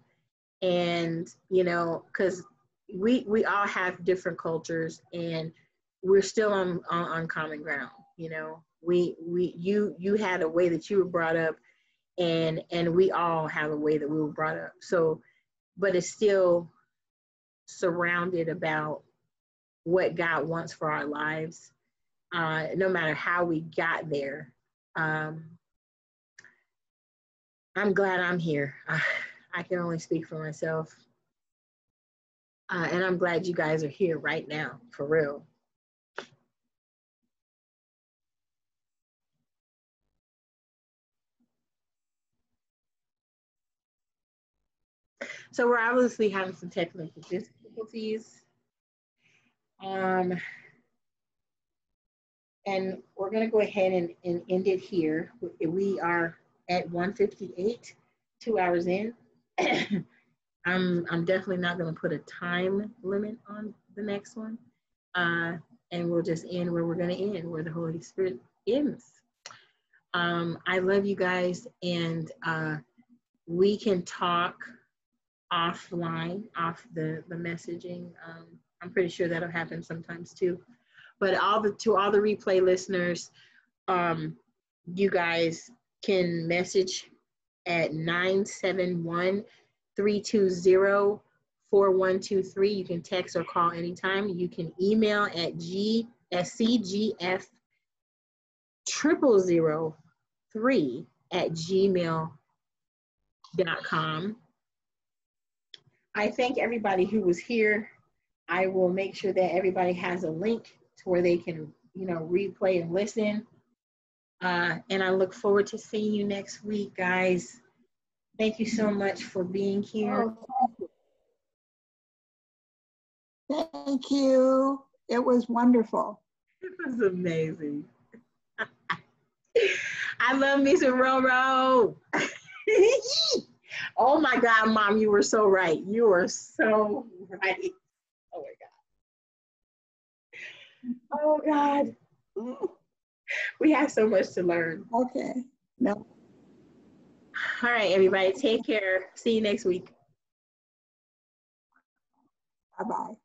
[SPEAKER 3] And, you know, because we we all have different cultures and we're still on, on, on common ground, you know. We we you you had a way that you were brought up and and we all have a way that we were brought up. So but it's still surrounded about what God wants for our lives uh, no matter how we got there. Um, I'm glad I'm here. I, I can only speak for myself. Uh, and I'm glad you guys are here right now, for real. So we're obviously having some technical difficulties. Um, and we're going to go ahead and, and end it here. We are at 158, two hours in. I'm, I'm definitely not going to put a time limit on the next one. Uh, and we'll just end where we're going to end, where the Holy Spirit ends. Um, I love you guys, and uh, we can talk offline, off the, the messaging. Um, I'm pretty sure that'll happen sometimes too but all the to all the replay listeners um you guys can message at 971 320 4123 you can text or call anytime. You can email at gscgf triple zero three at gmail.com i thank everybody who was here. I will make sure that everybody has a link to where they can, you know, replay and listen. Uh, and I look forward to seeing you next week, guys. Thank you so much for being here.
[SPEAKER 6] Thank you. It was wonderful.
[SPEAKER 3] It was amazing. I love me some Roro. oh my God, Mom, you were so right. You were so right. Oh God. We have so much to learn.
[SPEAKER 6] Okay. No.
[SPEAKER 14] All right, everybody, take care. See you next week.
[SPEAKER 6] Bye-bye.